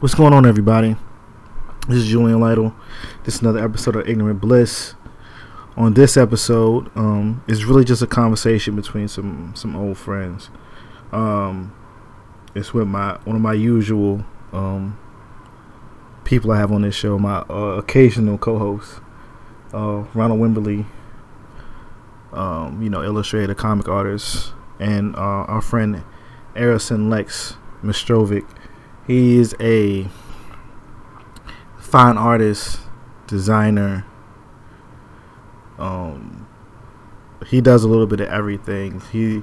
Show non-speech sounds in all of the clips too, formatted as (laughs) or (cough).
What's going on, everybody? This is Julian Lytle. This is another episode of Ignorant Bliss. On this episode, um, it's really just a conversation between some some old friends. Um, it's with my one of my usual um, people I have on this show, my uh, occasional co-host, uh, Ronald Wimberly. Um, you know, illustrator, comic artist, and uh, our friend Aerosyn Lex Mestrovic he is a fine artist, designer. Um, he does a little bit of everything. He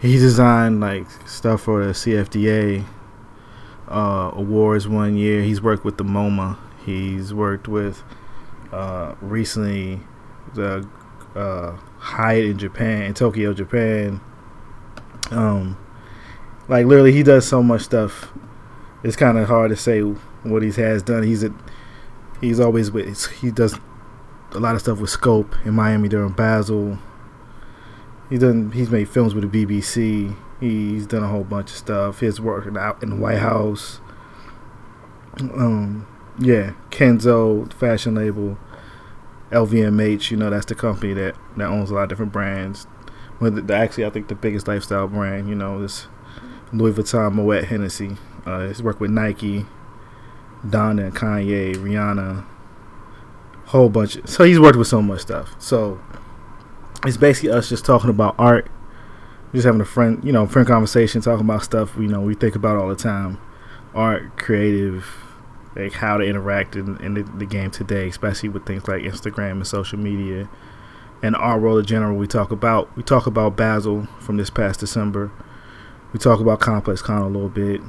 he designed like stuff for the CFDA uh, awards one year. He's worked with the MoMA. He's worked with uh, recently the uh, Hyatt in Japan, in Tokyo, Japan. Um, like literally, he does so much stuff it's kind of hard to say what he has done. He's a he's always with he does a lot of stuff with Scope in Miami during Basel. He's done he's made films with the BBC. He's done a whole bunch of stuff. He's working out in the White House. Um, yeah, Kenzo fashion label, LVMH. You know that's the company that that owns a lot of different brands. With the, actually, I think the biggest lifestyle brand. You know, this Louis Vuitton, Moet, Hennessy. Uh, he's worked with Nike, Donna, Kanye, Rihanna, whole bunch. Of, so he's worked with so much stuff. So it's basically us just talking about art, just having a friend, you know, friend conversation, talking about stuff you know we think about all the time, art, creative, like how to interact in, in the, the, game today, especially with things like Instagram and social media, and our role in general. We talk about we talk about Basel from this past December. We talk about Complex Con a little bit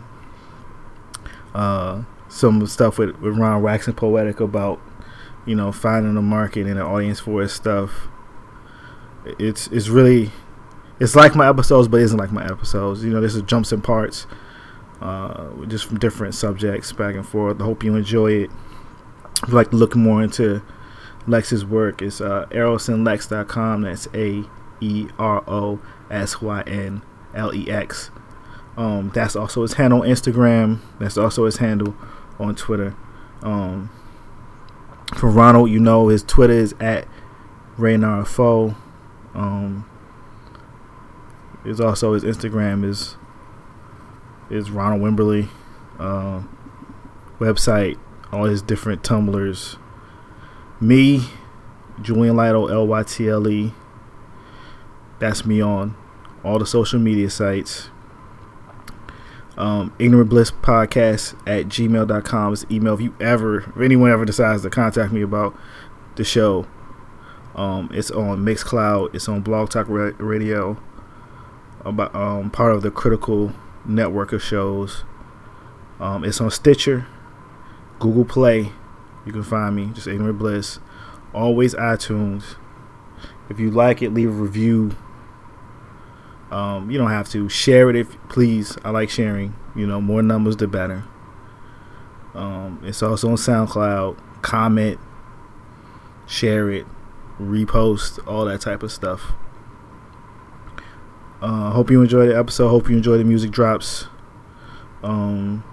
uh, some stuff with, with Ron waxing poetic about you know finding a market and an audience for his stuff. It's it's really it's like my episodes, but isn't like my episodes. You know, this is jumps and parts, uh, just from different subjects back and forth. I hope you enjoy it. If you'd like to look more into Lex's work, it's uh. That's A E R O S Y N L E X. Um, that's also his handle on Instagram. That's also his handle on Twitter. Um, for Ronald, you know his Twitter is at Raynard Faux. Um, is also his Instagram is is Ronald Wimberly. Uh, website, all his different tumblers. Me, Julian Lytle, L Y T L E. That's me on all the social media sites um, ignorant bliss podcast at gmail.com is email if you ever if anyone ever decides to contact me about the show. Um, it's on mixcloud it's on blog talk radio about um, part of the critical network of shows. Um, it's on stitcher google play you can find me just ignorant bliss always itunes. If you like it leave a review um, you don't have to share it if please. I like sharing. You know, more numbers the better. Um, it's also on SoundCloud. Comment, share it, repost, all that type of stuff. Uh, hope you enjoyed the episode. Hope you enjoy the music drops. Um,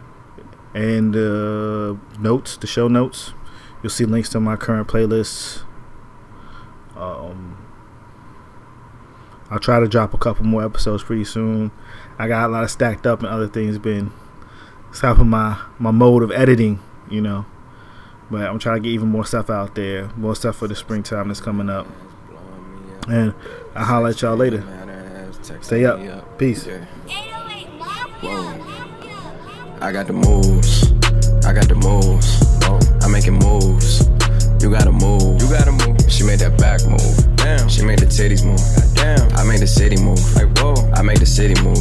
and uh, notes, the show notes. You'll see links to my current playlists. Um, I'll try to drop a couple more episodes pretty soon. I got a lot of stacked up and other things been stopping my my mode of editing, you know. But I'm trying to get even more stuff out there, more stuff for the springtime that's coming up. And I'll holler at y'all later. Stay up. Peace. I got the moves. I got the moves. I'm making moves. You gotta move. You gotta move. She made that back move. Damn. She made the titties move. Damn. I made the city move. Like whoa. I made the city move.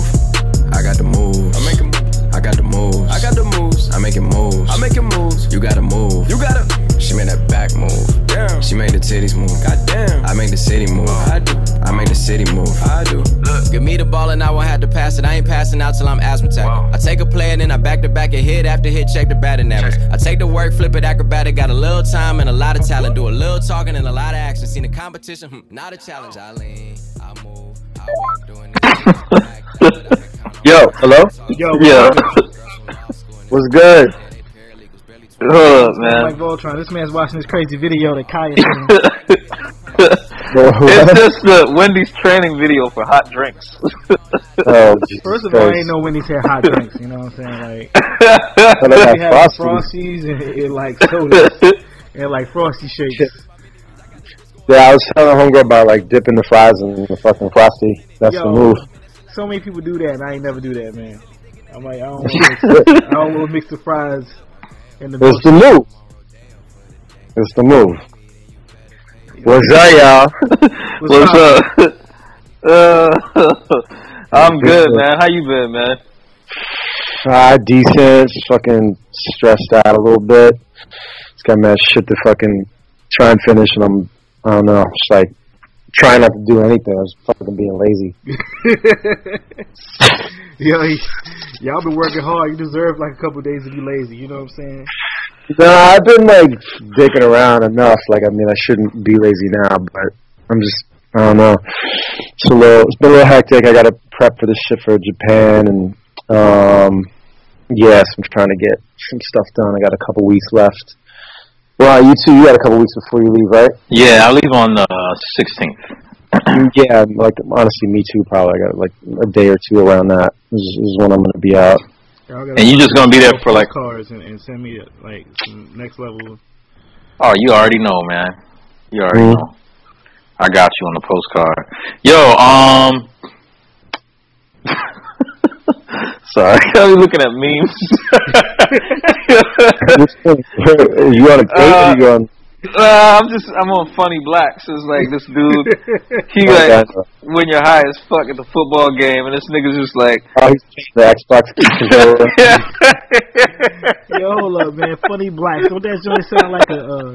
I got the moves. I make moves. I got the moves. I got the moves. I'm making moves. I'm making moves. You gotta move. You gotta. She made that back move. Damn. She made the titties move. Goddamn. I made the city move. I do. I made the city move. I do. Look, give me the ball and I won't have to pass it. I ain't passing out till I'm asthmatic. Wow. I take a play and then I back to back and hit after hit, check the batting average. I take the work, flip it acrobatic. Got a little time and a lot of talent. Do a little talking and a lot of action. Seen the competition, hmm, not a challenge. I lean, I move, I walk doing it. (laughs) Yo, hello? Yo, yeah. (laughs) What's good? Good, man. Like Voltron, this man's watching this crazy video that Kaya (laughs) (laughs) it's just the Wendy's training video for hot drinks. (laughs) Oh, oh, First of all, I ain't know Wendy's had hot drinks. You know what I'm saying? Like, they they have have Frosties. Frosties and, and like sodas (laughs) and like Frosty shakes. Yeah, I was telling homegirl about like dipping the fries in the fucking frosty. That's Yo, the move. So many people do that, and I ain't never do that, man. I'm like, I don't want to mix, I don't want to mix the fries in the It's the move. It's the move. (laughs) What's up, y'all? (laughs) What's up? Uh, I'm good, man. How you been, man? Ah, decent. Just fucking stressed out a little bit. It's got mad shit to fucking try and finish, and I'm, I don't know, just like trying not to do anything. I was fucking being lazy. (laughs) Yo, y'all been working hard. You deserve like a couple days to be lazy. You know what I'm saying? No, I've been like dicking around enough. Like, I mean, I shouldn't be lazy now, but I'm just, I don't know. It's a little, it's been a little hectic. I got to prep for this shit for Japan, and um, yes, I'm trying to get some stuff done. I got a couple weeks left. Well, you two, you got a couple weeks before you leave, right? Yeah, I leave on the 16th. (clears throat) yeah, like honestly, me too. Probably I got like a day or two around that. This is when I'm gonna be out. Y'all gotta And you just gonna be there for like? cards and, and send me like some next level. Oh, you already know, man. You already Mhm. know. I got you on the postcard. Yo, um. (laughs) Sorry, (laughs) I was looking at memes. (laughs) you on a date? or you on? Uh, I'm just I'm on Funny Blacks. It's like this dude, he Oh, (laughs) like gotcha. when you're high as fuck at the football game, and this nigga's just like, Oh, he's the Xbox (laughs) controller. yeah, Yo, hold up, man. Funny blacks. Don't that joint sound like a uh,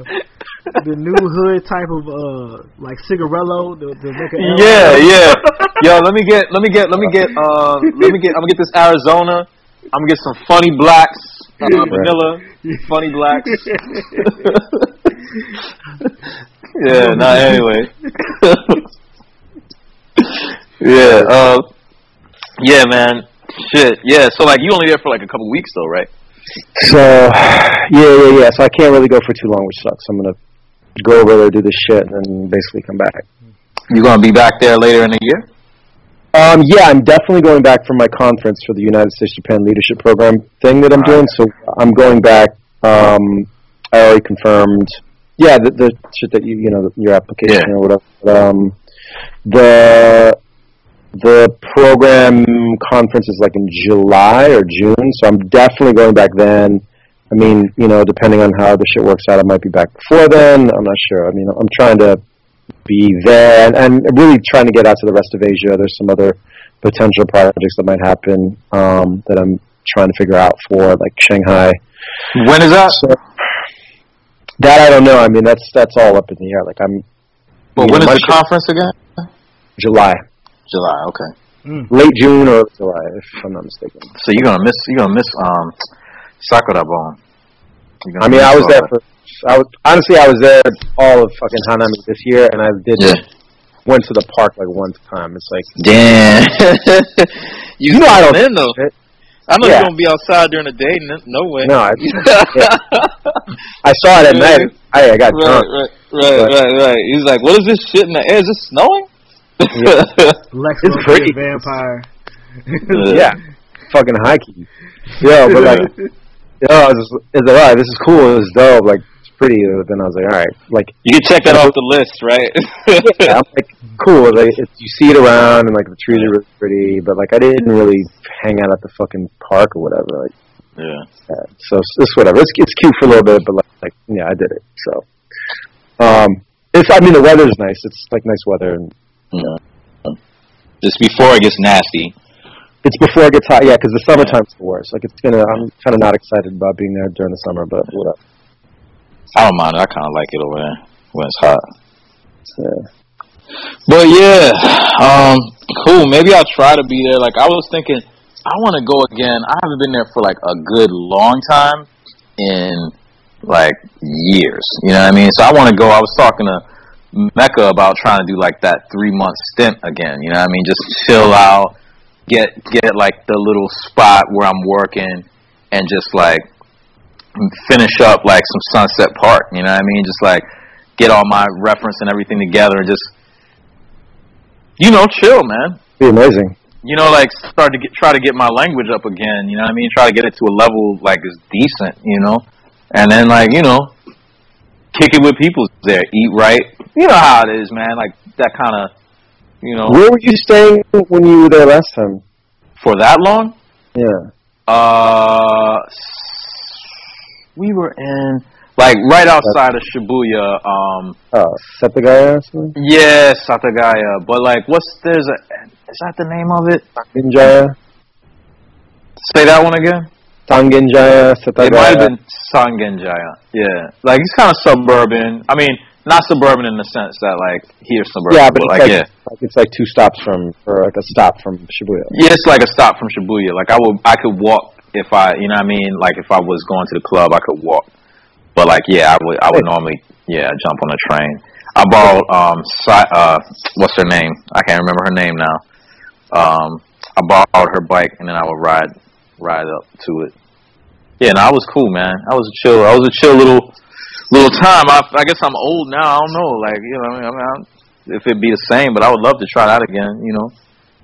the new hood type of uh like cigarello? The, the make a L? yeah, yeah. Yo, let me get, let me get, let me get, uh, let me get, I'm gonna get this Arizona. I'm gonna get some Funny Blacks, uh, vanilla, Funny Blacks. (laughs) yeah. not Anyway. (laughs) yeah. Uh. Yeah, man. Shit. Yeah. So like, you only there for like a couple weeks though, right? So, yeah, yeah, yeah. So I can't really go for too long, which sucks. I'm gonna go over there, do this shit, and then basically come back. You gonna be back there later in the year? Um, yeah, I'm definitely going back for my conference for the United States Japan Leadership Program thing that I'm doing. So I'm going back. Um, I already confirmed. Yeah, the, the shit that you you know your application Yeah. or whatever. But, um, the the program conference is like in July or June, so I'm definitely going back then. I mean, you know, depending on how the shit works out, I might be back before then. I'm not sure. I mean, I'm trying to be there and, and really trying to get out to the rest of Asia. There's some other potential projects that might happen um, that I'm trying to figure out for, like Shanghai. When is that? So that I don't know. I mean, that's that's all up in the air. Like I'm Well, you when know, is the conference again? July, July. Okay. late June or July, if I'm not mistaken. So you're gonna miss you're gonna miss um Sakura Bone. I mean, I was there that. for. I was honestly, I was there all of fucking Hanami this year, and I did Yeah. went to the park like one time. It's like Damn. (laughs) you, You know I don't in though. shit. I know Yeah. gonna be outside during the day. No, no way. no, I, (laughs) I saw it at Yeah. night. I, I got right, drunk. right, right, But- right, right. He's like, "What is this shit in the air? Is it snowing?" Lex (laughs) It's pretty. vampire. Yeah, fucking high key. Yo, but like, yo, I was it's like, alright, this is cool. It's dope. Like, pretty. But then I was like, all right, like, you can check that off the list, right? yeah, I'm like, cool. Like, you see it around, and like the trees are really pretty. But like, I didn't really hang out at the fucking park or whatever. Like, yeah. uh, so it's, it's whatever. It's it's cute for a little bit, but like, like, yeah, I did it. So, um, it's. I mean, the weather's nice. It's like nice weather, and Just before it gets nasty. it's before it gets hot. Yeah, because the summertime's the worst. Like, it's gonna. I'm kind of not excited about being there during the summer, but whatever. I don't mind. it. I kind of like it over there when it's hot. Yeah. But yeah, um, cool. Maybe I'll try to be there. Like I was thinking, I want to go again. I haven't been there for like a good long time in like years. You know what I mean? So I want to go. I was talking to Mecca about trying to do like that three month stint again. You know what I mean? Just chill out, get get like the little spot where I'm working, and just like finish up like some Sunset Park. You know what I mean? Just like get all my reference and everything together and just you know chill, man. Be amazing. You know, like start to get try to get my language up again. You know what I mean? Try to get it to a level like is decent. You know, and then like you know, kick it with people there, eat right. You know how it is, man. Like that kind of you know. Where were you staying when you were there last time? For that long? Yeah. Uh, we were in like right outside of Shibuya. Um, oh, or something. Yeah, Setagaya. But like, what's there's a is that the name of it? Tangenjaya. Say that one again. Tangenjaya, Setagaya. It might have been Sangenjaya. Yeah, like it's kind of suburban. I mean, not suburban in the sense that like here's suburban. Yeah, but, but it's like, like, yeah, like it's like two stops from, or like a stop from Shibuya. yeah, it's like a stop from Shibuya. Like I would, I could walk if I, you know what I mean. Like if I was going to the club, I could walk. But like, yeah, I would, I would normally, yeah, jump on a train. I borrowed, um, si- uh, what's her name? I can't remember her name now. Um, I borrowed her bike and then I would ride, ride up to it. Yeah, no, I was cool, man. I was a chill. I was a chill little, little time. I, I guess I'm old now. I don't know. Like, you know, I mean, I mean, I- if it'd be the same, but I would love to try that again. You know,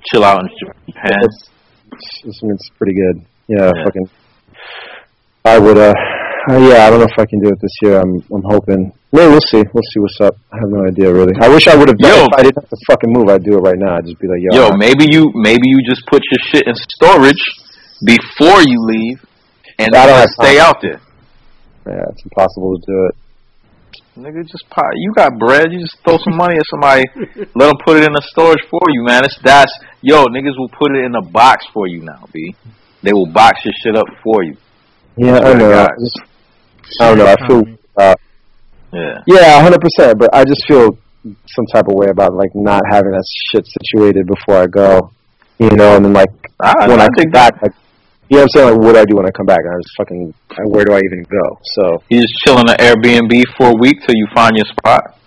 chill out in Japan. It's, it's pretty good. Yeah, Yeah. fucking. I would. uh uh, yeah, I don't know if I can do it this year. I'm I'm hoping. No, we'll see. We'll see what's up. I have no idea really. I wish I would have done. Yo. it. If I didn't have to fucking move, I'd do it right now. I'd just be like, yo, Yo, maybe you maybe you just put your shit in storage before you leave, and I then don't stay out there. yeah, it's impossible to do it. Nigga, just pop. You got bread. You just throw some money at somebody. (laughs) let them put it in the storage for you, man. It's that's yo. Niggas will put it in a box for you now, b. They will box your shit up for you. Yeah, I know. I, just, I don't know. I feel. Uh, Yeah. yeah, hundred percent. But I just feel some type of way about like not having that shit situated before I go. You know, and then like I, when I, I come think back, like you know what I'm saying? Like, what do I do when I come back? And I just fucking, where do I even go? So, you just chill in an Airbnb for a week till you find your spot.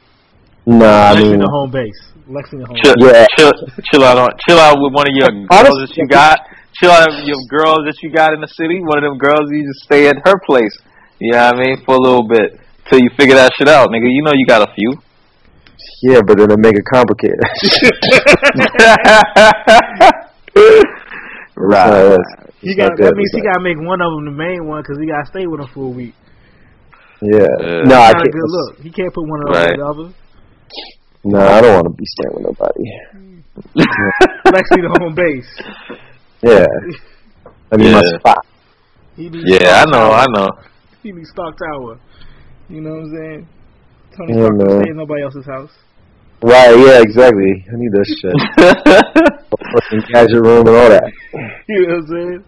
nah, I Lexington the home base. Lexington home Chill, base. Yeah. chill, chill out on, chill out with one of your girls Honestly, that you got. Chill out with your girls that you got in the city. One of them girls, you just stay at her place. You know what I mean? For a little bit till you figure that shit out, nigga. You know you got a few. yeah, but then it make it complicated. (laughs) right. He It's got not that means he got to make one of them the main one because he got to stay with him for a week. Yeah. Yeah. No, I Not a can't. good look. He can't put one of them Right. with the other. No, I don't want to be staying with nobody. (laughs) Lexi, the home base. Yeah. I mean, my spot. He be Yeah, I know, Tower. I know. He be Stark Tower. You know what I'm saying? Tony Yeah, Stark don't stay in nobody else's house. Right, yeah, exactly. I need this shit. (laughs) Fucking gadget room and all that. (laughs) You know what I'm saying?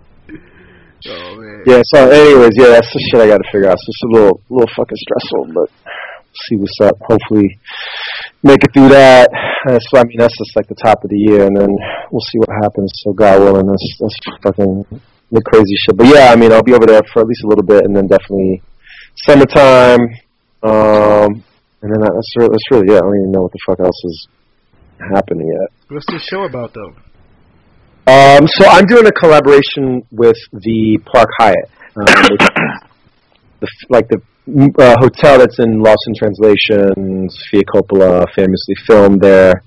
Oh man. Yeah, so anyways, yeah, that's the shit I gotta figure out. So it's a little little fucking stressful, but see what's up. Hopefully make it through that. That's I mean that's just like the top of the year and then we'll see what happens. So God willing that's that's fucking the crazy shit. But yeah, I mean I'll be over there for at least a little bit and then definitely summertime. Um and then that's really, that's really it. I don't even know what the fuck else is happening yet. What's this show about though? Um, so I'm doing a collaboration with the Park Hyatt, um, (coughs) the like the uh, hotel that's in Lost in Translation. Sofia Coppola famously filmed there.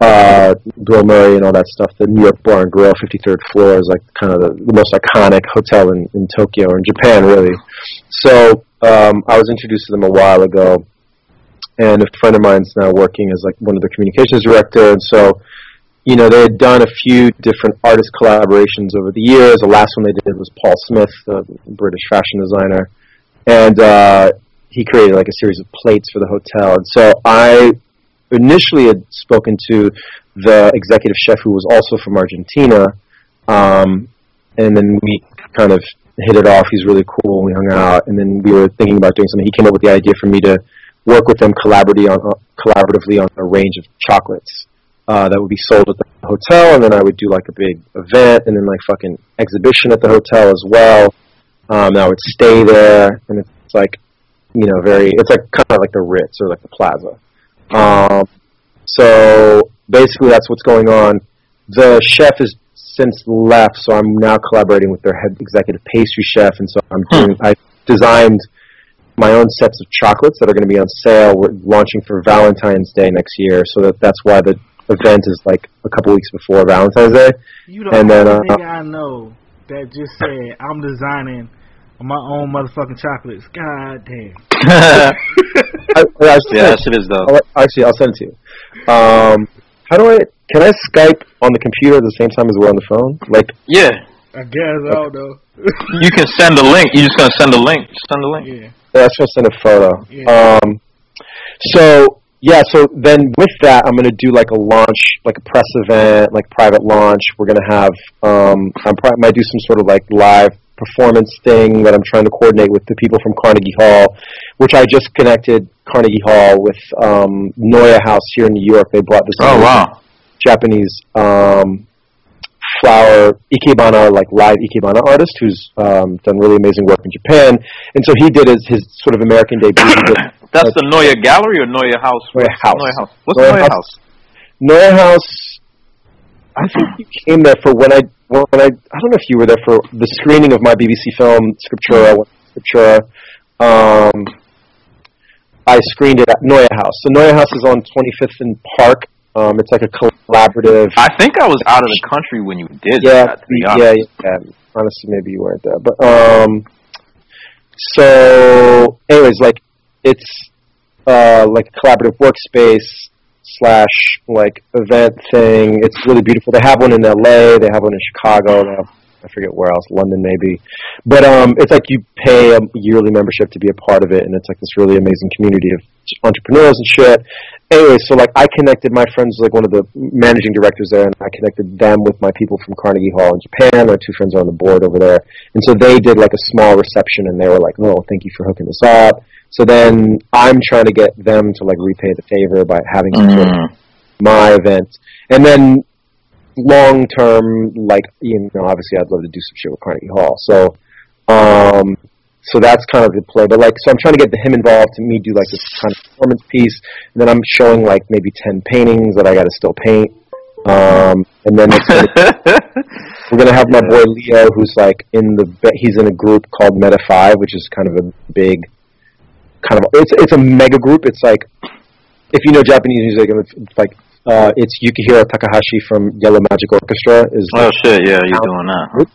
Uh, Bill Murray and all that stuff. The New York Bar and Grill, 53rd floor, is like kind of the, most iconic hotel in, in Tokyo or in Japan, really. So um, I was introduced to them a while ago, and a friend of mine's now working as like one of the communications director, and so you know, they had done a few different artist collaborations over the years. The last one they did was Paul Smith, the British fashion designer, and uh, he created like a series of plates for the hotel. And so I initially had spoken to the executive chef who was also from Argentina, um, and then we kind of hit it off. He's really cool. We hung out, and then we were thinking about doing something. He came up with the idea for me to work with them collaboratively on, collaboratively on a range of chocolates uh, that would be sold at the hotel, and then I would do like a big event, and then like fucking exhibition at the hotel as well. Um, and I would stay there, and it's like, you know, very, it's like kind of like the Ritz or like the Plaza. Um, so basically, that's what's going on. the chef has since left, so I'm now collaborating with their head executive pastry chef, and so I'm doing. I designed my own sets of chocolates that are going to be on sale. We're launching for Valentine's Day next year, so that that's why the event is like a couple weeks before Valentine's Day. You the And only then, uh, nigga I know that just said I'm designing my own motherfucking chocolates. God damn. yeah, (laughs) I, I, that shit is dope. I'll, actually, I'll send it to you. Um, how do I? Can I Skype on the computer at the same time as we're on the phone? Like, Yeah, I guess I don't know. (laughs) you can send a link. You're just gonna send a link. Send a link. yeah. Yeah, I should send a photo. Yeah. Um, so yeah, so then with that, I'm gonna do like a launch, like a press event, like private launch. We're gonna have, um, I'm probably might do some sort of like live performance thing that I'm trying to coordinate with the people from Carnegie Hall, which I just connected Carnegie Hall with um, NeueHouse here in New York. They brought this Oh wow. Japanese um, flower ikebana, like live ikebana artist who's um, done really amazing work in Japan. And so he did his, his sort of American debut. Did (coughs) That's the Noya Gallery or NeueHouse? Noya House. NeueHouse. What's Noya NeueHouse. Noya House. I think you came there for when I when I I don't know if you were there for the screening of my BBC film Scriptura. I Scriptura. Um, I screened it at NeueHouse. So NeueHouse is on 25th and Park. Um, it's like a collaborative. I think I was out of the country when you did yeah, that. To be yeah, honest. yeah, yeah. Honestly, maybe you weren't there, but um. So, anyways, like it's uh like a collaborative workspace slash like event thing. It's really beautiful. They have one in L.A. They have one in Chicago. They have, I forget where else, London maybe. But um, it's like you pay a yearly membership to be a part of it, and it's like this really amazing community of entrepreneurs and shit. Anyway, so like I connected my friends, like one of the managing directors there, and I connected them with my people from Carnegie Hall in Japan. My two friends are on the board over there, and so they did like a small reception, and they were like, "Oh, thank you for hooking us up." So then I'm trying to get them to like repay the favor by having some sort of Mm. my event, and then long term, like you know, obviously I'd love to do some shit with Carnegie Hall. So, um, so that's kind of the play. But like, so I'm trying to get him involved to me do like this kind of performance piece, and then I'm showing like maybe ten paintings that I got to still paint. Um, and then it's gonna, (laughs) we're gonna have my boy Leo, who's like in the he's in a group called Meta Five, which is kind of a big kind of it's it's a mega group. It's like if you know Japanese music, it's like uh, it's Yukihiro Takahashi from Yellow Magic Orchestra is, Oh shit! Yeah, you're doing that?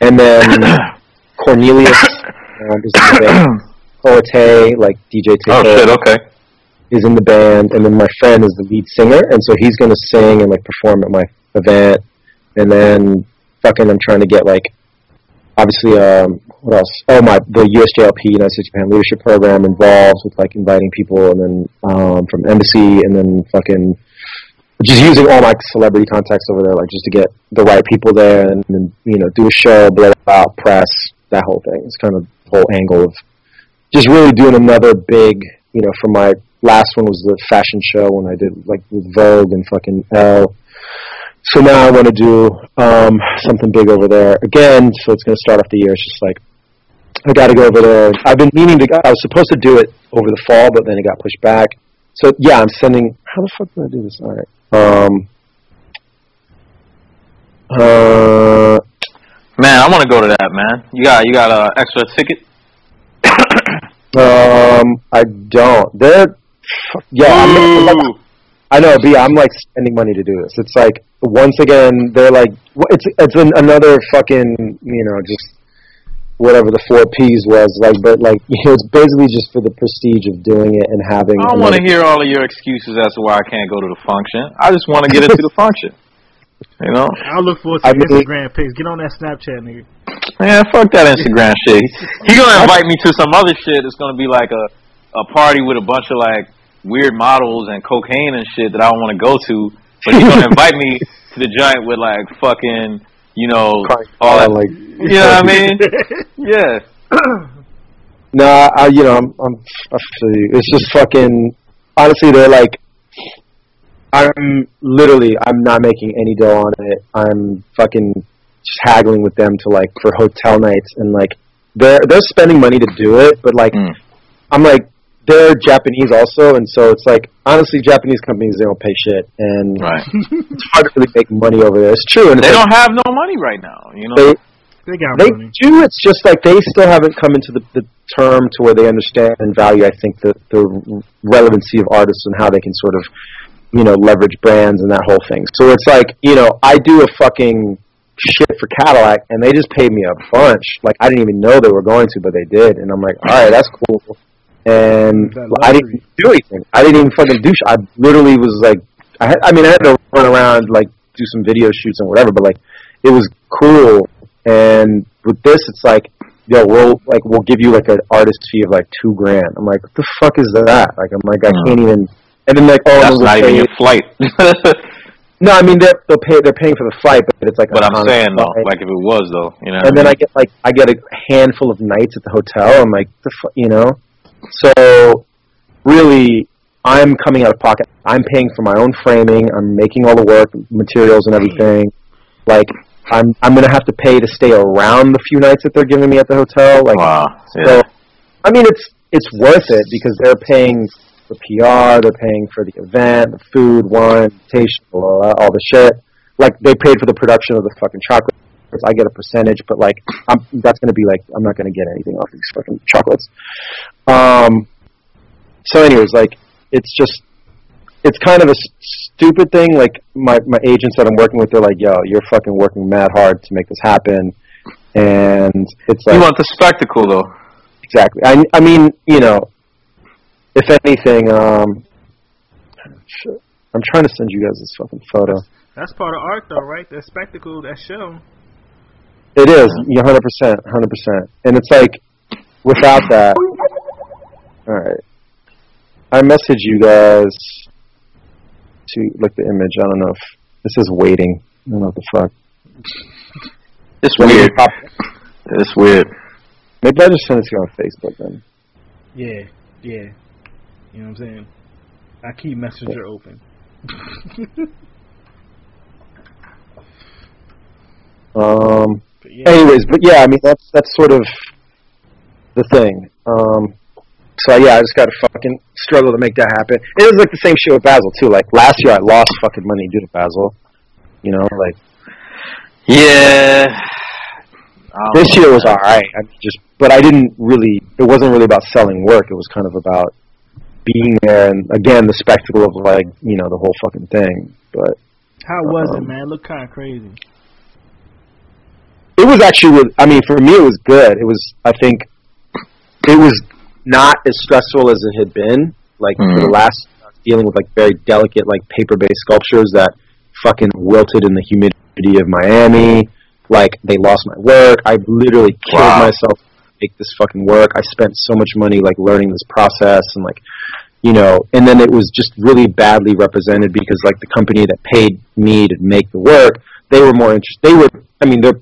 and then (coughs) Cornelius um, is in the band. (coughs) Koate, like DJ Oh shit! Okay. is in the band, and then my friend is the lead singer, and so he's gonna sing and like perform at my event, and then fucking I'm trying to get like obviously um what else? Oh my the USJLP United States Japan Leadership Program involves with like inviting people and then um from embassy and then fucking just using all my celebrity contacts over there like just to get the right people there and then you know do a show, blow out, press, that whole thing. It's kind of the whole angle of just really doing another big you know, for my last one was the fashion show when I did like with Vogue and fucking Elle. So now I want to do um, something big over there again. So it's going to start off the year. It's just like I got to go over there. I've been meaning to. I was supposed to do it over the fall, but then it got pushed back. So yeah, I'm sending. How the fuck do I do this? All right. Um. Uh. Man, I want to go to that, man. You got you got a extra ticket? (coughs) Um. I don't. They're. Yeah. I'm, I'm, Ooh. I know, but yeah, I'm like spending money to do this. It's like once again, they're like, it's it's an, another fucking, you know, just whatever the four P's was like, but like, you (laughs) know, it's basically just for the prestige of doing it and having. I don't want to hear all of your excuses as to why I can't go to the function. I just want to get into the (laughs) function. You know? I'll look forward to I the mean- Instagram pics. Get on that Snapchat, nigga. Man, fuck that Instagram (laughs) shit. He gonna invite me to some other shit. It's gonna be like a a party with a bunch of like weird models and cocaine and shit that I don't want to go to. But he's gonna invite me to the joint with like fucking, you know, all that. like, You know what I mean? (laughs) Yeah. Nah, I, you know, I'm, I'm, I feel you. It's just fucking. Honestly, they're like, I'm literally, I'm not making any dough on it. I'm fucking just haggling with them to like for hotel nights and like they're they're spending money to do it, but like Mm. I'm like they're Japanese also, and so it's like honestly, Japanese companies they don't pay shit, and Right. (laughs) it's hard to really make money over there. It's true, and They don't have no money right now. You know. they They got they money. do. It's just like they still haven't come into the, the term to where they understand and value. I think the the relevancy of artists and how they can sort of you know leverage brands and that whole thing. So it's like you know I do a fucking shit for Cadillac and they just paid me a bunch. Like I didn't even know they were going to, but they did, and I'm like, all right, that's cool. And That I didn't do anything. I didn't even fucking do. Sh- I literally was like, I had, I mean, I had to run around like do some video shoots and whatever, but like it was cool. And with this, it's like, yo, we'll like we'll give you like an artist fee of like two grand. I'm like, what the fuck is that? Like, I'm like, I Mm. can't even. And then like, oh, That's we'll not even pay- your flight. (laughs) no, I mean they're they'll pay they're paying for the flight, but it's like. but a I'm constant saying though, like if it was though, you know. and then I get like I get a handful of nights at the hotel. I'm like, the fu- you know, so really, I'm coming out of pocket. I'm paying for my own framing. I'm making all the work, materials, and everything. Like, I'm I'm gonna have to pay to stay around the few nights that they're giving me at the hotel. Like, wow. so Yeah. I mean, it's it's worth it because they're paying for PR, they're paying for the event, the food, wine, invitation, blah, blah, blah, all the shit. Like they paid for the production of the fucking chocolates. I get a percentage, but like I'm, that's gonna be like I'm not gonna get anything off these fucking chocolates. Um. So, anyways, like it's just it's kind of a s- stupid thing. Like my my agents that I'm working with, they're like, "Yo, you're fucking working mad hard to make this happen," and it's like you want the spectacle though. Exactly. I, I mean, you know, if anything, um. I'm trying to send you guys this fucking photo. That's part of art, though, right? That spectacle, that show. It is, you 100%, 100%. And it's like, without that, alright. I message you guys to look the image. I don't know if this is waiting. I don't know what the fuck. It's Let weird. pop- It's weird. Maybe I just send it to you on Facebook then. Yeah, yeah. You know what I'm saying? I keep Messenger open. (laughs) Um, But yeah, anyways, but yeah, I mean that's that's sort of the thing. Um, so yeah, I just got to fucking struggle to make that happen. It was like the same shit with Basel too. Like last year, I lost fucking money due to Basel. You know, like Yeah. (sighs) This know. year was all right. I just, but I didn't really. It wasn't really about selling work. It was kind of about being there and again the spectacle of like you know the whole fucking thing. But how was it, um, man? Look kind of crazy. It was actually with, I mean for me it was good. It was I think it was not as stressful as it had been. Like for the Mhm. last dealing with like very delicate like paper based sculptures that fucking wilted in the humidity of Miami. Like they lost my work. I literally killed Wow. myself to make this fucking work. I spent so much money like learning this process and like you know, and then it was just really badly represented because like the company that paid me to make the work, they were more interested. They were, I mean, their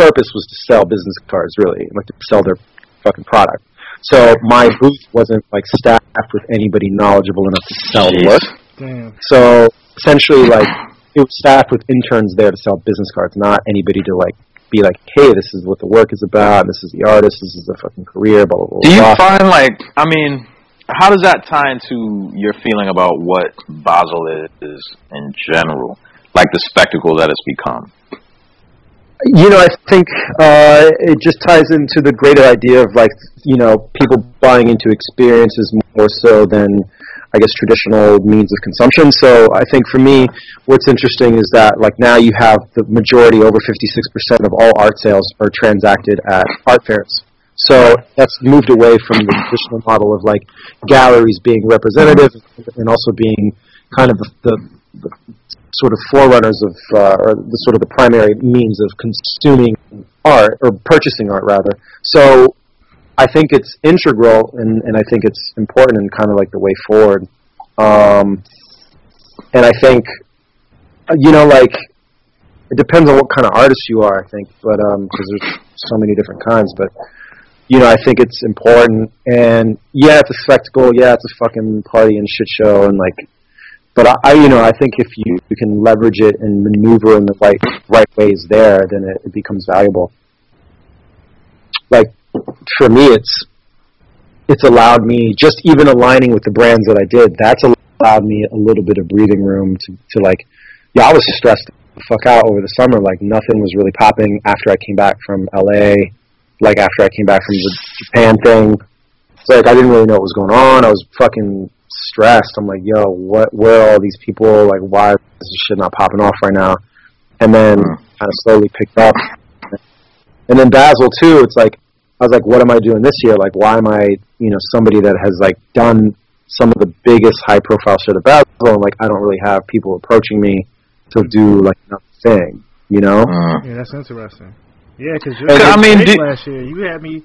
purpose was to sell business cards, really, like to sell their fucking product. So my booth wasn't like staffed with anybody knowledgeable enough to sell the Jeez. work. Damn. So essentially, like it was staffed with interns there to sell business cards, not anybody to like be like, hey, this is what the work is about. This is the artist. This is the fucking career. Blah blah blah. Do you blah. find like I mean, how does that tie into your feeling about what Basel is in general, like the spectacle that it's become? You know, I think uh, it just ties into the greater idea of like you know people buying into experiences more so than I guess traditional means of consumption. So I think for me, what's interesting is that like now you have the majority, over 56% of all art sales are transacted at art fairs. So that's moved away from the traditional model of like galleries being representative and also being kind of the, the, the sort of forerunners of, uh, or the sort of the primary means of consuming art or purchasing art rather. So I think it's integral, and, and I think it's important and kind of like the way forward. Um, and I think, uh, you know, like it depends on what kind of artist you are. I think, but because there's so many different kinds, but you know, I think it's important. And yeah, it's a spectacle. Yeah, it's a fucking party and shit show, and like, but I, I you know, I think if you, you can leverage it and maneuver in the right right ways there, then it, it becomes valuable. Like for me, it's it's allowed me just even aligning with the brands that I did. That's allowed me a little bit of breathing room to to like. Yeah, I was stressed the fuck out over the summer. Like nothing was really popping after I came back from LA. Like after I came back from the Japan thing, it's like I didn't really know what was going on. I was fucking stressed. I'm like, yo, what? Where are all these people? Like, why is this shit not popping off right now? And then kind of slowly picked up. And then Basel too. It's like I was like, what am I doing this year? Like, why am I, you know, somebody that has like done some of the biggest high profile shit at Basel, and like I don't really have people approaching me to do like another thing, you know? Uh, Yeah, that's interesting. Yeah, because I mean, did- last year you had me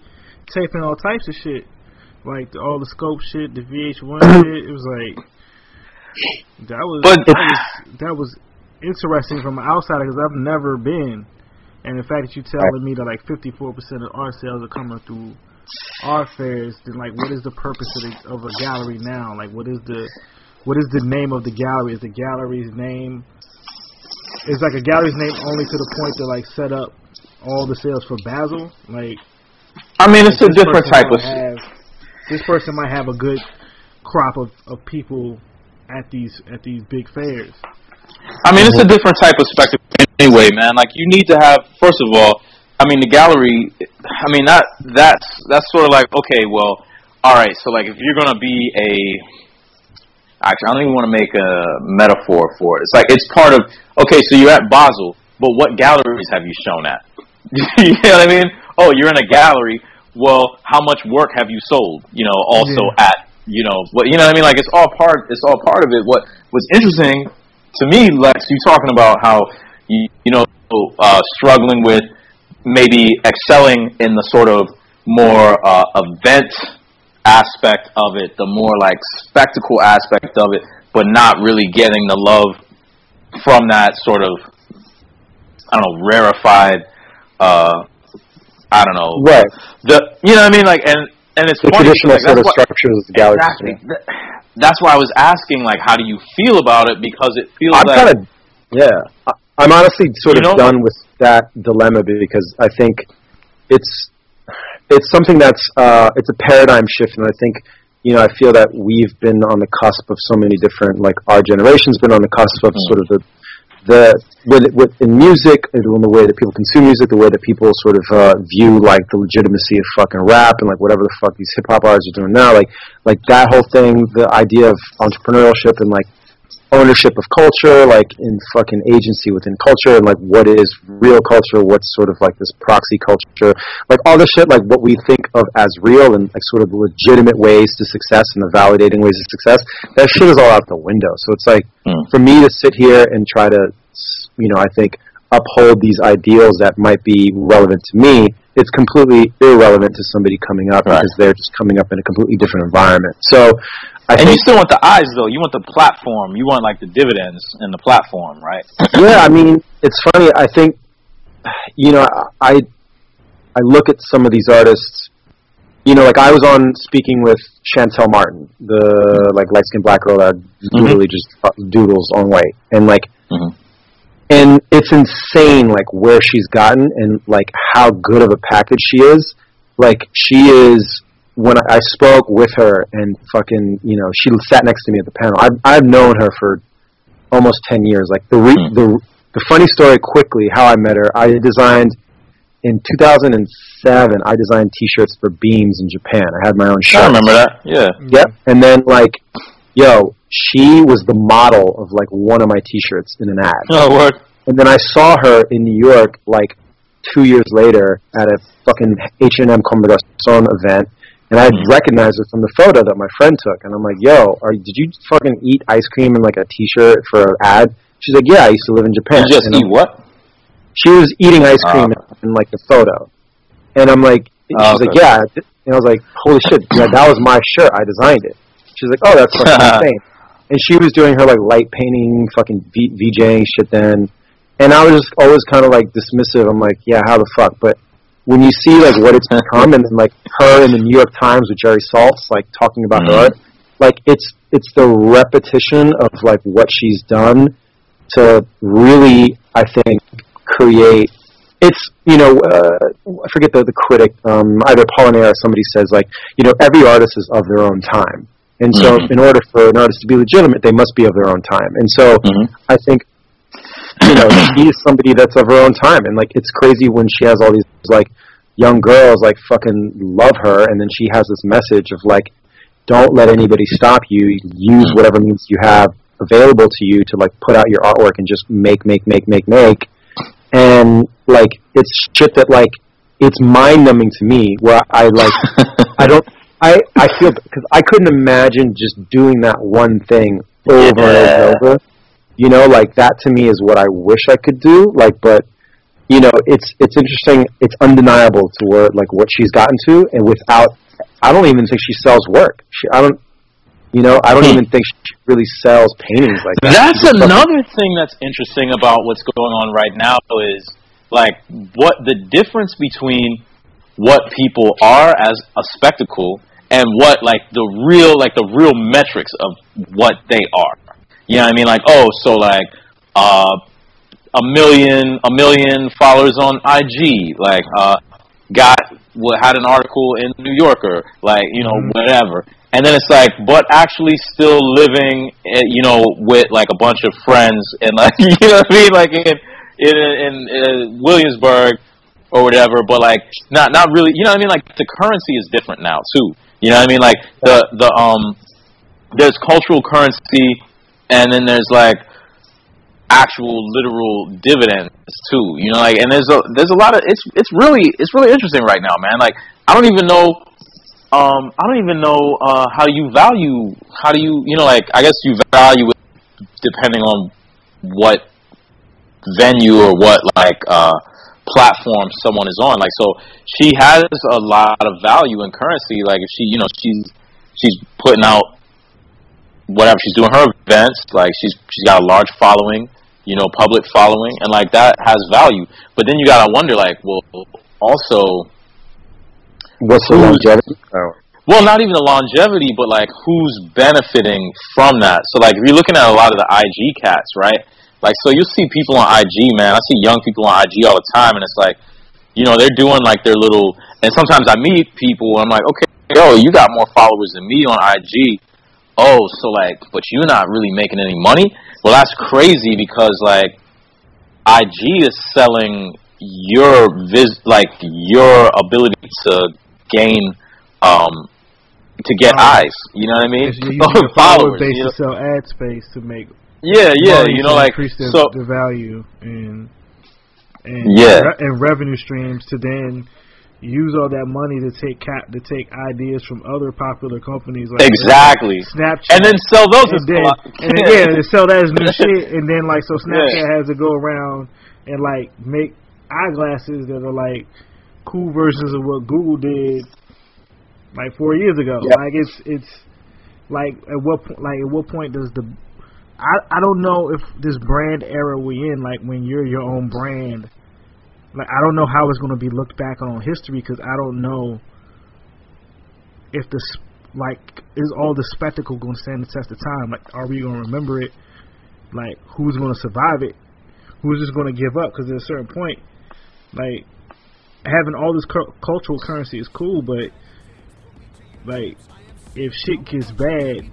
taping all types of shit, like the, all the scope shit, the VH1 (coughs) shit. It was like that was But- that was, that was interesting from an outsider because I've never been. And the fact that you're telling me that like 54% of art sales are coming through art fairs, then like what is the purpose of, the, of a gallery now? Like what is the what is the name of the gallery? Is the gallery's name is like a gallery's name only to the point to like set up all the sales for Basel? Like I mean, it's a different type of. This person might have a good crop of, of people at these at these big fairs. I mean, it's a different type of spectacle anyway, man. Like you need to have first of all, I mean, the gallery. I mean that that's that's sort of like okay, well, all right. So like if you're gonna be a actually, I don't even want to make a metaphor for it. It's like it's part of okay. So you're at Basel, but what galleries have you shown at? (laughs) you know what I mean? Oh, you're in a gallery. Well, how much work have you sold? You know, also at you know what you know what I mean? Like it's all part. It's all part of it. What was interesting to me, Lex, you talking about how you you know uh, struggling with maybe excelling in the sort of more uh, event aspect of it, the more like spectacle aspect of it, but not really getting the love from that sort of I don't know rarefied. Uh, I don't know. Right. The you know what I mean? Like and and it's The funny, traditional like, sort of what- structures of the gallery. Exactly. Th- That's why I was asking, like, how do you feel about it? Because it feels I'm like kind of, yeah. I- I'm honestly sort of know- done with that dilemma because I think it's it's something that's uh, it's a paradigm shift, and I think you know I feel that we've been on the cusp of so many different like our generation's been on the cusp of Mm. sort of the the with, with in music in the way that people consume music, the way that people sort of uh, view like the legitimacy of fucking rap and like whatever the fuck these hip hop artists are doing now, like like that whole thing, the idea of entrepreneurship and like ownership of culture, like in fucking agency within culture, and like what is real culture, what's sort of like this proxy culture, like all this shit, like what we think of as real and like sort of the legitimate ways to success and the validating ways of success, that shit is all out the window. So it's like Hmm. for me to sit here and try to, s- you know, I think uphold these ideals that might be relevant to me. It's completely irrelevant to somebody coming up Right. because they're just coming up in a completely different environment. So, I and you still want the eyes though. You want the platform. You want like the dividends in the platform, right? (laughs) yeah, I mean, it's funny. I think, you know, I I look at some of these artists. You know, like I was on speaking with Shantell Martin, the like light skinned black girl that literally just doodles on white, and like, Mhm. And it's insane, like where she's gotten and like how good of a package she is. Like she is. When I I spoke with her and fucking, you know, she sat next to me at the panel. I've I've known her for almost 10 years. Like the re- Hmm. the the funny story quickly how I met her. I designed in 2007. I designed T-shirts for Beams in Japan. I had my own shop. I remember that. Yeah. Yep. And then like, yo, she was the model of like one of my T-shirts in an ad. Oh, word. And then I saw her in New York like two years later at a fucking H and M Comme des Garçons event, and I recognized her from the photo that my friend took. And I'm like, "Yo, are did you fucking eat ice cream in like a T-shirt for an ad?" She's like, "Yeah, I used to live in Japan." You just And eat I'm- what? She was eating ice cream Ah. in like the photo, and I'm like, she's Oh, like, "Yeah," and I was like, "Holy shit, yeah, that was my shirt. I designed it." She's like, "Oh, that's (laughs) fucking insane." And she was doing her like light painting, fucking v- VJing shit then. And I was just always kind of like dismissive. I'm like, yeah, how the fuck? But when you see like what it's become, and then like her in the New York Times with Jerry Saltz, like talking about her Mhm. art, like it's it's the repetition of like what she's done to really, I think, create it's you know uh, I forget the the critic um, either Apollinaire or somebody says like you know every artist is of their own time, and so Mhm. in order for an artist to be legitimate, they must be of their own time, and so Mhm. I think you know she is somebody that's of her own time, and like it's crazy when she has all these like young girls like fucking love her, and then she has this message of like don't let anybody stop you, use whatever means you have available to you to like put out your artwork and just make make make make make. And like it's shit that like it's mind numbing to me where I like (laughs) I don't I I feel because I couldn't imagine just doing that one thing over and Yeah. over over. You know, like that to me is what I wish I could do. Like, but you know, it's it's interesting. It's undeniable to where like what she's gotten to, and without, I don't even think she sells work. She, I don't, you know, I don't Hmm. even think she really sells paintings like that. That's another thing that's interesting about what's going on right now is like what the difference between what people are as a spectacle and what like the real like the real metrics of what they are. You know what I mean? Like, oh, so like uh a million a million followers on IG, like uh got what had an article in New Yorker, like, you know, whatever. And then it's like, but actually still living, eh, you know, with like a bunch of friends and like, (laughs) you know what I mean, like in in, in, in Williamsburg or whatever. But like, not not really, you know what I mean? Like the currency is different now too. You know what I mean? Like the the um, there's cultural currency, and then there's like actual literal dividends too. You know, like and there's a there's a lot of it's it's really it's really interesting right now, man. Like I don't even know um I don't even know uh how you value how do you you know like I guess you value it depending on what venue or what like uh platform someone is on. Like so she has a lot of value in currency. Like if she you know she's she's putting out whatever she's doing her events like she's she's got a large following you know public following and like that has value but then you gotta wonder like well also What's the longevity? Well not even the longevity but like who's benefiting from that so like if you're looking at a lot of the ig cats right like so you see people on ig man i see young people on ig all the time and it's like you know they're doing like their little and sometimes i meet people and i'm like okay yo you got more followers than me on ig oh, so like, but you're not really making any money? Well, that's crazy because like, IG is selling your vis, like your ability to gain, um, to get Wow. eyes. You know what I mean? You your (laughs) followers. base you know? to sell ad space to make Yeah, yeah. You know, like increase their, so. the value and and Yeah. re- and revenue streams to then use all that money to take cap to take ideas from other popular companies like Exactly. Snapchat And then sell those and as then, and then yeah, (laughs) and sell that as new shit, and then like so Snapchat has to go around and like make eyeglasses that are like cool versions of what Google did like four years ago. Yep. Like it's it's like at what point like at what point does the I I don't know if this brand era we in like when you're your own brand. Like I don't know how it's going to be looked back on history because I don't know if this like is all the spectacle going to stand the test of time. Like, are we going to remember it? Like, who's going to survive it? Who's just going to give up? Because at a certain point, like having all this cu- cultural currency is cool, but like if shit gets bad,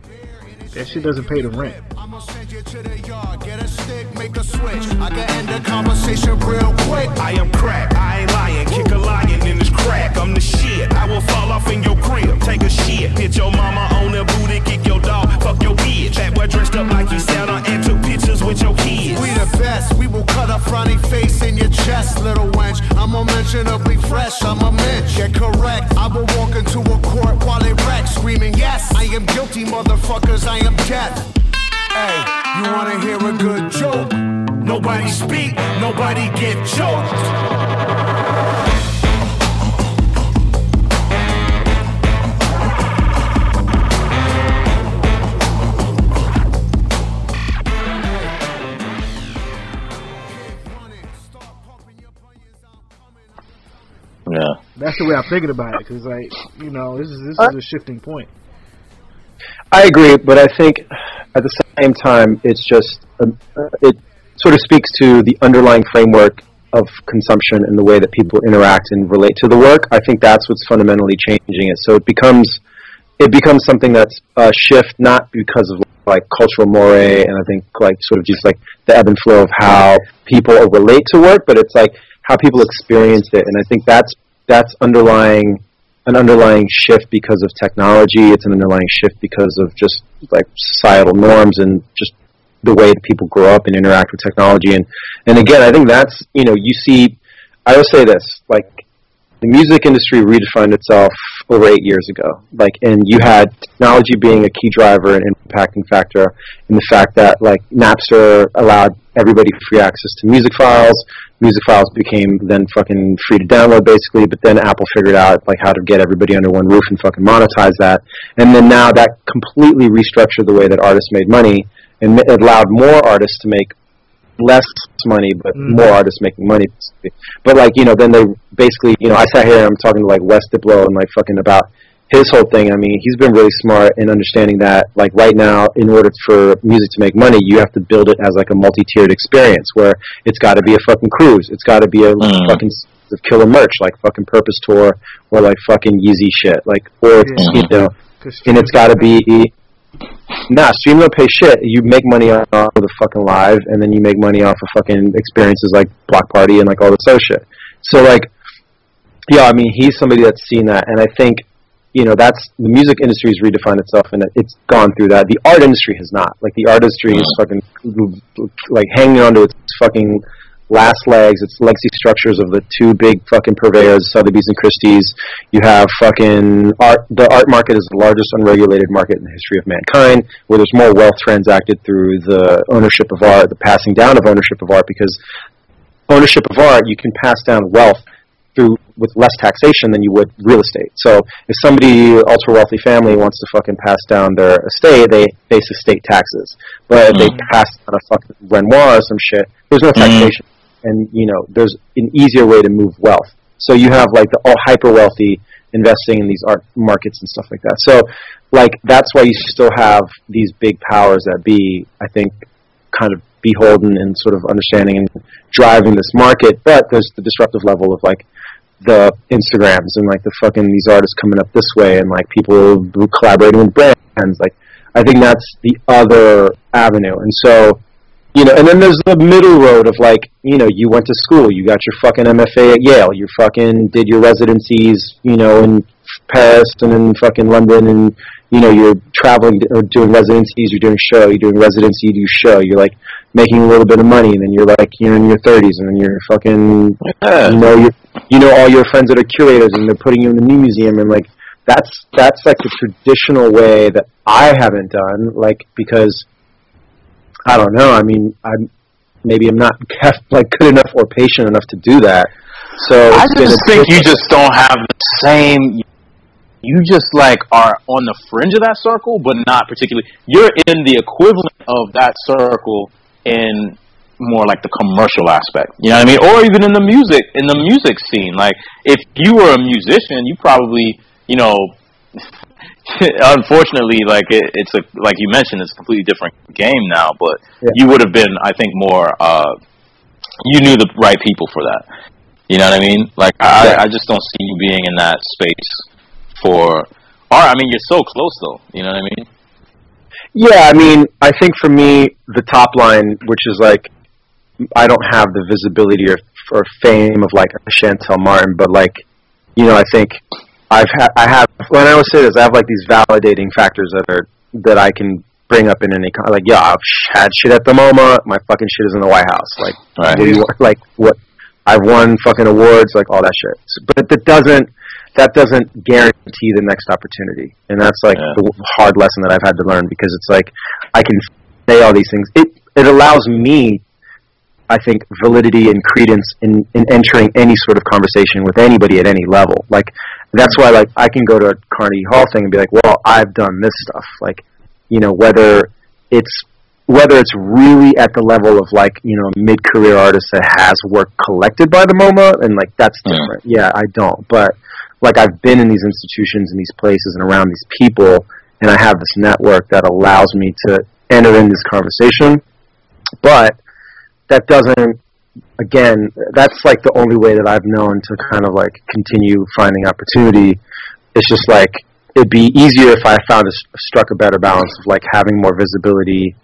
that shit doesn't pay the rent. I'ma send you to the yard, get a stick, make a switch. I can end the conversation real quick. I am crack, I ain't lying. Kick a lion crack. I'm the shit. I will fall off in your crib, take a shit. Hit your mama on the booty, kick your dog, fuck your bitch. That boy dressed up like you Santa and took pictures with your kids. We the best, we will cut a frowny face in your chest, little wench. I'm unmentionably fresh, I'm a mensch. Get correct, I will walk into a court while it wrecks, screaming, Yes, I am guilty, motherfuckers, I am death. Hey, you wanna hear a good joke? Nobody speak, nobody get choked. Yeah. That's the way I'm thinking about it. Because like you know, this is this is a shifting point. I agree, but I think at the same time, it's just um, uh, it sort of speaks to the underlying framework of consumption and the way that people interact and relate to the work. I think that's what's fundamentally changing it. So it becomes it becomes something that's a shift not because of like cultural moray and I think like sort of just like the ebb and flow of how people relate to work, but it's like how people experience it. And I think that's that's underlying an underlying shift because of technology. It's an underlying shift because of just like societal norms and just the way that people grow up and interact with technology. And and again, I think that's you know you see. I will say this like the music industry redefined itself over eight years ago. Like, and you had technology being a key driver and impacting factor in the fact that like Napster allowed everybody free access to music files. Music files became then fucking free to download basically, but then Apple figured out like how to get everybody under one roof and fucking monetize that. And then now that completely restructured the way that artists made money and allowed more artists to make less money, but Mm. more artists making money. But like you know, then they basically you know I sat here and I'm talking to like Wes Diplo and like fucking about his whole thing. I mean, he's been really smart in understanding that like right now, in order for music to make money, you have to build it as like a multi-tiered experience where it's got to be a fucking cruise, it's got to be a Mm. fucking of killer merch like fucking Purpose Tour or like fucking Yeezy shit, like or Yeah. you know, and it's got to be Nah, stream don't pay shit. You make money off of the fucking live, and then you make money off of fucking experiences like Block Party and like all this other shit. So like, yeah, I mean, he's somebody that's seen that, and I think, you know, that's the music industry has redefined itself, and it's gone through that. The art industry has not. Like the art industry is fucking like hanging onto its fucking last legs, its legacy structures of the two big fucking purveyors, Sotheby's and Christie's. You have fucking art. The art market is the largest unregulated market in the history of mankind, where there's more wealth transacted through the ownership of art, the passing down of ownership of art, because ownership of art you can pass down wealth through with less taxation than you would real estate. So if somebody ultra wealthy family wants to fucking pass down their estate, they face estate taxes. But if they mm. pass on a fucking Renoir or some shit, there's no mm. taxation, and you know there's an easier way to move wealth. So you have like the all hyper wealthy investing in these art markets and stuff like that. So like that's why you still have these big powers that be. I think kind of beholden and sort of understanding and driving this market. But there's the disruptive level of like the Instagrams and like the fucking these artists coming up this way and like people collaborating with brands. Like I think that's the other avenue. And so you know, and then there's the middle road of like, you know, you went to school, you got your fucking MFA at Yale, you fucking did your residencies, you know, in Paris and in fucking London, and you know, you're traveling or doing residencies, you're doing show, you're doing residency, you do show, you're like making a little bit of money, and then you're like, you're in your 30s, and then you're fucking, Yeah. you know, you you know all your friends that are curators, and they're putting you in the new museum, and like that's that's like the traditional way that I haven't done, like because I don't know. I mean, I'm maybe I'm not (laughs) like good enough or patient enough to do that. So I just think you just don't have the same. You just like are on the fringe of that circle, but not particularly. You're in the equivalent of that circle in more like the commercial aspect. You know what I mean? Or even in the music in the music scene. Like if you were a musician, you probably you know. (laughs) Unfortunately, like it, it's a like you mentioned, it's a completely different game now. But Yeah. you would have been, I think, more. uh You knew the right people for that. You know what I mean? Like I, Yeah. I just don't see you being in that space for art. I mean, you're so close though. You know what I mean? Yeah, I mean, I think for me, the top line, which is like, I don't have the visibility or, or fame of like a Shantell Martin, but like, you know, I think I've ha- I have when I always say this, I have like these validating factors that are that I can bring up in any con- like, yeah, I've had shit at the MoMA, my fucking shit is in the White House, like, Right. what do you? Like, what? I've won fucking awards, like all that shit. But that doesn't that doesn't guarantee the next opportunity, and that's like Yeah. the hard lesson that I've had to learn because it's like I can say all these things. It it allows me, I think, validity and credence in in entering any sort of conversation with anybody at any level. Like that's why like I can go to a Carnegie Hall thing and be like, well, I've done this stuff. Like you know whether it's whether it's really at the level of like you know a mid-career artist that has work collected by the MoMA and like that's Yeah. different. Yeah, I don't, but like I've been in these institutions and these places and around these people, and I have this network that allows me to enter in this conversation. But that doesn't again, that's like the only way that I've known to kind of like continue finding opportunity. It's just like it'd be easier if I found a, struck a better balance of like having more visibility,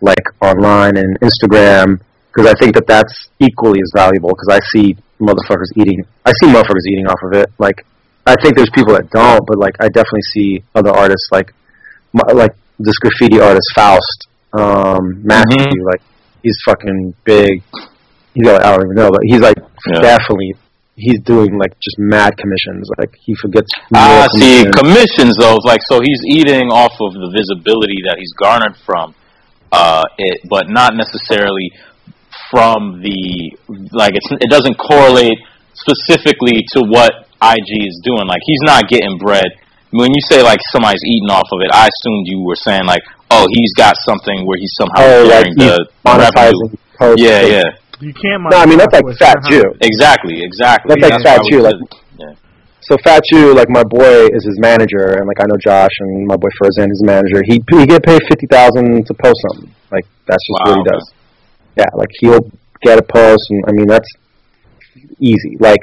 like online and Instagram, because I think that that's equally as valuable. Because I see motherfuckers eating, I see motherfuckers eating off of it. Like, I think there's people that don't, but like I definitely see other artists like, my- like this graffiti artist Faust, um, Matthew, Mhm. like he's fucking big. He's got, I don't even know, but he's like Yeah. definitely he's doing like just mad commissions. Like he forgets. Ah, more see, commissions. commissions though, like so he's eating off of the visibility that he's garnered from uh, it, but not necessarily from the like it's it doesn't correlate specifically to what IG is doing. Like he's not getting bread. When you say like somebody's eating off of it, I assumed you were saying like, oh, he's got something where he's somehow oh, like he's the monetizing. Yeah, yeah, You can't. No, I mean that's like Fat somehow. Jew. exactly, exactly. That's like why Fat we Jew, like- yeah. So Fat Jew, like my boy is his manager, and like I know Josh and my boy Furzan is his manager. He he get paid fifty thousand to post something. Like that's just what he does. Yeah, like he'll get a post, and I mean that's easy. Like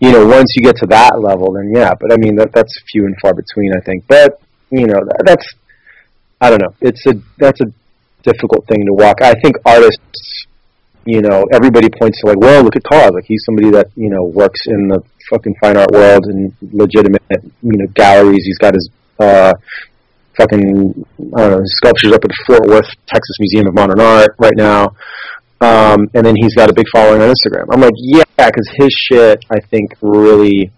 you know, once you get to that level, then yeah. But I mean that that's few and far between, I think. But you know, that, that's I don't know. It's a that's a difficult thing to walk. I think artists, you know, everybody points to like, well, look at KAWS. Like he's somebody that you know works in the fucking fine art world and legitimate, you know, galleries. He's got his uh, fucking I don't know sculptures up at the Fort Worth Texas Museum of Modern Art right now. Um, and then he's got a big following on Instagram. I'm like, yeah, because his shit, I think, really,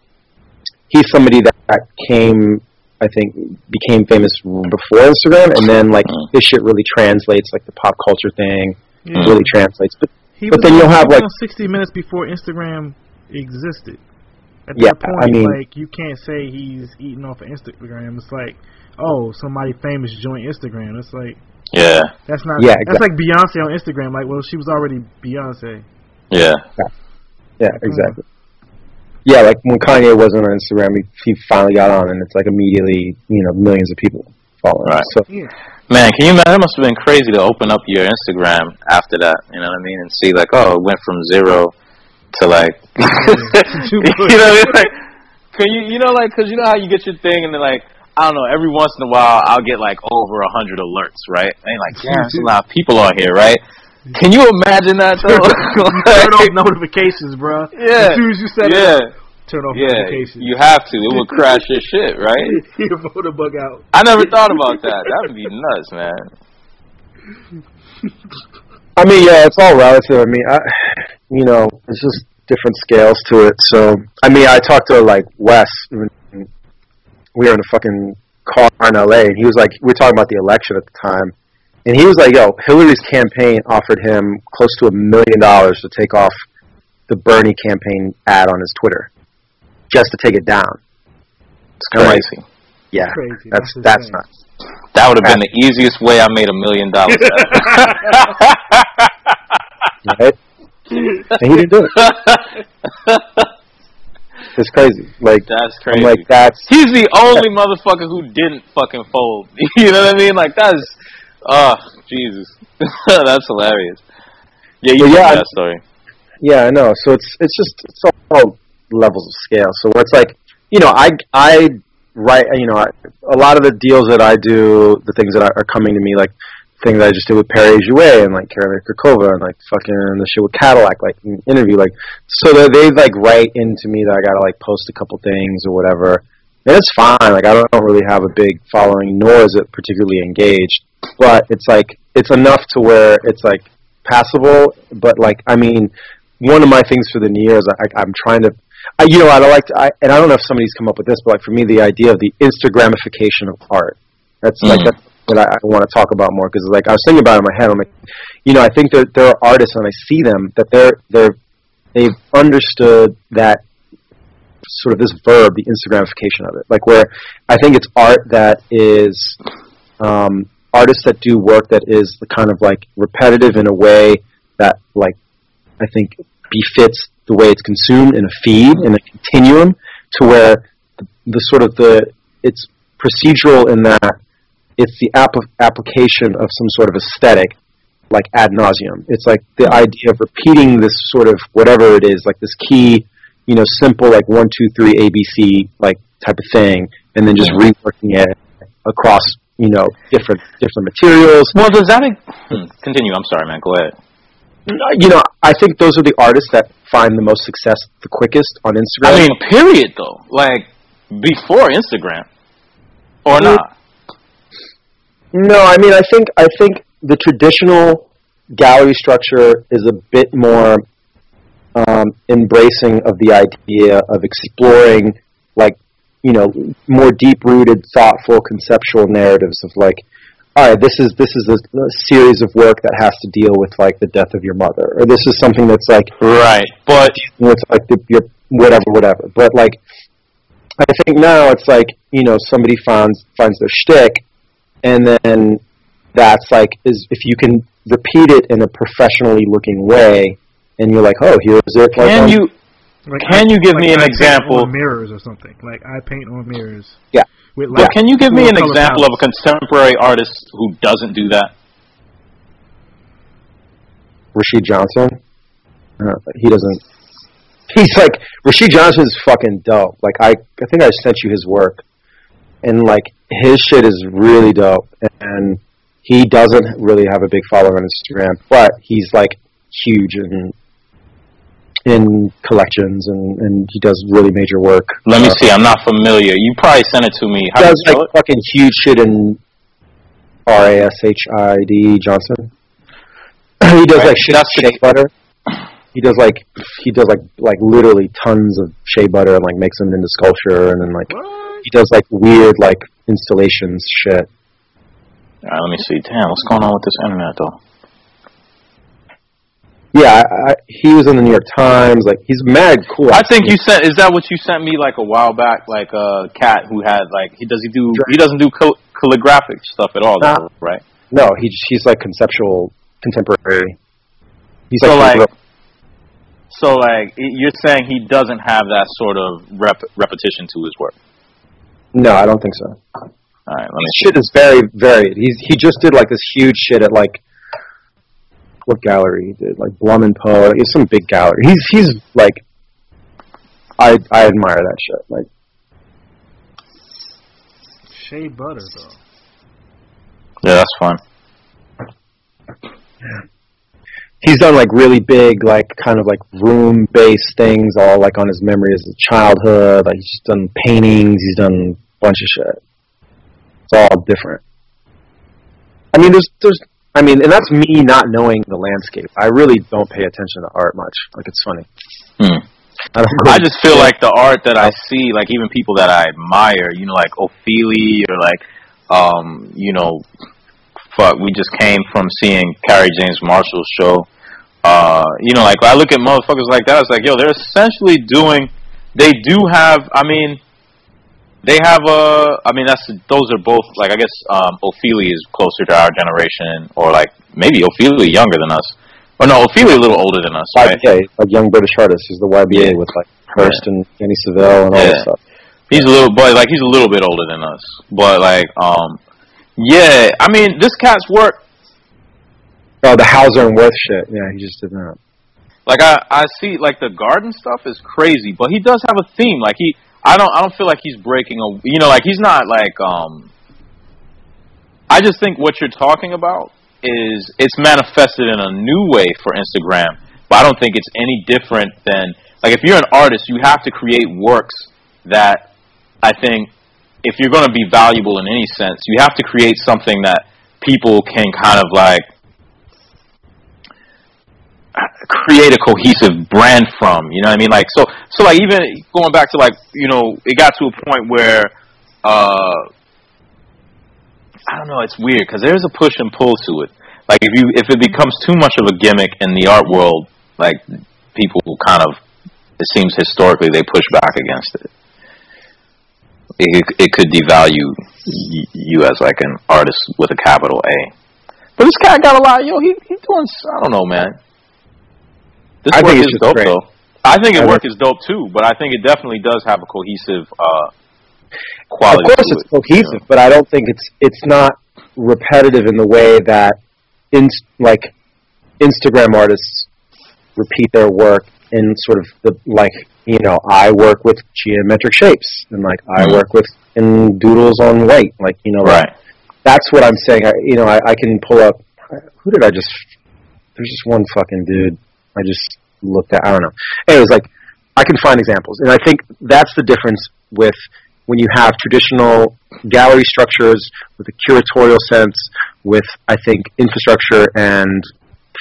he's somebody that, that came, I think, became famous before Instagram, and then like Mm. his shit really translates, like the pop culture thing Yeah. really translates. But He But was then you'll have, like- 60 minutes before Instagram existed. At Yeah, that point, I mean- like you can't say he's eating off of Instagram. It's like, oh, somebody famous joined Instagram. It's like Yeah, that's not. Yeah, that's like Beyonce on Instagram. Like, well, she was already Beyonce. yeah. yeah, exactly. Yeah, like when Kanye wasn't on Instagram, he, he finally got on, and it's like immediately, you know, millions of people following. Right. So Yeah. Man, can you imagine? It must have been crazy to open up your Instagram after that. You know what I mean? And see like, oh, it went from zero to like, (laughs) you know what I mean? Like, can you, you know, like, cause you know how you get your thing, and then like, I don't know, every once in a while I'll get like over a hundred alerts, right? And like, damn, there's a lot of people on here, right? Can you imagine that though? (laughs) turn off (laughs) notifications, bro. Yeah. As soon as you set it yeah, up, turn off yeah. notifications. You have to. It will (laughs) crash your shit, right? You Your photo bug out. I never thought about that. That would be nuts, man. I mean, yeah, it's all relative. I mean, I, you know, it's just different scales to it. So, I mean, I talked to like Wes. when We were in a fucking car in LA, and he was like, we were talking about the election at the time, and he was like, "Yo, Hillary's campaign offered him close to a million dollars to take off the Bernie campaign ad on his Twitter, just to take it down." It's I'm like, crazy. Yeah, Crazy. that's That's that's insane. nuts. That would have been the easiest way I made a million dollars. (laughs) Right? and he didn't do it. (laughs) It's crazy. Like, That's I'm crazy. like, that's He's the only motherfucker who didn't fucking fold. (laughs) You know what I mean? Like that's, oh Jesus, (laughs) that's hilarious. Yeah, you yeah, yeah, that story. Yeah, I know. So it's it's just it's all levels of scale. So it's like you know, I I write you know I, a lot of the deals that I do, the things that are are coming to me, like things that I just did with Perrier-Jouët and like Karolina Kurkova and like fucking the shit with Cadillac, like interview, like so that they like write into me that I gotta like post a couple things or whatever. And it's fine. Like I don't, really have a big following, nor is it particularly engaged. But it's like it's enough to where it's like passable. But like I mean, one of my things for the new year is I, I'm trying to, I, you know, I like to, I, and I don't know if somebody's come up with this, but like for me, the idea of the Instagramification of art. That's like Mm. that's what I, I want to talk about more because like I was thinking about it in my head. I'm like, you know, I think that there are artists and I see them that they're they're they've understood that sort of this verb, the Instagramification of it. Like where I think it's art that is um, artists that do work that is the kind of like repetitive in a way that like I think befits the way it's consumed in a feed in a continuum to where the, the sort of the it's procedural in that it's the app- application of some sort of aesthetic like ad nauseum. It's like the idea of repeating this sort of whatever it is, like this key, you know, simple like one two three ABC like type of thing, and then just Yeah. reworking it across you know different different materials. Well, does that hmm, continue? I'm sorry, man. Go ahead. You know, I think those are the artists that find the most success the quickest on Instagram. I mean, period though. Like before Instagram, or Yeah. not? No, I mean, I think I think the traditional gallery structure is a bit more um, embracing of the idea of exploring, like you know, more deep-rooted, thoughtful, conceptual narratives of like, all right, this is this is a, a series of work that has to deal with like the death of your mother, or this is something that's like Right, but with like the, your whatever, whatever. But like, I think now it's like you know somebody finds finds their shtick, and then that's like is if you can repeat it in a professionally looking way, and you're like, oh, here's it. Like, can on- you Like Can you give me an I paint example? on mirrors or something? Like I paint on mirrors. Yeah. With But like can you give me an color example of a contemporary artist who doesn't do that? Rashid Johnson? Uh, he doesn't. He's like Rashid Johnson's fucking dope. Like I, I think I sent you his work, and like his shit is really dope. And he doesn't really have a big follower on Instagram, but he's like huge in in collections, and and he does really major work. Let me Uh, see. I'm not familiar. You probably sent it to me. He How does like it? fucking huge shit in R A S H I D Johnson. (clears throat) he does Right, like shit shea butter. He does like he does like like literally tons of shea butter and like makes them into sculpture and then like What? he does like weird like installations shit. All right, let me see. Damn, what's going on with this internet though? Yeah, I, I, he was in the New York Times. Like he's mad cool. I think you sent. Is that what you sent me like a while back? Like a cat who had like he does he do he doesn't do cal- calligraphic stuff at all, though, right? no, he he's like conceptual contemporary. He's So, like, like- So like you're saying he doesn't have that sort of rep- repetition to his work. no, I don't think so. All right, let me His see. shit is very varied. He's he just did like this huge shit at like what gallery he did like Blum and Poe. Like, it's some big gallery. He's he's like I I admire that shit. Like Shea butter though. Yeah, that's fun. he's done like really big like kind of like room based things all like on his memories of a childhood. Like he's just done paintings. He's done a bunch of shit. It's all different. I mean, there's there's. I mean, and that's me not knowing the landscape. I really don't pay attention to art much. Like it's funny. Hmm. I. I just feel like the art that I see, like even people that I admire, you know, like Ofili or like, um, you know, fuck, we just came from seeing Kerry James Marshall's show. Uh, you know, like I look at motherfuckers like that, it's like, yo, they're essentially doing. They do have. I mean, they have a. I mean, that's those are both like I guess um, Ofili is closer to our generation, or like maybe Ofili younger than us. Or no, Ofili a little older than us, right? YBA, like young British artist. He's the YBA Yeah. with like Hirst and Jenny Saville and all Yeah. that stuff. He's a little, but like he's a little bit older than us. But like, um, yeah, I mean, this cat's work. Oh, the Hauser and Wirth shit. Yeah, he just did that. Like I, I see, like the garden stuff is crazy, but he does have a theme. Like he, I don't, I don't feel like he's breaking a, you know, like he's not like, um. I just think what you're talking about is it's manifested in a new way for Instagram, but I don't think it's any different than like if you're an artist, you have to create works that I think if you're going to be valuable in any sense, you have to create something that people can kind of like create a cohesive brand from. You know what I mean? Like so, so like even going back to like you know, it got to a point where uh, I don't know. It's weird because there's a push and pull to it. Like if you if it becomes too much of a gimmick in the art world, like people kind of it seems historically they push back against it. It, it could devalue you as like an artist with a capital A. But this cat got a lot. Yo, he he doing. I don't know, man. This I work think is dope great. though. I think it work is dope too, but I think it definitely does have a cohesive uh, quality. Of course, it's it, you cohesive, know? but I don't think it's it's not repetitive in the way that in like Instagram artists repeat their work in sort of the like you know I work with geometric shapes and like I Mhm. work with in doodles on white like you know like, Right. that's what I'm saying. I, you know, I, I can pull up. Who did I just? There's just one fucking dude. I just looked at. I don't know. Anyways, like I can find examples, and I think that's the difference with when you have traditional gallery structures with a curatorial sense, with I think infrastructure and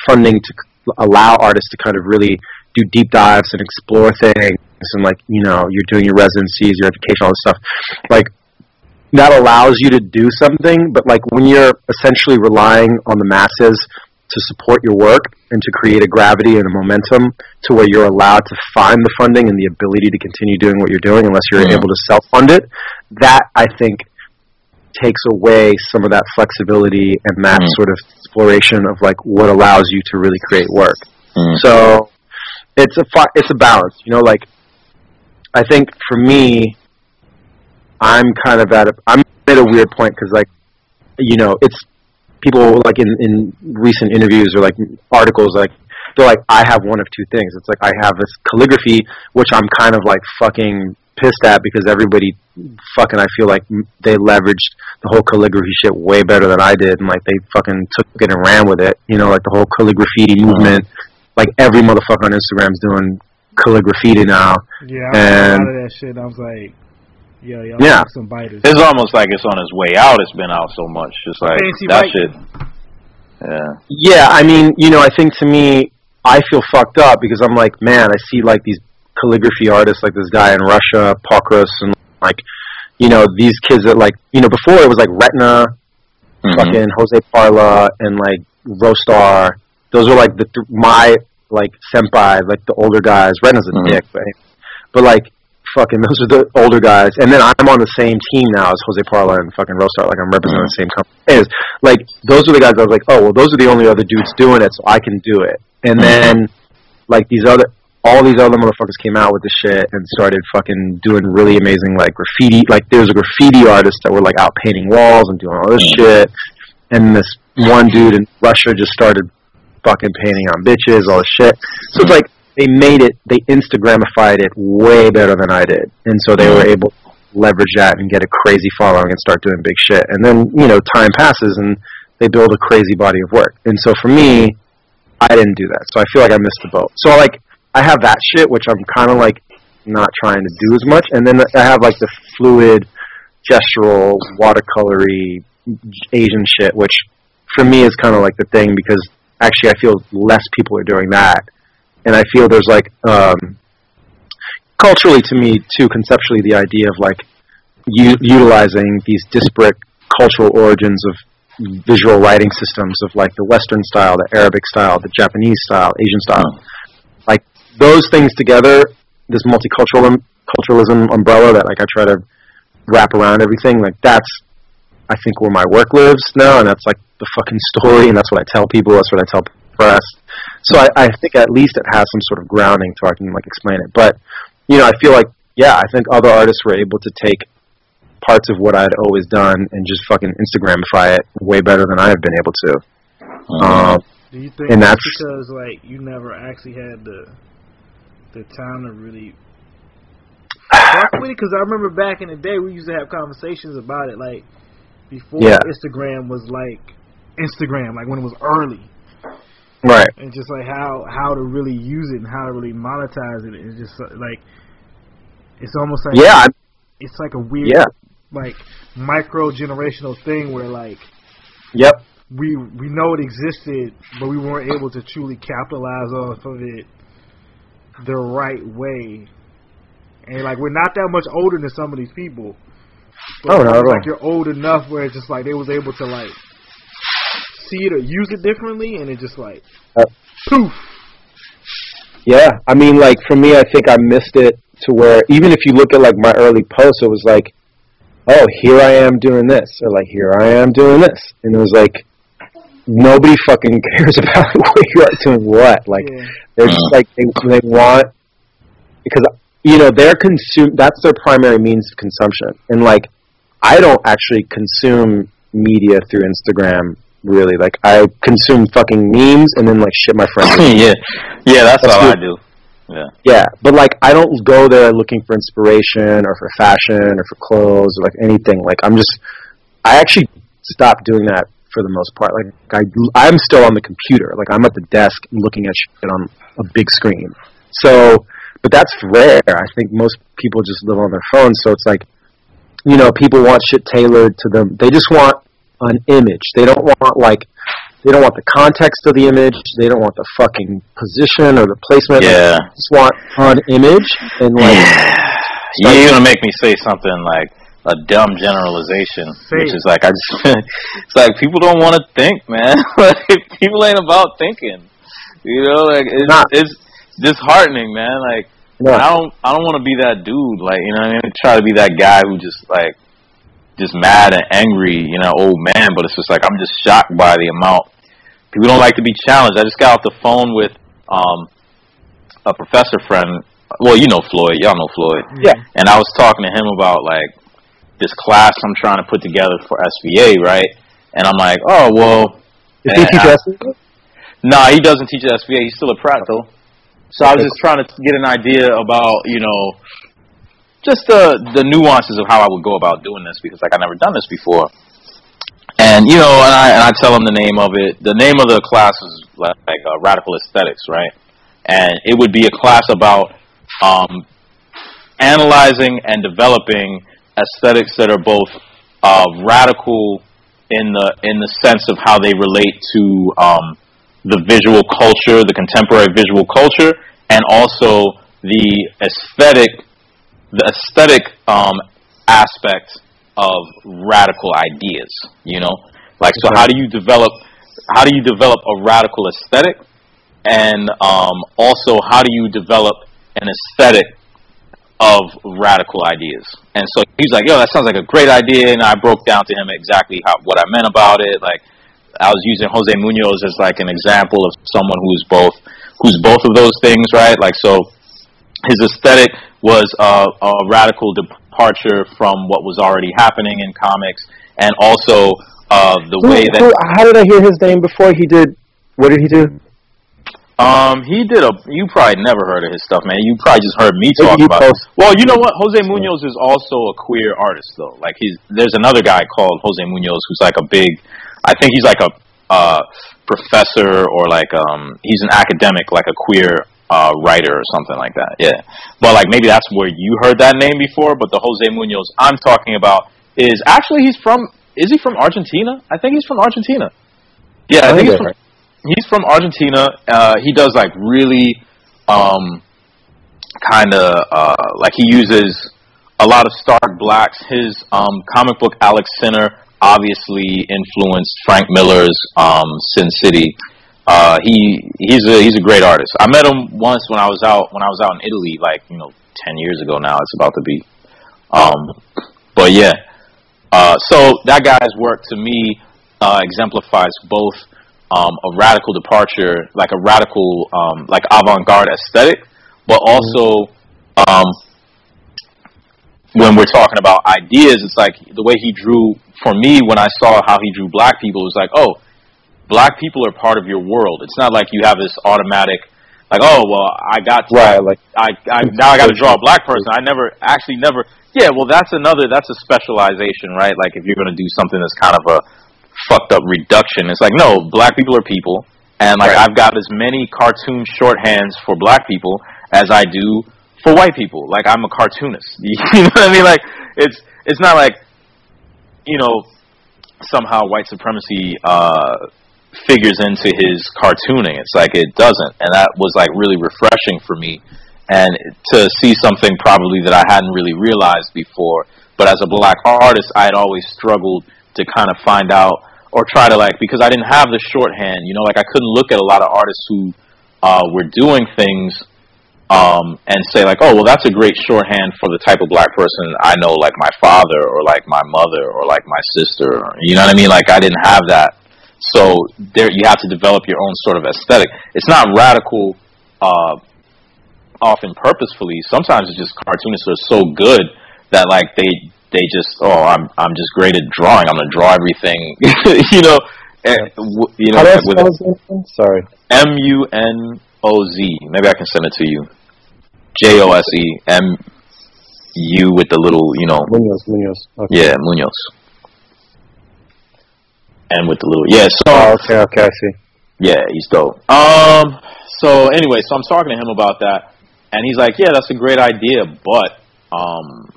funding to allow artists to kind of really do deep dives and explore things, and like you know, you're doing your residencies, your education, all this stuff. Like that allows you to do something, but like when you're essentially relying on the masses to support your work and to create a gravity and a momentum to where you're allowed to find the funding and the ability to continue doing what you're doing unless you're Mhm. able to self fund it, that I think takes away some of that flexibility and that Mhm. sort of exploration of like what allows you to really create work. Mm. So it's a fi- it's a balance, you know. Like I think for me, I'm kind of at a I'm at a weird point because like you know it's people like in in recent interviews or like articles like they're like I have one of two things. It's like I have this calligraphy which I'm kind of like fucking pissed at because everybody fucking I feel like m- they leveraged the whole calligraphy shit way better than I did and like they fucking took it and ran with it. You know, like the whole calligraphy movement. Like every motherfucker on Instagram's doing calligraphy now. Yeah, I And- and, out of that shit. I was like, yo, y'all Yeah. yeah. some biters. It's almost like it's on its way out. It's been out so much. Just like Fancy that bike. shit. Yeah. Yeah, I mean, you know, I think to me, I feel fucked up because I'm like, man, I see like these calligraphy artists, like this guy in Russia, Pokras, and like, you know, these kids that like, you know, before it was like Retna, Mhm. fucking Jose Parla, and like Rostarr. Those were like the th- my like senpai, like the older guys. Retna's a Mhm. dick, but but like fucking those are the older guys. And then I'm on the same team now as Jose Parla and fucking Rostarr. Like I'm representing the same company. Anyways, like those are the guys I was like, oh well, those are the only other dudes doing it, so I can do it. And mm-hmm. then like these other. All these other motherfuckers came out with the shit and started fucking doing really amazing like graffiti. Like there's a graffiti artist that were like out painting walls and doing all this mm-hmm. shit and this one dude in Russia just started fucking painting on bitches, all this shit. So it's like they made it, they Instagramified it way better than I did, and so they were mm-hmm. able to leverage that and get a crazy following and start doing big shit. And then you know time passes and they build a crazy body of work. And so for me, I didn't do that, so I feel like I missed the boat. So like I have that shit, which I'm kind of like not trying to do as much, and then I have like the fluid, gestural, watercolory Asian shit, which for me is kind of like the thing because actually I feel less people are doing that, and I feel there's like um, culturally to me too, conceptually the idea of like u- utilizing these disparate cultural origins of visual writing systems of like the Western style, the Arabic style, the Japanese style, Asian style, like those things together, this multicultural culturalism umbrella that like I try to wrap around everything, like that's I think where my work lives now, and that's like the fucking story, and that's what I tell people. That's what I tell press. So I, I think at least it has some sort of grounding, so I can like explain it. But you know, I feel like yeah, I think other artists were able to take parts of what I'd always done and just fucking Instagramify it way better than I have been able to. Mhm. Um, Do you think and that's that's- because like you never actually had the the time to really fuck with it? Because I remember back in the day we used to have conversations about it, like before Yeah. Instagram was like Instagram, like when it was early, right. and just like how how to really use it and how to really monetize it. It's just like it's almost like Yeah. It's like a weird Yeah. like micro generational thing where like Yep. we we know it existed, but we weren't able to truly capitalize off of it the right way. And like we're not that much older than some of these people. But Oh, no! like you're old enough where it's just like they was able to like see it or use it differently, and it just like Uh, poof. Yeah, I mean, like for me, I think I missed it to where even if you look at like my early posts, it was like, oh, here I am doing this, or like here I am doing this, and it was like nobody fucking (laughs) cares about (laughs) what you are doing what. Like Yeah. they're just like they, they want because you know they're consume that's their primary means of consumption, and like I don't actually consume media through Instagram really. Like I consume fucking memes and then like shit my friends. (laughs) yeah, yeah, that's, That's all I do. Yeah, yeah, but like I don't go there looking for inspiration or for fashion or for clothes or like anything. Like I'm just I actually stopped doing that for the most part. Like I I'm still on the computer. Like I'm at the desk looking at shit on a big screen. So, but that's rare. I think most people just live on their phones. So it's like, you know, people want shit tailored to them. They just want an image. They don't want like, they don't want the context of the image. They don't want the fucking position or the placement. Like, yeah. they just want an image and like, Yeah. You're gonna make me say something like a dumb generalization, Say which is like I just (laughs) it's like people don't want to think, man. (laughs) like people ain't about thinking. You know, like it's Nah. it's disheartening, man. Like no, I don't I don't want to be that dude. Like you know, what I mean, try to be that guy who just like just mad and angry, you know, old man. But it's just like I'm just shocked by the amount people don't like to be challenged. I just got off the phone with um a professor friend. Well, you know Floyd, y'all know Floyd, yeah, and I was talking to him about like this class I'm trying to put together for SVA, right? And I'm like, oh well, he teach I- us? Nah, he doesn't teach SVA. He's still a prac though. So I was just trying to get an idea about, you know, just the the nuances of how I would go about doing this because like I've never done this before. And you know, and I and I tell him the name of it. The name of the class is like, like uh, radical aesthetics, right? And it would be a class about um, analyzing and developing aesthetics that are both uh, radical in the in the sense of how they relate to um, the visual culture, the contemporary visual culture, and also the aesthetic, the aesthetic um, aspect of radical ideas. You know, like so, how do you develop? How do you develop a radical aesthetic? And um, also, how do you develop an aesthetic of radical ideas? And so he's like, "Yo, that sounds like a great idea." And I broke down to him exactly how, what I meant about it. Like, I was using Jose Munoz as like an example of someone who's both who's both of those things, right? Like, so his aesthetic was uh, a radical departure from what was already happening in comics, and also uh, the Who- way that who- how did I hear his name before? He did. What did he do? Um, he did a. You probably never heard of his stuff, man. You probably just heard me talk about. it. Well, you know what? Jose Munoz is also a queer artist, though. Like he's there's another guy called Jose Munoz who's like a big. I think he's like a uh, professor or like um he's an academic, like a queer uh, writer or something like that. Yeah, but like maybe that's where you heard that name before. But the Jose Munoz I'm talking about is actually he's from. Is he from Argentina? I think he's from Argentina. Yeah, I think he's from he's from Argentina. Uh, he does like really, um, kind of uh, like he uses a lot of stark blacks. His um, comic book Alack Sinner obviously influenced Frank Miller's um, Sin City. Uh, he he's a he's a great artist. I met him once when I was out when I was out in Italy, like you know, ten years ago now. It's about to be. Um, but yeah, uh, so that guy's work to me uh, exemplifies both um, a radical departure, like a radical, um, like avant-garde aesthetic, but also um, when we're talking about ideas, it's like the way he drew. For me, when I saw how he drew black people, it was like, oh, black people are part of your world. It's not like you have this automatic, like, oh, well, I got to, Right, like I, I now I got to draw a black person. I never actually never. Yeah, well, that's another. That's a specialization, right? Like if you're going to do something that's kind of a fucked up reduction, it's like no, black people are people, and like I've got as many cartoon shorthands for black people as I do for white people. Like I'm a cartoonist. (laughs) You know what I mean? Like it's it's not like you know somehow white supremacy uh figures into his cartooning. It's like it doesn't, and that was like really refreshing for me, and to see something probably that I hadn't really realized before. But as a black artist, I had always struggled to kind of find out or try to like because I didn't have the shorthand. You know, like I couldn't look at a lot of artists who uh, were doing things um, and say like, oh, well, that's a great shorthand for the type of black person I know, like my father or like my mother or like my sister. You know what I mean? Like I didn't have that. So there, you have to develop your own sort of aesthetic. It's not radical, uh, often purposefully. Sometimes it's just cartoonists are so good that like they they just oh I'm I'm just great at drawing. I'm gonna draw everything, (laughs) you know, w- you know, like with spell his name? Sorry. M U N O Z. Maybe I can send it to you. J O S E M U with the little, you know, Munoz. Munoz. Okay. yeah, Munoz. And with the little, yeah. So Oh, okay. Okay. I see. Yeah, he's dope. Um. So anyway, so I'm talking to him about that, and he's like, "Yeah, that's a great idea, but um,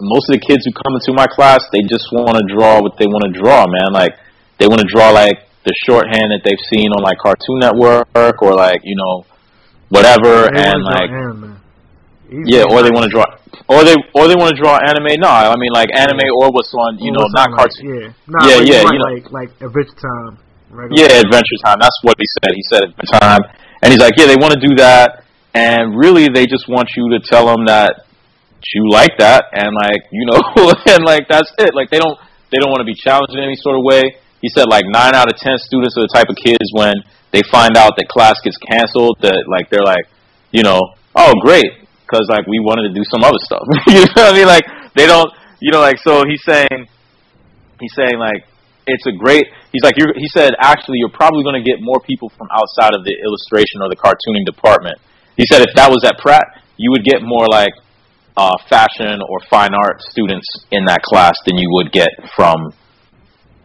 most of the kids who come into my class, they just want to draw what they want to draw, man. Like they want to draw like the shorthand that they've seen on like Cartoon Network or like you know whatever, and like anime. Yeah, or they want to draw, or they or they want to draw anime. No, I mean like anime or what's on, you or know, not like, cartoon. Yeah, Nah, Yeah, like, yeah, like, you know. like like Adventure Time. regular- Yeah, Adventure Time. That's what he said. He said Adventure Time, and he's like, yeah, they want to do that, and really, they just want you to tell them that you like that, and like, you know, (laughs) and like that's it. Like they don't they don't want to be challenged in any sort of way. He said like nine out of ten students are the type of kids when they find out that class gets canceled, that like they're like, you know, oh great, because like we wanted to do some other stuff. (laughs) you know what I mean? Like they don't, you know, like so he's saying, he's saying like it's a great. He's like you're, he said actually you're probably going to get more people from outside of the illustration or the cartooning department. He said if that was at Pratt, you would get more like uh, fashion or fine art students in that class than you would get from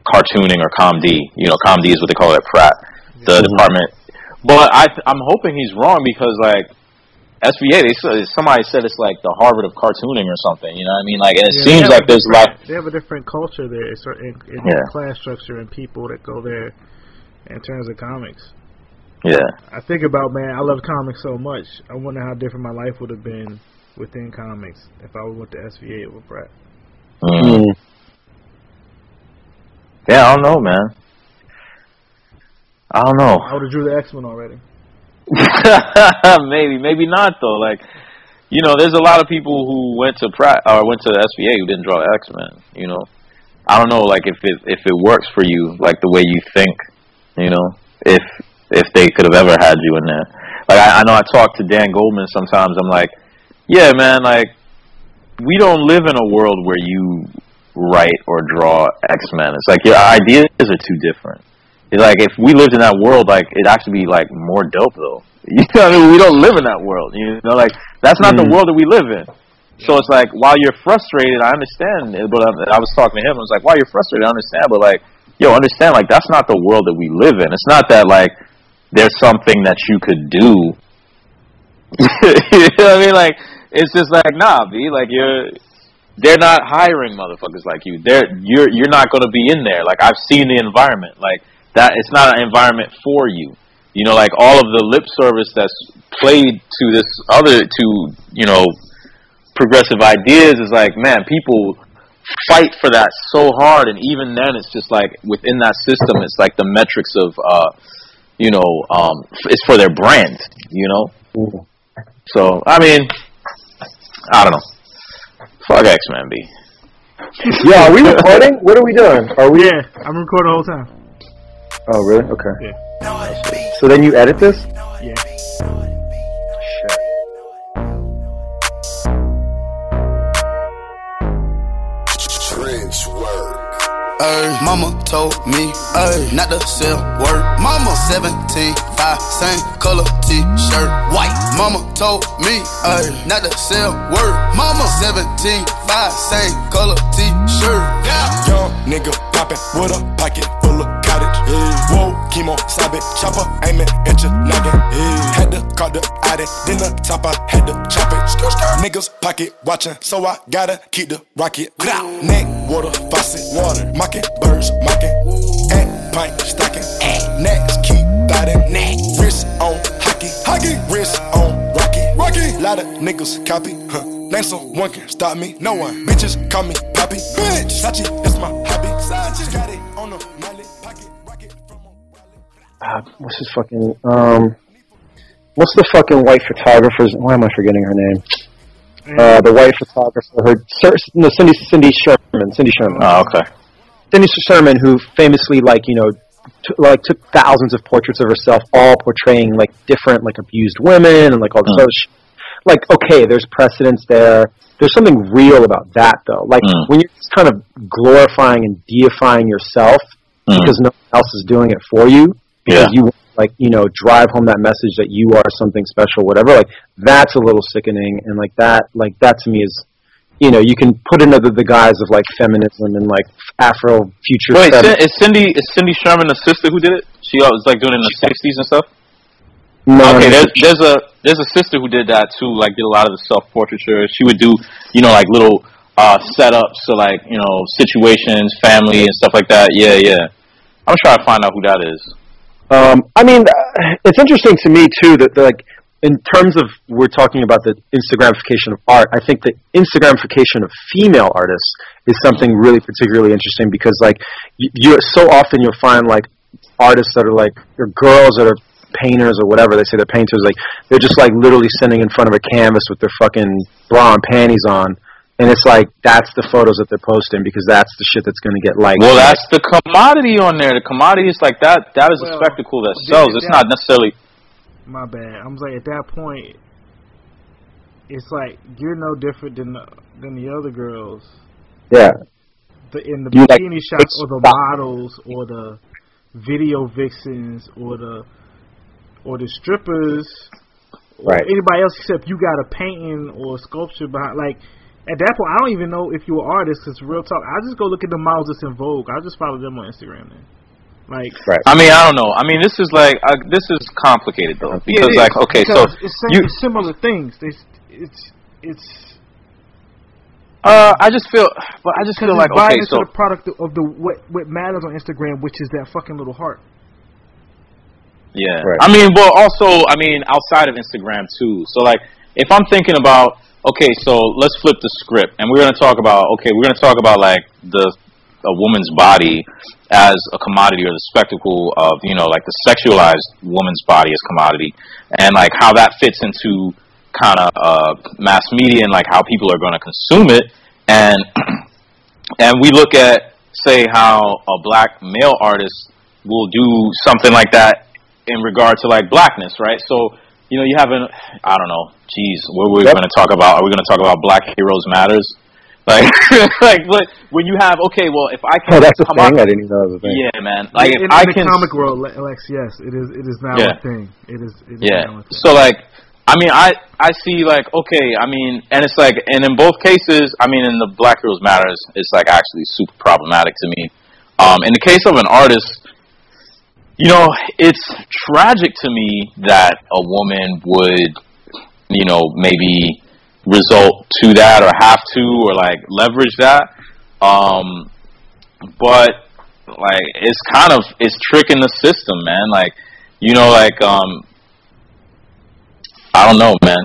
cartooning or ComD. You know, ComD is what they call it at Pratt, the department. But I, I'm hoping he's wrong because like SVA, they said somebody said it's like the Harvard of cartooning or something. You know what I mean? Like, and it Yeah, seems like there's a lot. They have a different culture there, so in, in Yeah. class structure and people that go there in terms of comics. Yeah. I think about man, I love comics so much. I wonder how different my life would have been within comics if I went to SVA with Brett. Mm. Mm. Yeah, I don't know, man. I don't know. I would have drew the X Men already. (laughs) maybe, maybe not though. Like, you know, there's a lot of people who went to Pratt or went to the SVA who didn't draw X Men. You know, I don't know, like if it if it works for you, like the way you think. You know, if if they could have ever had you in there. Like, I, I know I talk to Dan Goldman sometimes. I'm like, yeah, man, like we don't live in a world where you write or draw X Men. It's like your ideas are too different. It's like if we lived in that world, like it'd actually be like more dope though. (laughs) You know, what I mean, we don't live in that world. You know, like that's not the Mm. world that we live in. So it's like while you're frustrated, I understand. But I, I was talking to him. I was like, while you're frustrated, I understand. But like, yo, understand? Like that's not the world that we live in. It's not that like there's something that you could do. (laughs) you know what I mean? Like it's just like nah, b like you're. They're not hiring motherfuckers like you. They're you're you're not going to be in there. Like I've seen the environment. Like that it's not an environment for you. You know, like all of the lip service that's played to this other to you know progressive ideas is like, man, people fight for that so hard, and even then, it's just like within that system, it's like the metrics of uh, you know, um, it's for their brand. You know, so I mean, I don't know. Fuck X Men B. Yeah, are we recording? What are we doing? Are we? Yeah, I'm recording the whole time. Oh, really? Okay. Yeah. So then you edit this? Yeah. Trench work. Ay, mama told me, ay, not to sell word. Mama 17, 5, same color t-shirt, white. Mama told me, ay, not to sell word. Mama 17, 5, same color t-shirt. Yeah. Young nigga poppin' with a pocket full of cottage. Whoa, chemo, sobbing, chopper, aiming at your noggin. Had to call the Addy, then the top I had to chop it. Niggas pocket watching, so I gotta keep the rocket. Neck, water, faucet, water, mocking, birds, mocking. And pint stocking, next keep biting. Neck wrist on hockey, hockey, wrist on rocky, rocky. Lot of niggas copy, huh? Name someone can stop me, no one. Bitches call me Poppy, bitch. Sachi, that's my hobby. Sachi, got it on the Uh, what's his fucking um? What's the fucking white photographer's? Why am I forgetting her name? Uh, the white photographer, her Sir, no, Cindy Cindy Sherman, Cindy Sherman, Oh, okay. Cindy Sherman, who famously like you know, t- like took thousands of portraits of herself, all portraying like different like abused women and like all this Mm. other shit. Like okay, there's precedence there. There's something real about that though. Like Mm. when you're just kind of glorifying and deifying yourself, Mm. because no one else is doing it for you Yeah. you like you know drive home that message that you are something special whatever like that's a little sickening and like that like that to me is you know you can put it under the guise of like feminism and like afro future Wait, fem- is Cindy is Cindy Sherman the sister who did it? She was like doing it in the '60s and stuff. no, okay, there's there's a there's a sister who did that too. Like did a lot of the self portraiture. She would do you know like little uh setups to like you know situations, family and stuff like that. Yeah, yeah. I'm trying to find out who that is. Um, I mean, it's interesting to me too that like in terms of we're talking about the Instagramification of art. I think the Instagramification of female artists is something really particularly interesting because like you, you so often you'll find like artists that are like or girls that are painters or whatever they say they're painters like they're just like literally sitting in front of a canvas with their fucking bra and panties on and it's like that's the photos that they're posting because that's the shit that's going to get liked Well, that's the commodity on there. The commodity is like that. That is a spectacle that sells. It's yeah. not necessarily. My bad. I'm like at that point, it's like you're no different than the, than the other girls. yeah The in the You, like, bikini shots or the expect- models or the video vixens or the or the strippers or Right. anybody else except you got a painting or a sculpture behind. Like at that point, I don't even know if you're an artist. Cause real talk, I just go look at the models that's in Vogue. I just follow them on Instagram. Then, like right I mean, I don't know. I mean, this is like uh, this is complicated though because it like okay, because so it's, same, you it's similar things. They, it's it's uh, I just feel, but I just feel like buying okay, into so the product of the what what matters on Instagram, which is that fucking little heart. Yeah. Right. I mean, well, also, I mean, outside of Instagram too. So, like, if I'm thinking about, okay, so let's flip the script, and we're gonna talk about, okay, we're gonna talk about like the a woman's body as a commodity or the spectacle of, you know, like the sexualized woman's body as commodity, and like how that fits into kind of uh, mass media and like how people are going to consume it, and (clears throat) and we look at say how a black male artist will do something like that in regard to like blackness, right? So you know you have an I don't know, geez, what were we Yep. going to talk about? Are we going to talk about Black Heroes Matters? (laughs) Like, like, but when you have okay, well, if I can oh that's a come thing up, I didn't even know that was a thing yeah, man, like in, if in I the can comic world, Le- Lex, yes, it is. It is now Yeah. a thing. It is. It is Yeah. now a thing. So like, I mean, I I see like okay, I mean, and it's like, and in both cases, I mean, in the Black Girls Matters, it's like actually super problematic to me. Um, in the case of an artist, you know, it's tragic to me that a woman would, you know, maybe result to that or have to or like leverage that. Um, but like, it's kind of it's tricking the system, man. Like, you know, like um, I don't know, man.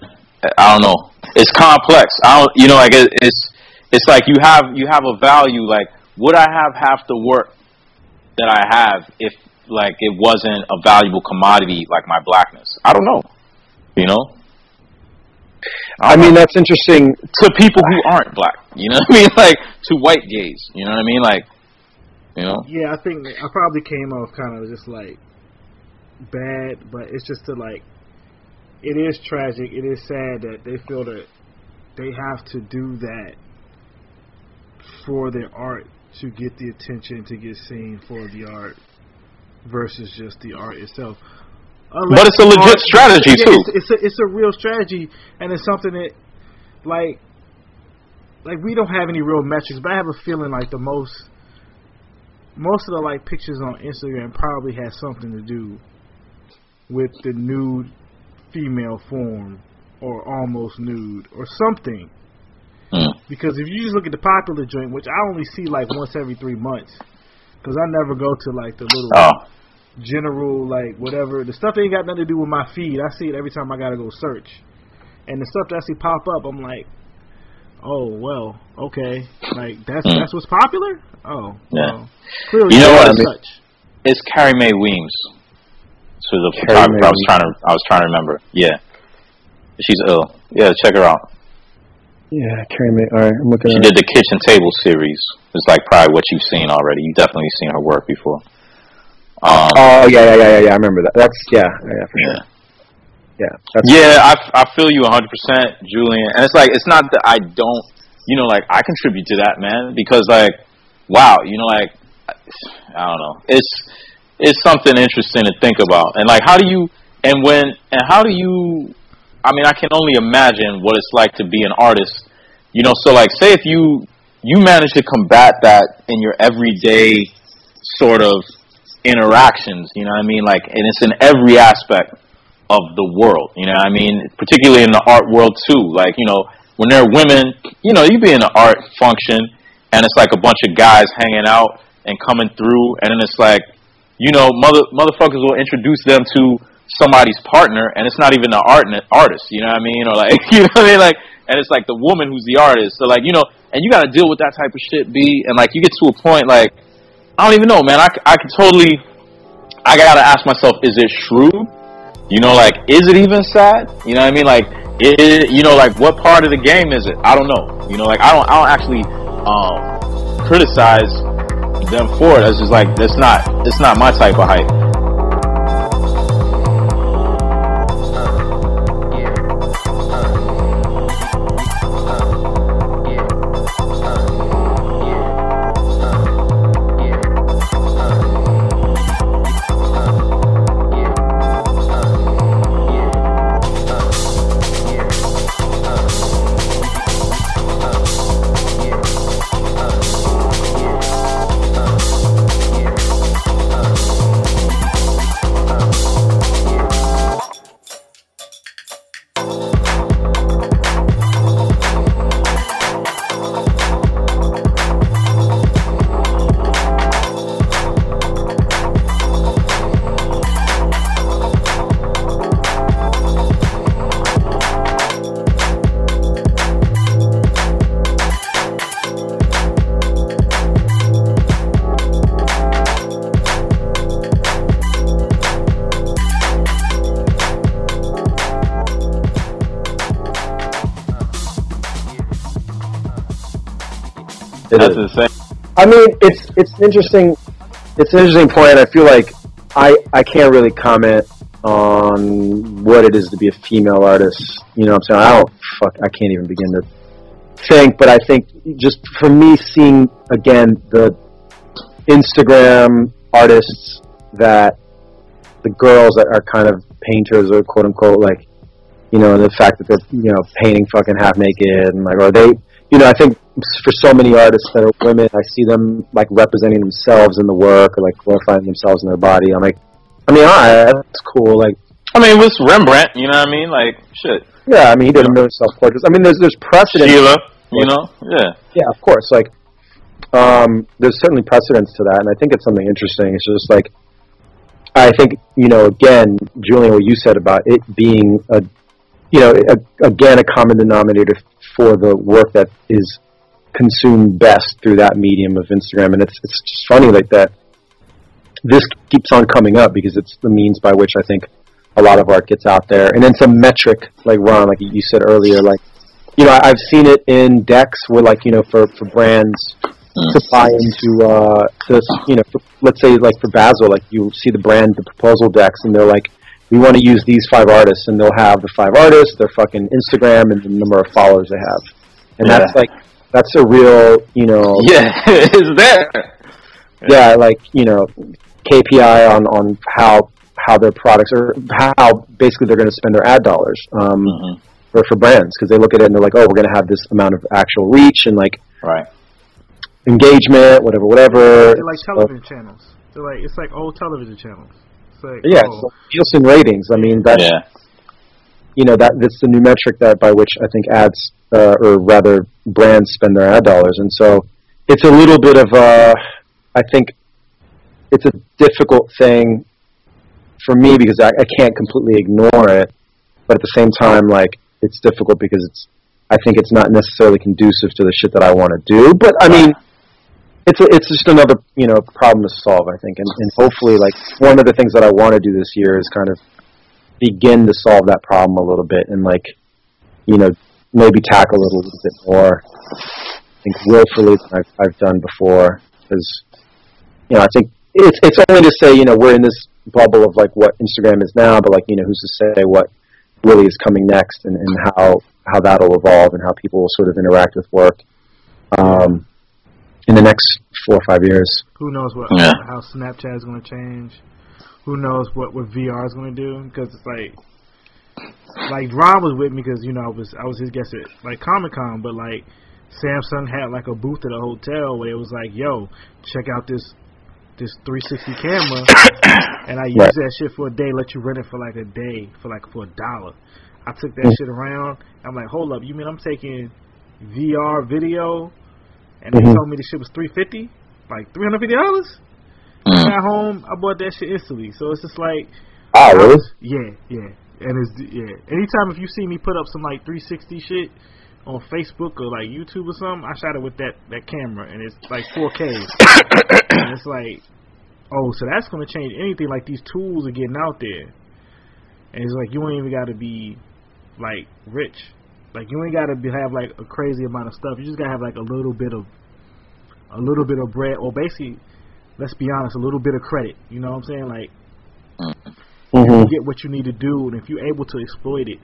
I don't know. It's complex. I don't, you know, like it, it's it's like you have you have a value. Like, would I have half the work that I have if like it wasn't a valuable commodity like my blackness? I don't know. You know. I mean that's interesting to people who aren't black. You know (laughs) what I mean? Like to white gays. You know what I mean? Like, you know. Yeah, I think I probably came off kind of just like bad, but it's just to like. It is tragic. It is sad that they feel that they have to do that for their art to get the attention to get seen for the art versus just the art itself. But it's a legit strategy, Yeah, too. It's, it's a it's a real strategy, and it's something that like like we don't have any real metrics, but I have a feeling like the most most of the like pictures on Instagram probably has something to do with the nude female form or almost nude or something. Mm. Because if you just look at the popular joint, which I only see like once every three months, because I never go to like the little Oh, general like whatever the stuff that ain't got nothing to do with my feed. I see it every time I gotta go search, and the stuff that I see pop up, I'm like, oh well, okay, like that's Mm. that's what's popular. Oh, Yeah. well, clearly You know not what? as such. it's Carrie Mae Weems. So the Carrie photographer Mae I was trying to I was trying to remember. Yeah, she's ill. Yeah, check her out. Yeah Carrie Mae all right I'm looking She at did the kitchen table series. It's like probably what you've seen already. You've definitely seen her work before. Um, oh yeah yeah yeah yeah yeah I remember that that's yeah yeah for sure yeah. yeah that's Yeah, I, I feel you 100%, Julian. And it's like, it's not that I don't, you know, like, I contribute to that, man. Because, like, wow, you know, like, I don't know. It's it's something interesting to think about, and like, how do you and when and how do you? I mean, I can only imagine what it's like to be an artist. You know, so like, say if you you manage to combat that in your everyday sort of interactions. You know what I mean? Like, and it's in every aspect of the world. You know what I mean? Particularly in the art world too. Like, you know, when there are women, you know, you be in an art function and it's like a bunch of guys hanging out and coming through, and then it's like, you know, mother motherfuckers will introduce them to somebody's partner, and it's not even the art artist. You know what I mean? Or like, (laughs) you know what I mean? Like, and it's like the woman who's the artist. So like, you know, and you got to deal with that type of shit. B and like, you get to a point like, I don't even know, man. I I can totally. I gotta ask myself, is it shrewd? You know, like, is it even sad? You know what I mean? Like, it, you know, like, what part of the game is it? I don't know. You know, like, I don't, I don't actually um, criticize them for it. It's just like, it's not, it's not my type of hype. That's insane. I mean, it's it's interesting it's an interesting point. I feel like I I can't really comment on what it is to be a female artist. You know what I'm saying? I don't fuck I can't even begin to think, but I think just for me seeing again the Instagram artists that the girls that are kind of painters or quote unquote like you know, the fact that they're you know painting fucking half naked and like or they you know, I think for so many artists that are women, I see them like representing themselves in the work or like glorifying themselves in their body. I'm like, I mean, alright, that's cool. Like, I mean, with Rembrandt, you know what I mean? Like, shit. yeah, I mean, he did a million self portraits. I mean, there's there's precedent. Sheila, you know? Yeah. Yeah, of course. Like, um, there's certainly precedence to that, and I think it's something interesting. It's just like, I think you know, again, Julian, what you said about it being a, you know, a, again, a common denominator for the work that is consumed best through that medium of Instagram, and it's it's just funny like that. This keeps on coming up because it's the means by which I think a lot of art gets out there, and then some metric, like Ron, like you said earlier, like you know, I- I've seen it in decks where, like, you know, for for brands to buy into, uh, to you know, for, let's say like for Basel, like you see the brand, the proposal decks, and they're like, we want to use these five artists, and they'll have the five artists, their fucking Instagram, and the number of followers they have, and that's like that's a real, you know, Yeah, (laughs) it's there. yeah, like you know, KPI on on how how their products are how basically they're going to spend their ad dollars um, Mhm. for for brands because they look at it and they're like, oh, we're going to have this amount of actual reach and like Right. engagement, whatever, whatever. They're like So, television channels. They're like it's like old television channels. It's yeah, oh, so Nielsen ratings. I mean, that's Yeah. you know that that's the new metric that by which I think ads uh, or rather brands spend their ad dollars, and so it's a little bit of a I think it's a difficult thing for me because I, I can't completely ignore it, but at the same time, like it's difficult because it's I think it's not necessarily conducive to the shit that I want to do. But I mean, it's a, it's just another you know problem to solve. I think, and, and hopefully, like one of the things that I want to do this year is kind of begin to solve that problem a little bit and like you know maybe tackle it a little bit more. I think willfully than I've, I've done before because you know I think it's it's only to say you know we're in this bubble of like what Instagram is now, but like you know who's to say what really is coming next and, and how how that'll evolve and how people will sort of interact with work um, in the next four or five years. Who knows what Yeah. how Snapchat is going to change? Who knows what what VR is going to do? Because it's like like Ron was with me because you know I was I was his guest at like Comic Con, but like Samsung had like a booth at a hotel where it was like, yo, check out this this 360 camera, (coughs) and I used Right. that shit for a day. Let you rent it for like a day for like for a dollar. I took that Mm. shit around. I'm like, hold up, you mean I'm taking VR video, and they Mhm. told me the shit was 350, like 350 dollars. Mm. Got home, I bought that shit instantly. So it's just like, Oh, really? yeah, yeah, and it's yeah. Anytime if you see me put up some like 360 shit on Facebook or like YouTube or something, I shot it with that that camera, and it's like 4K, (coughs) and it's like, oh, so that's gonna change anything. Like these tools are getting out there, and it's like you ain't even got to be like rich. Like you ain't got to be, have like a crazy amount of stuff. You just gotta have like a little bit of a little bit of bread, or basically, let's be honest, a little bit of credit. You know what I'm saying? Like hmm you get what you need to do, and if you're able to exploit it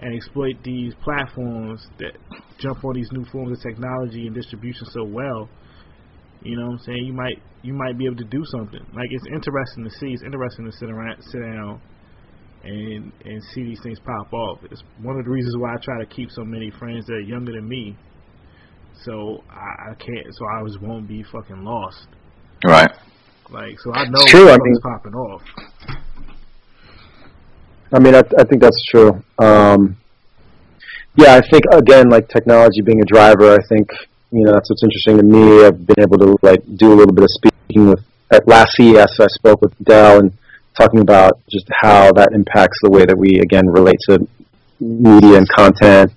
and exploit these platforms that jump on these new forms of technology and distribution so well, you know what I'm saying? You might you might be able to do something. Like it's interesting to see. It's interesting to sit around, sit down, and and see these things pop off. It's one of the reasons why I try to keep so many friends that are younger than me. So I, I can't. So I always won't be fucking lost. Right. Like so I know It's true, I mean- popping off. I mean, I, I think that's true. Um, yeah, I think again, like technology being a driver, I think you know that's what's interesting to me. I've been able to like do a little bit of speaking with at last CES. I spoke with Dell and talking about just how that impacts the way that we again relate to media and content.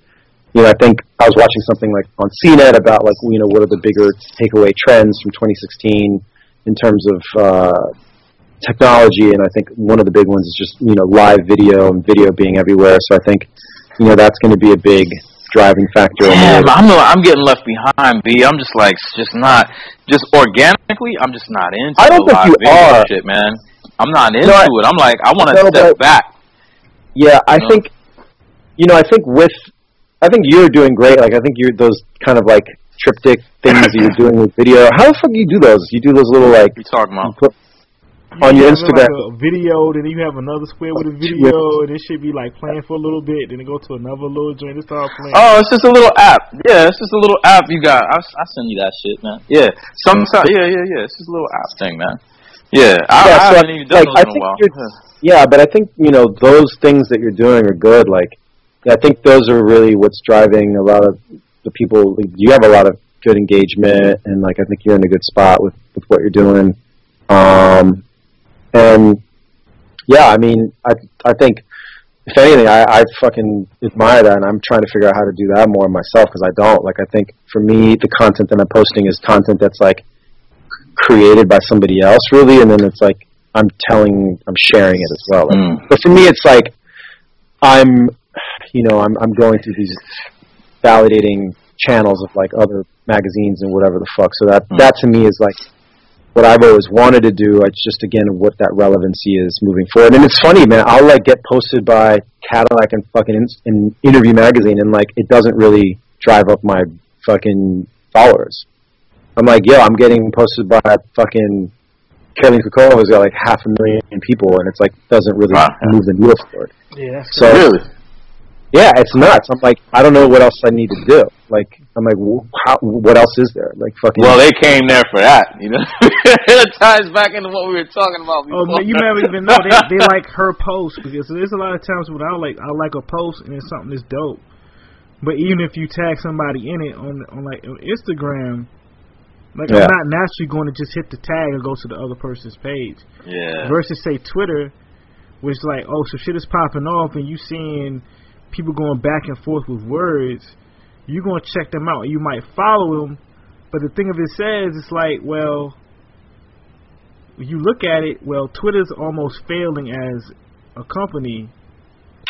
You know, I think I was watching something like on CNET about like you know what are the bigger takeaway trends from 2016 in terms of uh, technology, and I think one of the big ones is just you know live video and video being everywhere. So I think you know that's going to be a big driving factor. in the way Damn, I'm I'm getting left behind, B. I'm just like just not just organically. I'm just not into. I don't think live you are. shit, man. I'm not into No, I- it. I'm like I want to No, step but- back. Yeah, I No. think you know. I think with I think you're doing great. Like I think you're those kind of like triptych things that you're (laughs) doing with video. How the fuck do you do those? You do those little like You talking about? you put on your You have, Instagram. like a video, then you have another square with a (laughs) video, and it should be like playing for a little bit, then it go to another little joint and start playing. Oh, it's just a little app. Yeah, it's just a little app you got. I I send you that shit, man. Yeah, sometimes. Yeah, yeah, yeah. It's just a little app thing, man. Yeah, I, Yeah, I so, haven't even done like, those I in a think while. Yeah, but I think you know those things that you're doing are good. Like, I think those are really what's driving a lot of the people. Like, you have a lot of good engagement, and like I think you're in a good spot with with what you're doing. Um, and yeah, I mean, I I think if anything, I, I fucking admire that, and I'm trying to figure out how to do that more myself because I don't. Like, I think for me, the content that I'm posting is content that's like created by somebody else, really, and then it's like I'm telling, I'm sharing it as well. Like, Mm. But for me, it's like I'm, you know, I'm I'm going through these validating channels of like other magazines and whatever the fuck. So that Mm. that to me is like what I've always wanted to do. It's just again what that relevancy is moving forward. And it's funny, man. I'll like get posted by Cadillac and fucking in, in Interview magazine, and like it doesn't really drive up my fucking followers. I'm like, yo, I'm getting posted by fucking Karolina Kurkova, who's got like half a million people, and it's like doesn't really Wow. move the needle forward. yeah, So Really? yeah, it's nuts. I'm like, I don't know what else I need to do. Like, I'm like, how, what else is there? Like, fucking. Well, they came there for that, you know. (laughs) it ties back into what we were talking about Oh, man, you never even know they, they like her post because there's a lot of times when I like I like a post and it's something that's dope, but even if you tag somebody in it on on like on Instagram, like Yeah. I'm not naturally going to just hit the tag and go to the other person's page yeah. versus say Twitter, which like oh so shit is popping off and you seeing people going back and forth with words, you're gonna check them out. You might follow them, but the thing of it says it's like well you look at it, well, Twitter's almost failing as a company,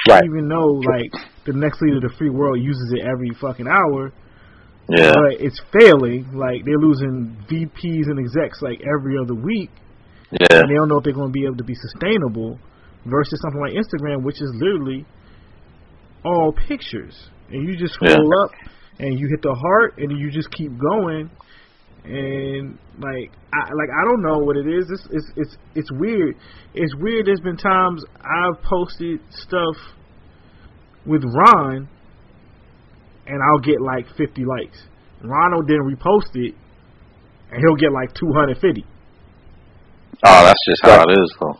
right. even though like the next leader of the free world uses it every fucking hour, Yeah. but it's failing. Like they're losing VPs and execs like every other week, Yeah. and they don't know if they're going to be able to be sustainable. Versus something like Instagram, which is literally all pictures, and you just scroll Yeah. up and you hit the heart, and you just keep going. and like I like I don't know what it is. It's it's it's it's weird. It's weird. There's been times I've posted stuff with Ron, and I'll get like 50 likes. Ronald then repost it, and he'll get like 250. Oh, that's just how it is, though.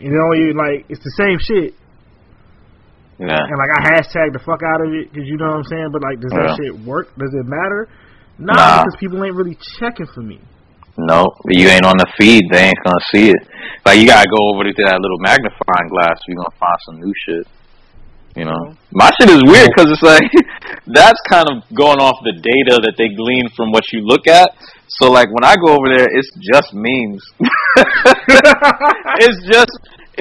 You know, you like it's the same shit. Yeah. And like I hashtag the fuck out of it because you know what I'm saying. But like, does that Yeah. shit work? Does it matter? Nah, Nah. because people ain't really checking for me. No, you ain't on the feed. They ain't gonna see it. Like you gotta go over to that little magnifying glass. You're gonna find some new shit. You know, mm-hmm. my shit is weird mm-hmm. because it's like (laughs) that's kind of going off the data that they glean from what you look at. So like when I go over there, it's just memes. (laughs) it's just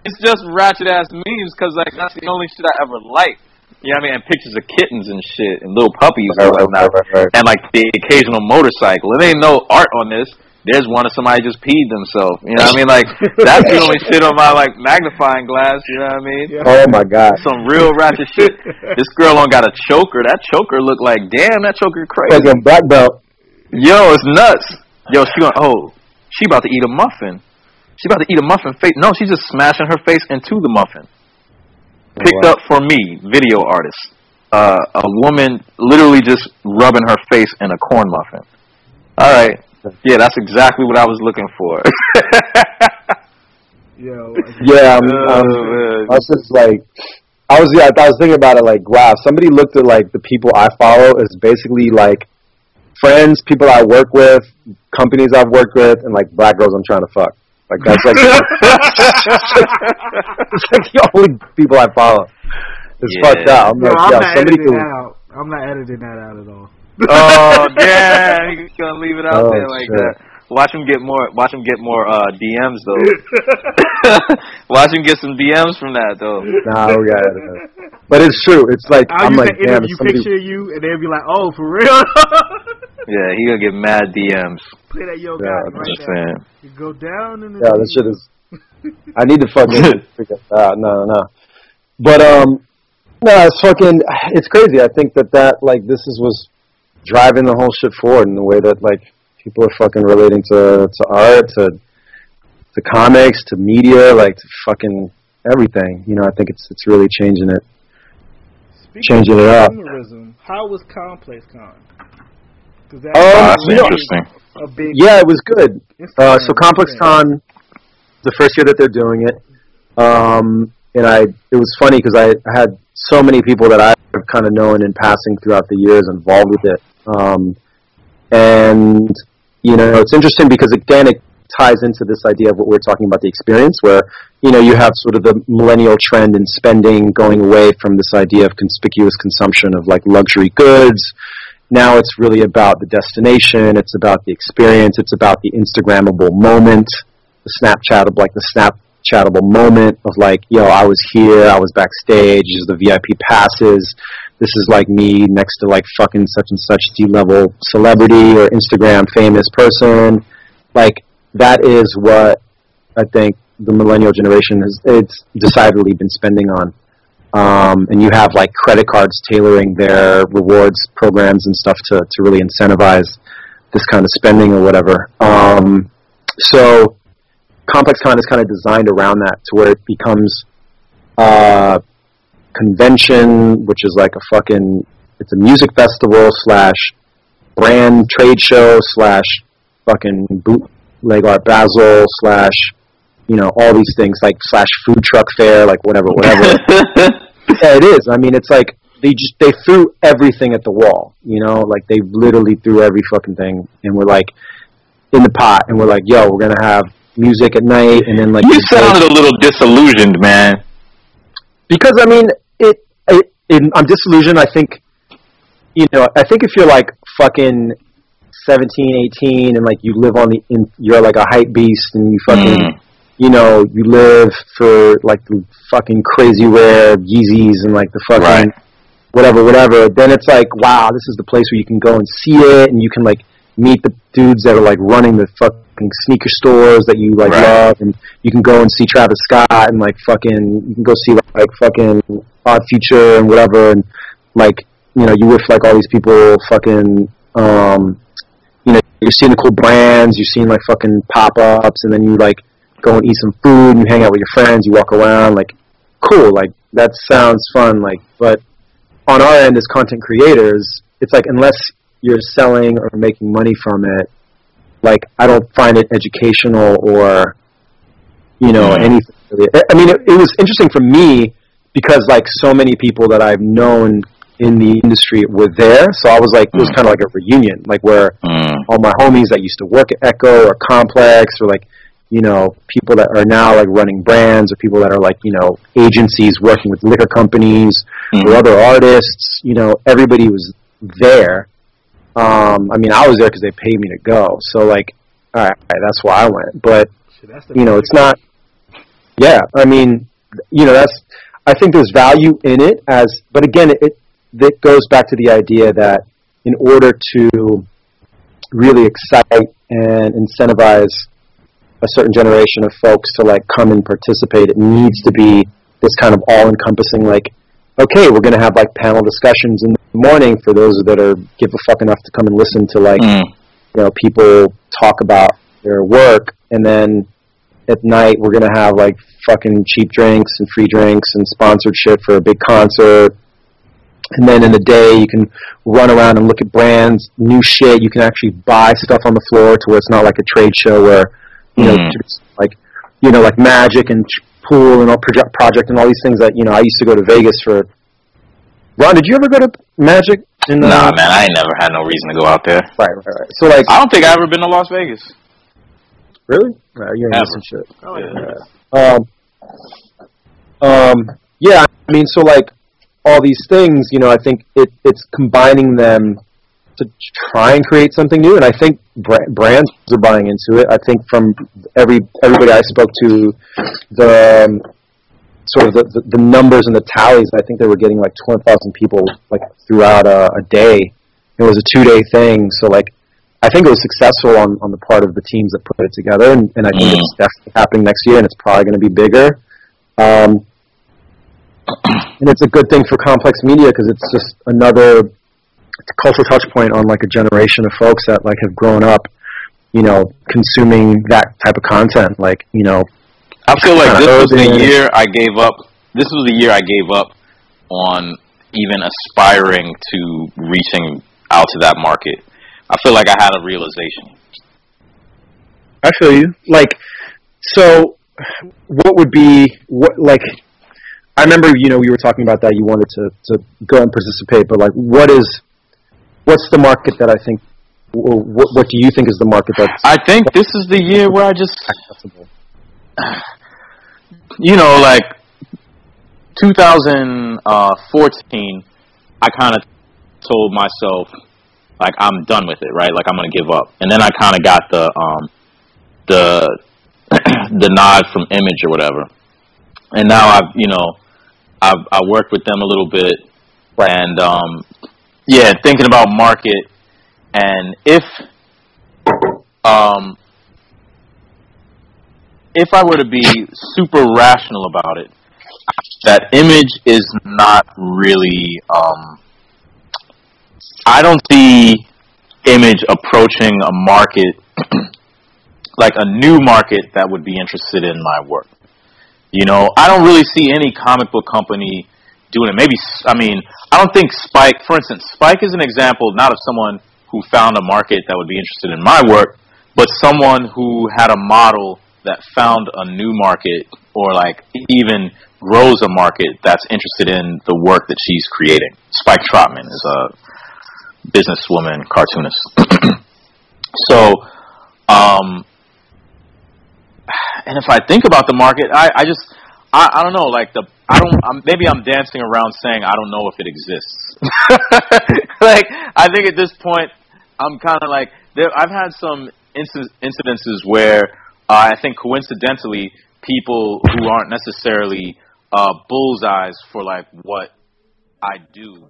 it's just ratchet ass memes because like that's the only shit I ever like. You know what I mean? And pictures of kittens and shit and little puppies and Right, whatnot right, right, right. and like the occasional motorcycle. There ain't no art on this. There's one of somebody just peed themselves. You know what I mean? Like that's the only shit on my like magnifying glass. You know what I mean? Oh my god. Some real ratchet shit. This girl on got a choker. That choker look like damn. That choker crazy. Fucking black belt. Yo, it's nuts. Yo, she going oh, she about to eat a muffin. She about to eat a muffin face. No, she's just smashing her face into the muffin. Picked wow. up for me, video artist. Uh, a woman literally just rubbing her face in a corn muffin. All right. Yeah, that's exactly what I was looking for. (laughs) Yo, (laughs) Yeah, I'm, Oh, I'm. I was just like, I was yeah, I was thinking about it like, wow, somebody looked at like the people I follow is basically like friends, people I work with, companies I've worked with, and like black girls I'm trying to fuck. Like that's like (laughs) it's like the only people I follow. It's Yeah. fucked up. I'm Yo, like, I'm yeah, not somebody editing could. that out. I'm not editing that out at all. (laughs) oh yeah, (laughs) you gonna leave it out Oh, there like shit. that. Watch him get more. Watch him get more uh, DMs though. (laughs) watch him get some DMs from that though. Nah, we got it. But it's true. It's like I'll I'm like, an damn, interview somebody. picture you, and they'll be like, "Oh, for real." Yeah, he gonna get mad DMs. Play that yo Yeah, guy I'm right Just there. saying. You go down in the Yeah, that shit is. I need to fucking figure that. No, no, no. But um, no, it's fucking. It's crazy. I think that that like this is was driving the whole shit forward in the way that like people are fucking relating to to art, to to comics, to media, like to fucking everything. You know, I think it's it's really changing it. Speaking Changing of it up. consumerism, How was Complex Con? 'Cause that Um, Oh, that's you know- interesting. A big Yeah, it was good. Uh, so Complex. Con, the first year that they're doing it, um, and I, it was funny because I had so many people that I've kind of known in passing throughout the years involved with it, um, and you know it's interesting because again it ties into this idea of what we're talking about the experience, where you know you have sort of the millennial trend in spending going away from this idea of conspicuous consumption of like luxury goods. Now it's really about the destination, it's about the experience, it's about the Instagrammable moment, the Snapchatable, like the Snapchatable moment of like, yo, I was here, I was backstage, the VIP passes, this is like me next to like fucking such and such D-level celebrity or Instagram famous person. Like, that is what I think the millennial generation has, it's decidedly been spending on um, and you have like credit cards tailoring their rewards programs and stuff to, to really incentivize this kind of spending or whatever. Um, so ComplexCon is kind of designed around that to where it becomes a convention, which is like a fucking it's a music festival slash brand trade show slash fucking bootleg art Basel slash you know all these things like slash food truck fair like whatever whatever (laughs) yeah, it is. I mean, it's like they just they threw everything at the wall. You know, like they literally threw every fucking thing, and we're like in the pot, and we're like, yo, we're gonna have music at night, and then like You sounded a little disillusioned, man. Because I mean, it, it, it. I'm disillusioned. I think, you know, I think if you're like fucking 17, 18, and like you live on the, in, you're like a hype beast, and you fucking, Mm. you know, you live for like the fucking crazy rare Yeezys and like the fucking Right. whatever, whatever. Then it's like, wow, this is the place where you can go and see it, and you can like meet the dudes that are like running the fucking sneaker stores that you like Right. love, and you can go and see Travis Scott and like fucking, you can go see like fucking Odd Future and whatever, and like you know, you with like all these people fucking, um, you know, you're seeing the cool brands, you're seeing like fucking pop ups, and then you like go and eat some food, and you hang out with your friends, you walk around, like cool, like that sounds fun, like but on our end as content creators, it's like unless you're selling or making money from it, like I don't find it educational or you know Mhm. anything. really. I- mean, it, it was interesting for me because like so many people that I've known in the industry were there, so I was like, it was Mhm. kind of like a reunion, like where Mm. all my homies that used to work at Echo or Complex or like you know people that are now like running brands or people that are like you know agencies working with liquor companies or Mhm. other artists. You know, everybody was there. Um, I mean, I was there because they paid me to go. So like, all right, that's why I went. But you know, it's not. Yeah, I mean, you know, that's. I think there's value in it as, but again, it that goes back to the idea that in order to really excite and incentivize a certain generation of folks to like come and participate, it needs to be this kind of all-encompassing like, okay, we're going to have like panel discussions in morning for those that are give a fuck enough to come and listen to like Mm. you know people talk about their work. And then at night we're gonna have like fucking cheap drinks and free drinks and sponsored shit for a big concert. And then in the day you can run around and look at brands new shit. You can actually buy stuff on the floor to where it's not like a trade show where you know just like you know like magic and pool and all project project and all these things that you know i used to go to vegas for ron did you ever go to magic in, uh, Nah, man, I ain't never had no reason to go out there. right right right so like I don't think I ever been to Las Vegas. Really? Right, you're missing shit. Yeah. Um, um, yeah, I mean, so like all these things, you know, I think it, it's combining them to try and create something new, and I think bra- brands are buying into it. I think from every everybody I spoke to, the um, sort of the, the, the numbers and the tallies, I think they were getting like twenty thousand people like throughout a, a day. It was a two day thing, so like I think it was successful on, on the part of the teams that put it together, and, and I think Mm. it's definitely happening next year, and it's probably going to be bigger. Um, and it's a good thing for complex media because it's just another cultural touch point on like a generation of folks that like have grown up, you know, consuming that type of content. Like, you know, I feel like this was the year I gave up. This was the year I gave up on even aspiring to reaching out to that market. I feel like I had a realization. I feel you. Like, so what would be what like? I remember, you know, we were talking about that. You wanted to to go and participate, but like, what is what's the market that I think? Or what what do you think is the market that I think this is the year where I just, accessible? You know, like 2014, I kind of told myself, like, I'm done with it, right? Like, I'm gonna give up. And then I kind of got the um, the (clears throat) the nod from Image or whatever. And now I've, you know, I've I worked with them a little bit, and um, yeah, thinking about market, and if um, if I were to be super rational about it, that image is not really. Um, I don't see image approaching a market (clears throat) like a new market that would be interested in my work. You know, I don't really see any comic book company doing it. Maybe I mean, I don't think Spike, for instance, Spike is an example not of someone who found a market that would be interested in my work, but someone who had a model that found a new market or like even grows a market that's interested in the work that she's creating. Spike Trotman is a businesswoman cartoonist. (clears throat) so, um, and if I think about the market, I, I just, I, I don't know, like the, I don't, I'm, maybe I'm dancing around saying I don't know if it exists. (laughs) like, I think at this point, I'm kind of like, there, I've had some inci- incidences where uh, I think coincidentally, people who aren't necessarily uh, bullseyes for like what I do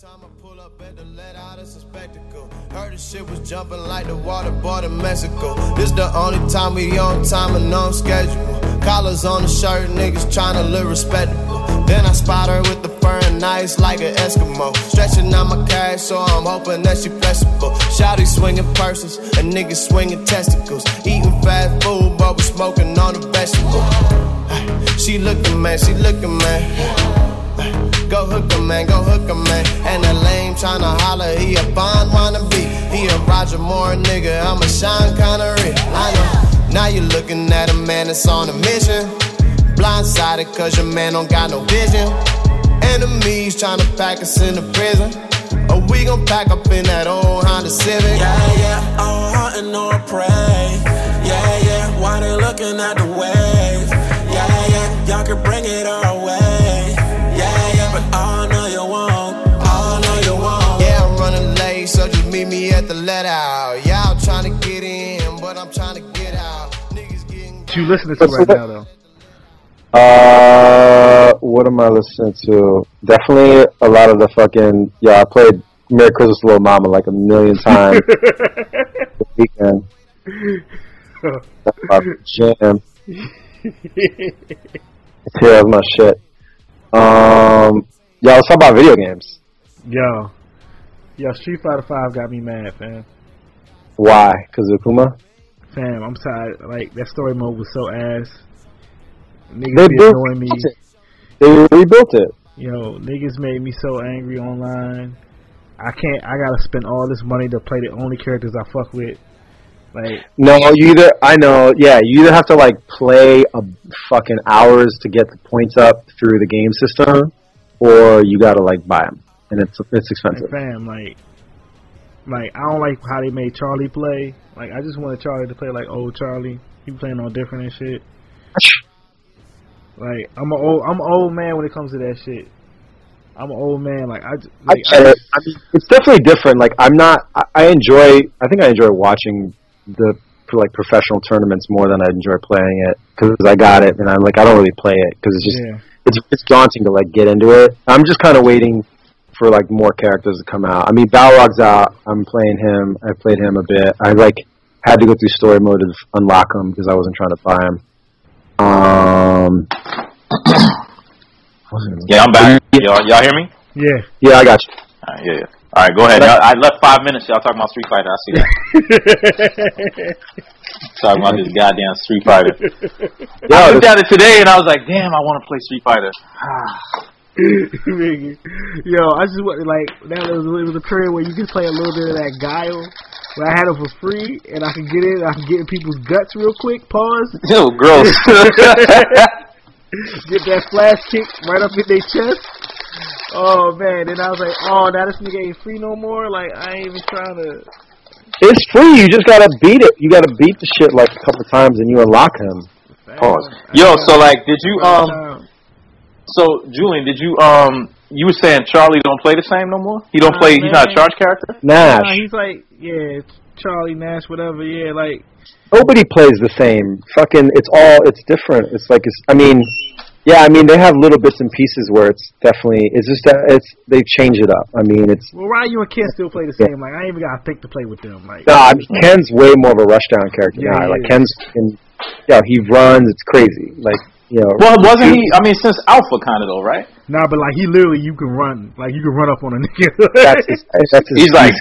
time I pull up at the let out, a spectacle. Heard the shit was jumping like the water in Mexico. This the only time we on time and on schedule. Collars on the shirt, niggas tryna live respectable. Then I spot her with the fur and ice like an Eskimo. Stretching out my cash, so I'm hoping that she flexible. Shouty swinging purses, and niggas swinging testicles. Eating fast food, but we smoking on the vegetable. She looking, man, she looking, man. Go hook 'em, man, go hook 'em, man. And that lame tryna holler, he a Bond wannabe. He a Roger Moore nigga, I'm a Sean Connery. I know. Now you're looking at a man that's on a mission. Blindsided cause your man don't got no vision. Enemies tryna pack us into prison. Or we gon' pack up in that old Honda Civic. Yeah, yeah, all hunting or prey. Yeah, yeah, why they looking at the wave? Yeah, yeah, y'all can bring it our at the let out. Y'all tryna get in, but I'm tryna get out. Niggas getting What you listening to right now, though? Uh, what am I listening to? Definitely a lot of the fucking yeah. I played Merry Christmas, Little Mama like a million times (laughs) this weekend. That's my jam. (laughs) yeah, that's my shit. Um, yeah, let's talk about video games. Yo, yo, Street Fighter Five got me mad, fam. Why? Because of Kuma? Fam, I'm tired. Like that story mode was so ass. They Niggas be annoying me. it. They rebuilt it. Yo, niggas made me so angry online. I can't. I gotta spend all this money to play the only characters I fuck with. Like, No, you either I know, yeah, you either have to like play a fucking hours to get the points up through the game system, or you gotta like buy them, and it's it's like expensive. fam, like, like I don't like how they made Charlie play. Like, I just wanted Charlie to play like old Charlie. He playing all different and shit. Like, I'm an old, I'm an old man when it comes to that shit. I'm an old man. Like, I, I like, get it. I mean, it's definitely different. Like I'm not. I, I enjoy. I think I enjoy watching the like professional tournaments more than I enjoy playing it because I got it, and I'm like I don't really play it because it's just yeah. it's it's daunting to like get into it. I'm just kind of waiting for like more characters to come out. I mean, Balrog's out. I'm playing him. I played him a bit. I like had to go through story mode to unlock him because I wasn't trying to buy him. Um, (coughs) Yeah, I'm back. Y'all, y'all hear me? Yeah. yeah, I got you. All right, yeah, yeah. All right, go ahead. Y'all, I left five minutes. Y'all talking about Street Fighter. I see that. (laughs) talking about this goddamn Street Fighter. Yeah, I looked this- at it today and I was like, damn, I want to play Street Fighter. (sighs) (laughs) Nigga. Yo, I just want like that was it was a period where you could play a little bit of that guile. Where I had it for free and I could get in, I could get in people's guts real quick. Pause. (laughs) Yo, gross. (laughs) Get that flash kick right up in their chest. Oh man! and I was like, oh, now this nigga ain't free no more. Like I ain't even trying to. It's free. You just gotta beat it. You gotta beat the shit like a couple times, and you unlock him. Pause. Yo, so like, did you um? So Julian, did you um? You were saying Charlie don't play the same no more. He don't Nah, play. He's not a charge character. Nash. Nah, he's like, yeah, Charlie Nash, whatever. Yeah, like Nobody plays the same. Fucking, it's all. It's different. It's like it's. I mean, yeah. I mean, they have little bits and pieces where it's definitely. It's just that it's. They change it up. I mean, it's. well, why you and Ken still play the same. Like I ain't even gotta think to play with them. Like No, I mean, Ken's way more of a rushdown character Yeah, now. Like is. Ken's, in, yeah, he runs. It's crazy. Like you know. Well, wasn't he? I mean, since Alpha, kind of though, right? Nah, but like he literally, you can run, like you can run up on a nigga. That's his. That's his. He's like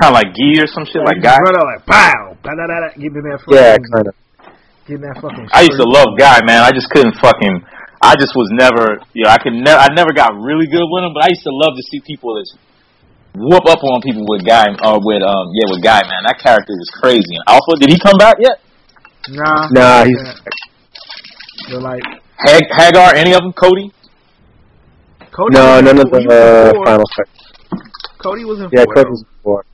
kind of like Gee or some shit, like you guy. run up like pow, da da da da, getting in that fucking, Yeah, kind of. getting that fucking. I used to love Guy, man. I just couldn't fucking. I just was never, you know, I could never, I never got really good with him, but I used to love to see people that whoop up on people with Guy, or with, um, yeah, with Guy, man. That character was crazy. And Alpha, did he come back yet? Nah, Nah, he's. They're like Hag- Haggar, any of them? Cody? Cody. No, was in none of the he was in uh, final fight. Cody was in Yeah, four. Cody's four.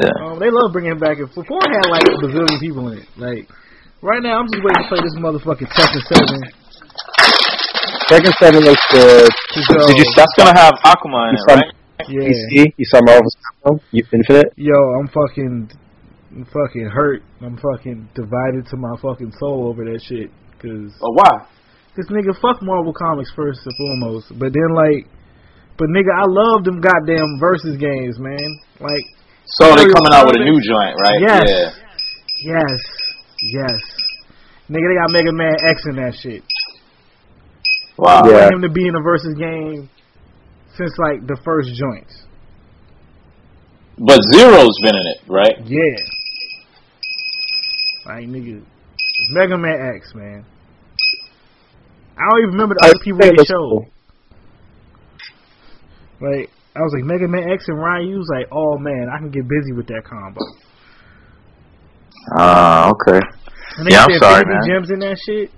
Yeah. Um, they love bringing him back. And four had like a bazillion people in it. Like right now, I'm just waiting to play this motherfucking Tekken Seven. Tekken Seven looks good. So, Did you That's gonna have Akuma in it, You right? Yeah. PC? You saw Marvel's You Infinite? Yo, I'm fucking, I'm fucking hurt. I'm fucking divided to my fucking soul over that shit. Cause Oh, why? this nigga fuck Marvel Comics first and foremost, but then like, but nigga, I love them goddamn versus games, man. Like, So they coming out with a new joint, right? Yes. Yeah. yes, yes, nigga, they got Mega Man X in that shit. Wow. I Yeah. want him to be in a versus game since like the first joints. But Zero's been in it, right? Yeah. Like nigga, Mega Man X, man. I don't even remember the other people in the show. Like I was like Mega Man X and Ryu was like, oh man, I can get busy with that combo. Ah, okay. And they Yeah, I'm sorry, baby man. gems in that shit.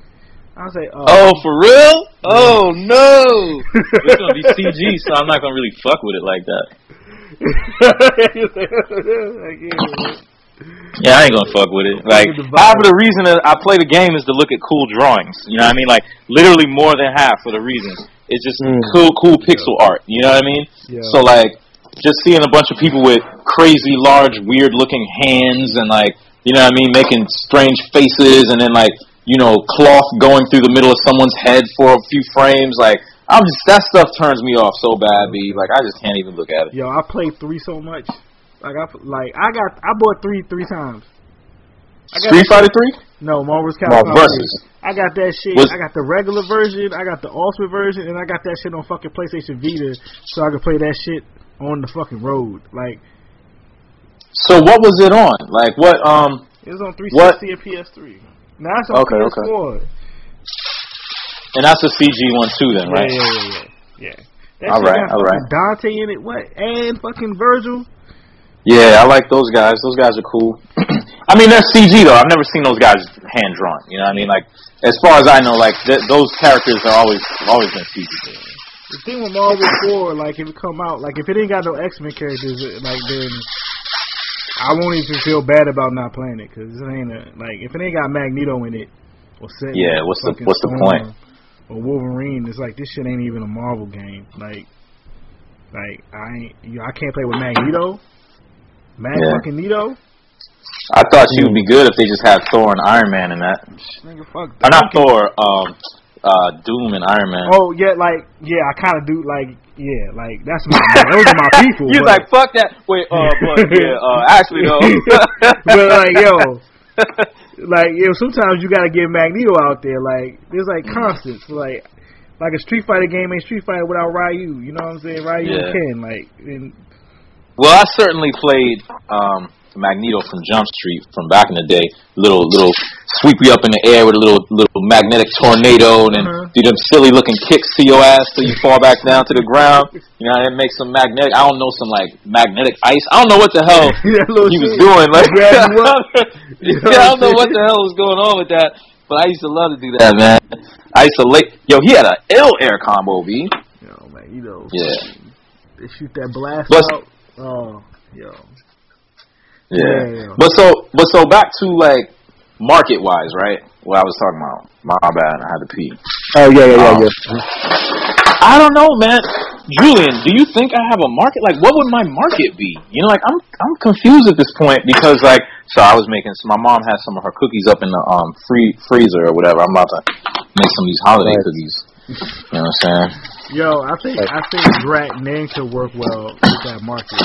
I was like, oh, Oh, for real? Oh no! (laughs) it's gonna be CG, so I'm not gonna really fuck with it like that. (laughs) Like, yeah, man. Yeah, I ain't gonna fuck with it. Like Look the half of the reason that I play the game is to look at cool drawings. You know what I mean? Like literally more than half of the reason. It's just Mm. cool, cool pixel art. You know what I mean? Yeah. So like, just seeing a bunch of people with crazy large, weird looking hands and like, you know what I mean, making strange faces and then like, you know, cloth going through the middle of someone's head for a few frames. Like, I'm just that stuff turns me off so bad, b. Like, I just can't even look at it. Yo, I played three so much. Like I like I got I bought three three times. I got Street Fighter Three? No, Marvel's Capcom. versus. I got that shit. Was- I got the regular version. I got the ultimate version, and I got that shit on fucking PlayStation Vita, so I could play that shit on the fucking road. Like So what was it on? Like what? Um. it was on 360 What? and PS3. Now it's on Okay, okay. PS4. And that's a CG one too, then, right? Yeah, yeah, yeah, yeah. yeah. That All right, all right. Dante in it. What? And fucking Virgil. Yeah, I like those guys. Those guys are cool. (clears throat) I mean, they're CG though. I've never seen those guys hand drawn. You know what I mean? Like, as far as I know, like th- those characters are always always been CG. The thing with Marvel 4, like if it come out, like if it ain't got no X Men characters, like then I won't even feel bad about not playing it because it ain't a, like if it ain't got Magneto in it or Sentinel Yeah, what's the- what's the point? Or Wolverine, it's like this shit ain't even a Marvel game. Like, like I ain't, you know, I can't play with Magneto. Mag Yeah. fucking Nito. I thought she would be good if they just had Thor and Iron Man in that. Nigga, fuck Or not Thor. Um, uh, Doom and Iron Man. Oh yeah, like yeah, I kind of do like yeah, like that's my those are my (laughs) people. you like fuck that? Wait, uh, (laughs) but yeah, uh, actually though. (laughs) but like yo, like yo, sometimes you gotta get Magneto out there. Like there's like Mm. constants. Like like a Street Fighter game ain't Street Fighter without Ryu. You know what I'm saying? Ryu Yeah. and Ken. Like and Well, I certainly played um, Magneto from Jump Street from back in the day. Little little sweep you up in the air with a little little magnetic tornado, and then Uh-huh. do them silly looking kicks to your ass till you fall back down to the ground. You know, and make some magnetic. I don't know some like magnetic ice. I don't know what the hell (laughs) Yeah, he was shit. doing. Like, Grab (laughs) you up. Know yeah, I don't know what the hell was going on with that. But I used to love to do that, man. Isolate. Yo, he had an ill air combo, B. yo Magneto. Yeah. They shoot that blast out. Oh yo. Yeah. Yeah, yeah. But so but so back to like market wise, right? What I was talking about. My bad, I had to pee. Oh yeah, yeah, yeah, Um, yeah. I don't know, man. Julian, do you think I have a market? Like what would my market be? You know, like I'm I'm confused at this point because like so I was making so my mom has some of her cookies up in the um free freezer or whatever. I'm about to make some of these holiday Right. cookies. You know what I'm saying? Yo, I think I think Drat Ning could work well with that market.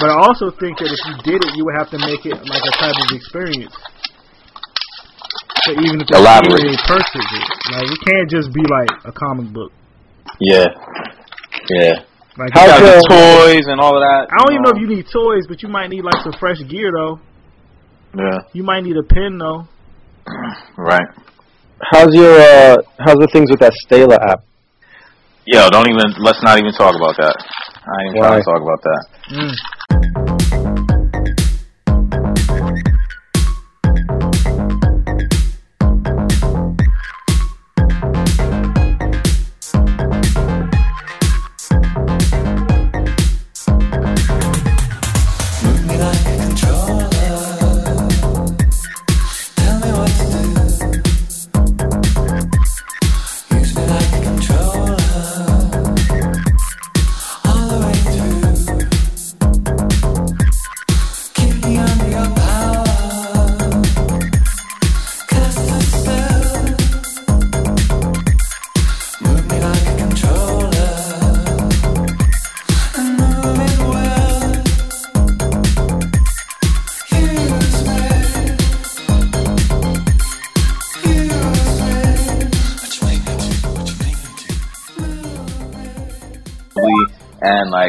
But I also think that if you did it, you would have to make it like a type of experience. So even if the Elaborate. they purchase it, like it can't just be like a comic book. Yeah. Yeah. Like You How's got the toys and all of that. I don't even know um, if you need toys, but you might need like some fresh gear though. Yeah. You might need a pen though. Right. How's your uh, how's the things with that Stela app? Yo, don't even. Let's not even talk about that. I ain't even trying to talk about that. Mm.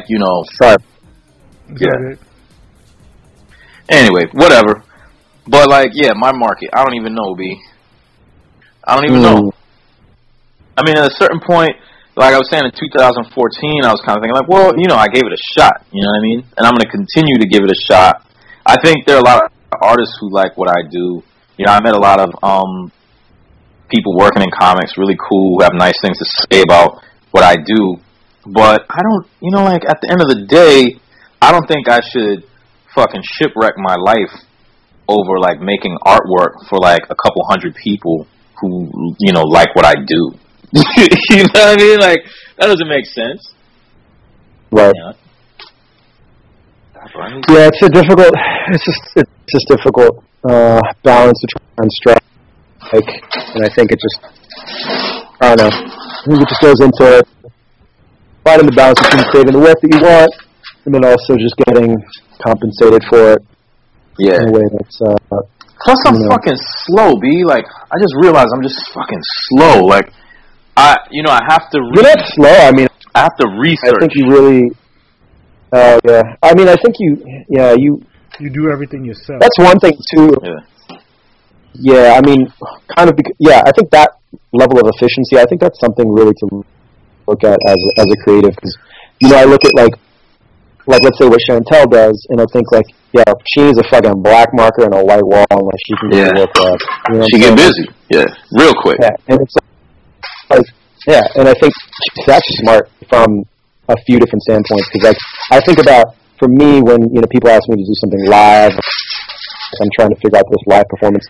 You know, Sorry. It's Yeah. anyway, whatever. But like, yeah, my market, I don't even know, b. I don't even Mm. know. I mean, at a certain point, like I was saying in 2014, I was kind of thinking like, well, you know, I gave it a shot. You know what I mean? And I'm going to continue to give it a shot. I think there are a lot of artists who like what I do. You know, I met a lot of um, people working in comics, really cool, who have nice things to say about what I do. But I don't, you know, like at the end of the day, I don't think I should fucking shipwreck my life over like making artwork for like a couple hundred people who, you know, like what I do. (laughs) you know what I mean? Like that doesn't make sense. Right. Yeah. Yeah, it's a difficult. It's just it's just difficult uh, balance to try and strike. Like, and I think it just I don't know. I think it just goes into finding the balance between creating the work that you want and then also just getting compensated for it Yeah. in a way that's uh, Plus, I'm you know. fucking slow, b. Like I just realized I'm just fucking slow. Like I, you know, I have to. you're not slow. I mean, I have to research. I think you really. Oh yeah. I mean, I think you. Yeah, you. You do everything yourself. That's one thing too. Yeah. Yeah, I mean, kind of. Bec- yeah, I think that level of efficiency. I think that's something really to look at as as a creative because you know I look at like like let's say what Shantell does, and I think like yeah, she needs a fucking black marker and a white wall, and like she can Yeah. work out. You know She get busy. Yeah, real quick. Yeah, and it's like yeah, and I think she's actually smart from a few different standpoints because like I think about for me when you know people ask me to do something live, I'm trying to figure out this live performance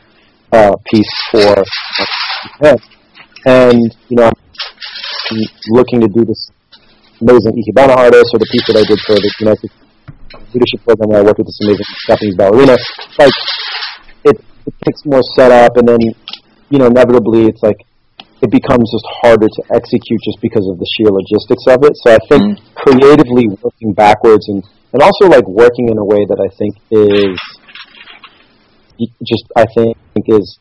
uh, piece for uh, and you know I'm looking to do this amazing Ikebana artist or the piece that I did for the United Leadership Program where I worked with this amazing Japanese ballerina. Like it, it takes more setup and then you know inevitably it's like it becomes just harder to execute just because of the sheer logistics of it. So I think mm-hmm. creatively working backwards and, and also like working in a way that I think is just I think is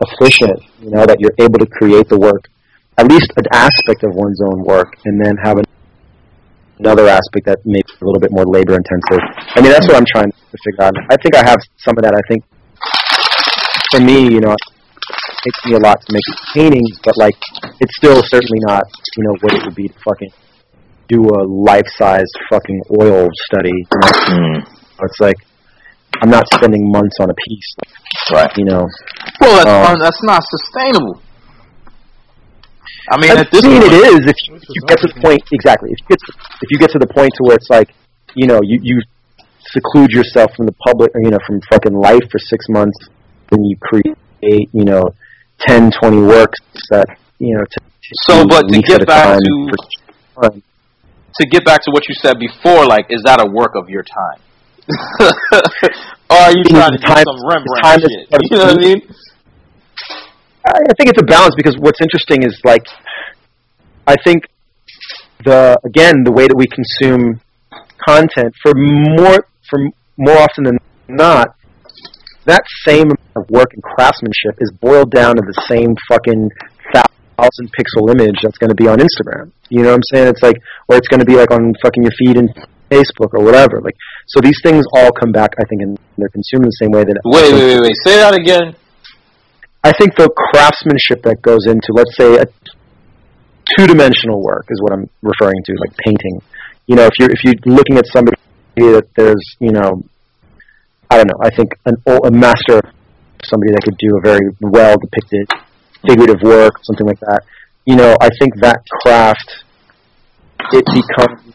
efficient. You know that you're able to create the work, at least an aspect of one's own work, and then have an, another aspect that makes it a little bit more labor intensive. I mean that's what I'm trying to figure out. I think I have some of that. I think for me, you know, it takes me a lot to make paintings, but like it's still certainly not, you know, what it would be to fucking do a life size fucking oil study. You know? Mm, It's like I'm not spending months on a piece, right. you know. Well, that's Um, that's not sustainable. I mean, I at this mean, point, it is if you, if you get to the point exactly. If you get to, if you get to the point to where it's like, you know, you you seclude yourself from the public, or, you know, from fucking life for six months, and you create, you know, 10, 20 works that you know. To, So, but to get back to- for time. to get back to what you said before, like, is that a work of your time? (laughs) or are you trying to do time- some Rembrandt shit? (laughs) You know what I mean? I think it's a balance because what's interesting is like, I think the again the way that we consume content for more for more often than not, that same amount of work and craftsmanship is boiled down to the same fucking thousand pixel image that's going to be on Instagram. You know what I'm saying? It's like, or it's going to be like on fucking your feed in Facebook or whatever. Like, so these things all come back. I think, and they're consumed the same way that. Wait, wait, wait, wait. Say that again. I think the craftsmanship that goes into, let's say, a two-dimensional work is what I'm referring to, like painting. You know, if you're if you're looking at somebody that there's, you know, I don't know. I think an a master, somebody that could do a very well depicted figurative work, something like that. You know, I think that craft it becomes.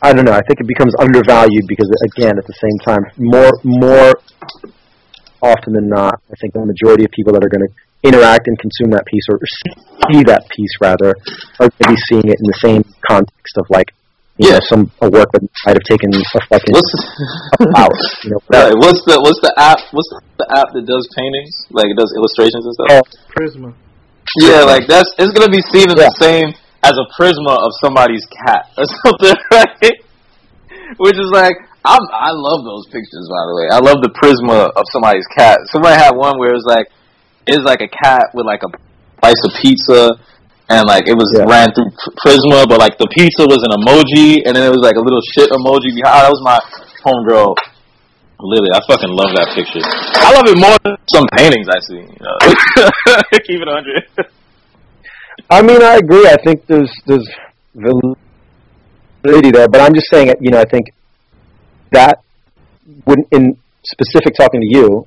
I don't know. I think it becomes undervalued because, again, at the same time, more more often than not, I think the majority of people that are going to interact and consume that piece or see that piece rather are going to be seeing it in the same context of like you know some a work that might have taken a fucking What's couple (laughs) hours. You know, right? What's the what's the app? What's the app that does paintings? Like it does illustrations and stuff. Oh, Prisma. Yeah, like that's it's gonna be seen as Yeah. the same as a prisma of somebody's cat or (laughs) something, right? Which is like I'm I love those pictures by the way. I love the prisma of somebody's cat. Somebody had one where it was like it's like a cat with like a slice of pizza and like it was Yeah. ran through Prisma, but like the pizza was an emoji, and then it was like a little shit emoji behind. Ah, that was my homegirl. Lily, I fucking love that picture. I love it more than some paintings I see. You know? (laughs) Keep it a hundred. I mean, I agree. I think there's there's validity there, but I'm just saying, it you know, I think that would in specific talking to you.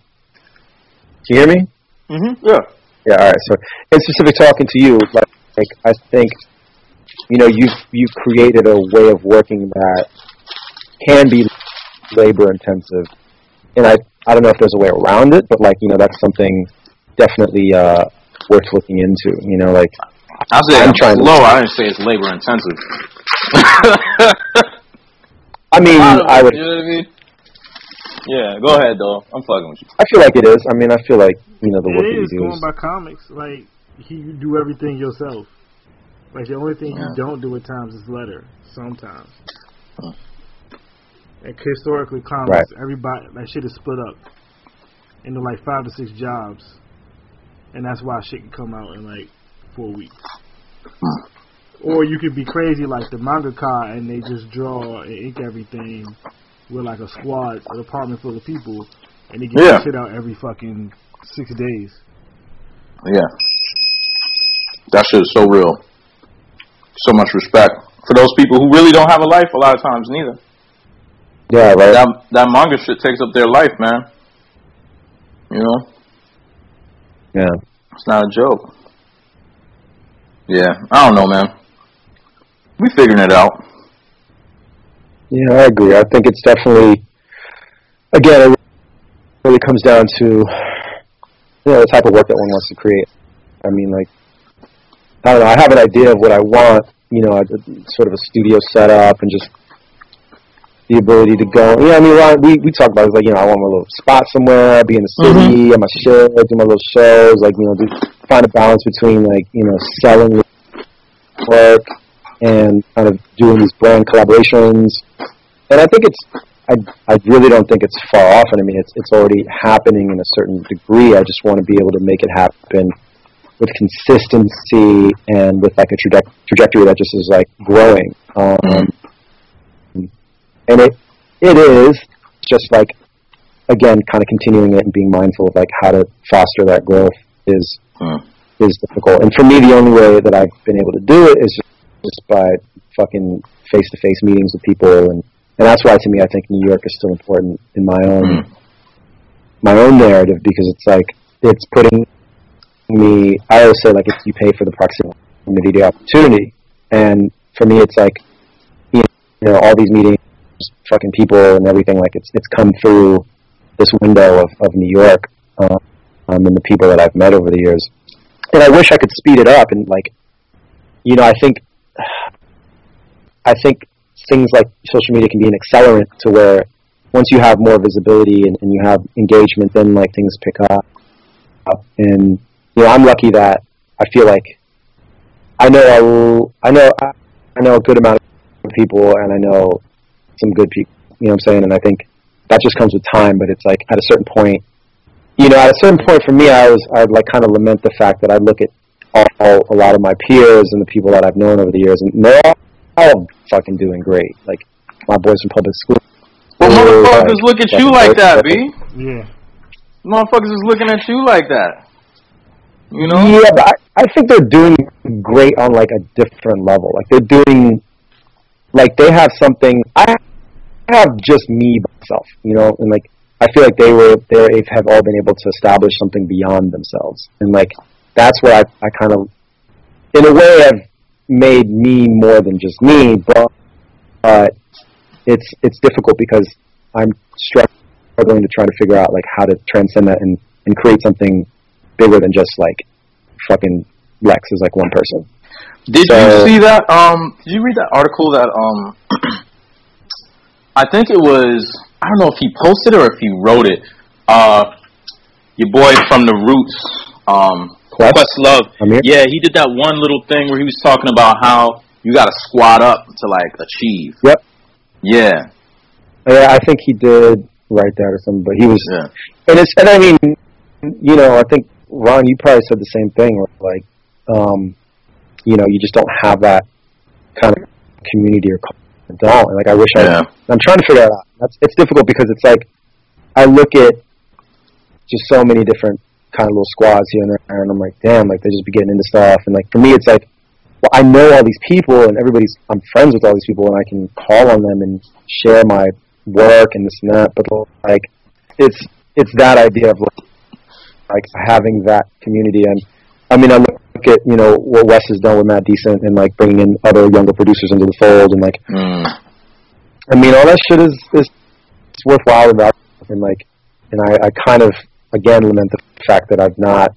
Can you hear me? Mm-hmm. Yeah. Yeah. All right. So, in specific talking to you, like, like I think, you know, you've you've created a way of working that can be labor intensive, and I I don't know if there's a way around it, but like you know, that's something definitely uh, worth looking into. You know, like I say I'm I'm trying to- slow. I didn't say it's labor intensive. (laughs) I mean, I would. You know what I mean? Yeah, go ahead though. I'm fucking with you. I feel like it is. I mean, I feel like you know the work It that is you do going by comics. Like he, you do everything yourself. Like the only thing Yeah. you don't do at times is letter. Sometimes. Huh. Like historically, comics, Right. everybody that shit is split up into like five to six jobs, and that's why shit can come out in like four weeks. Or you could be crazy like the mangaka and they just draw and ink everything with like a squad, a department full of people, and they get Yeah. shit out every fucking six days. Yeah. That shit is so real. So much respect for those people who really don't have a life a lot of times neither. Yeah, right. That that manga shit takes up their life, man. You know, Yeah. it's not a joke. Yeah, I don't know, man. We figuring it out. Yeah, I agree. I think it's definitely, again, it really comes down to, you know, the type of work that one wants to create. I mean, like, I don't know. I have an idea of what I want. You know, a- sort of a studio setup and just the ability to go. Yeah, I mean, Ron, we we talk about it, like, you know, I want my little spot somewhere, be in the mm-hmm. city, have my shit, do my little shows, like, you know, do, find a balance between like, you know, selling work and kind of doing these brand collaborations. And I think it's, I, I really don't think it's far off. And I mean, it's, it's already happening in a certain degree. I just want to be able to make it happen with consistency and with like a traje- trajectory that just is like growing. Um, and it, it is just like, again, kind of continuing it and being mindful of like how to foster that growth is, Hmm. is difficult. And for me, the only way that I've been able to do it is just, just by fucking face to face meetings with people, and and that's why to me I think New York is still important in my own my own narrative because it's like it's putting me. I always say like if you pay for the proximity to opportunity, and for me it's like you know all these meetings, fucking people and everything like it's it's come through this window of of New York. Uh, um, and the people that I've met over the years. And I wish I could speed it up and like, you know, I think, I think things like social media can be an accelerant to where once you have more visibility and, and you have engagement, then like things pick up. And you know, I'm lucky that I feel like I know I know I know a good amount of people, and I know some good people. You know what I'm saying? And I think that just comes with time. But it's like at a certain point, you know, at a certain point for me, I was I'd like kind of lament the fact that I look at all, all a lot of my peers and the people that I've known over the years, and they're all, all fucking doing great. Like my boys from public school. Well, motherfuckers like, look at you like that. B. Yeah. Motherfuckers is looking at you like that. You know? Yeah, but I, I think they're doing great on like a different level. Like they're doing, like they have something. I have just me by myself, you know, and like I feel like they were they have all been able to establish something beyond themselves, and like that's what I I kind of, in a way, have made me more than just me, but it's it's difficult because I'm struggling to try to figure out like how to transcend that and and create something bigger than just like fucking Lex is like one person. Did So- you see that? Um, did you read that article that um, I think it was I don't know if he posted it or if he wrote it. Uh, your boy from the Roots, um, Quest? Questlove. Amir? Yeah, he did that one little thing where he was talking about how you got to squat up to like achieve. Yep. Yeah, Yeah, I think he did write that or something, but he was yeah, and it's and I mean, you know, I think Ron, you probably said the same thing. Like, um, you know, you just don't have that kind of community or don't. And like I wish Yeah. I I'm trying to figure it out. That's it's difficult because it's like I look at just so many different kind of little squads here and there and I'm like, damn, like they just be getting into stuff. And like for me it's like well, I know all these people and everybody's I'm friends with all these people and I can call on them and share my work and this and that, but like it's it's that idea of like, like having that community. And I mean I look at you know what Wes has done with Mad Decent and like bringing in other younger producers into the fold and like Mm. I mean all that shit is is it's worthwhile and valuable. And like and I, I kind of again lament the fact that I've not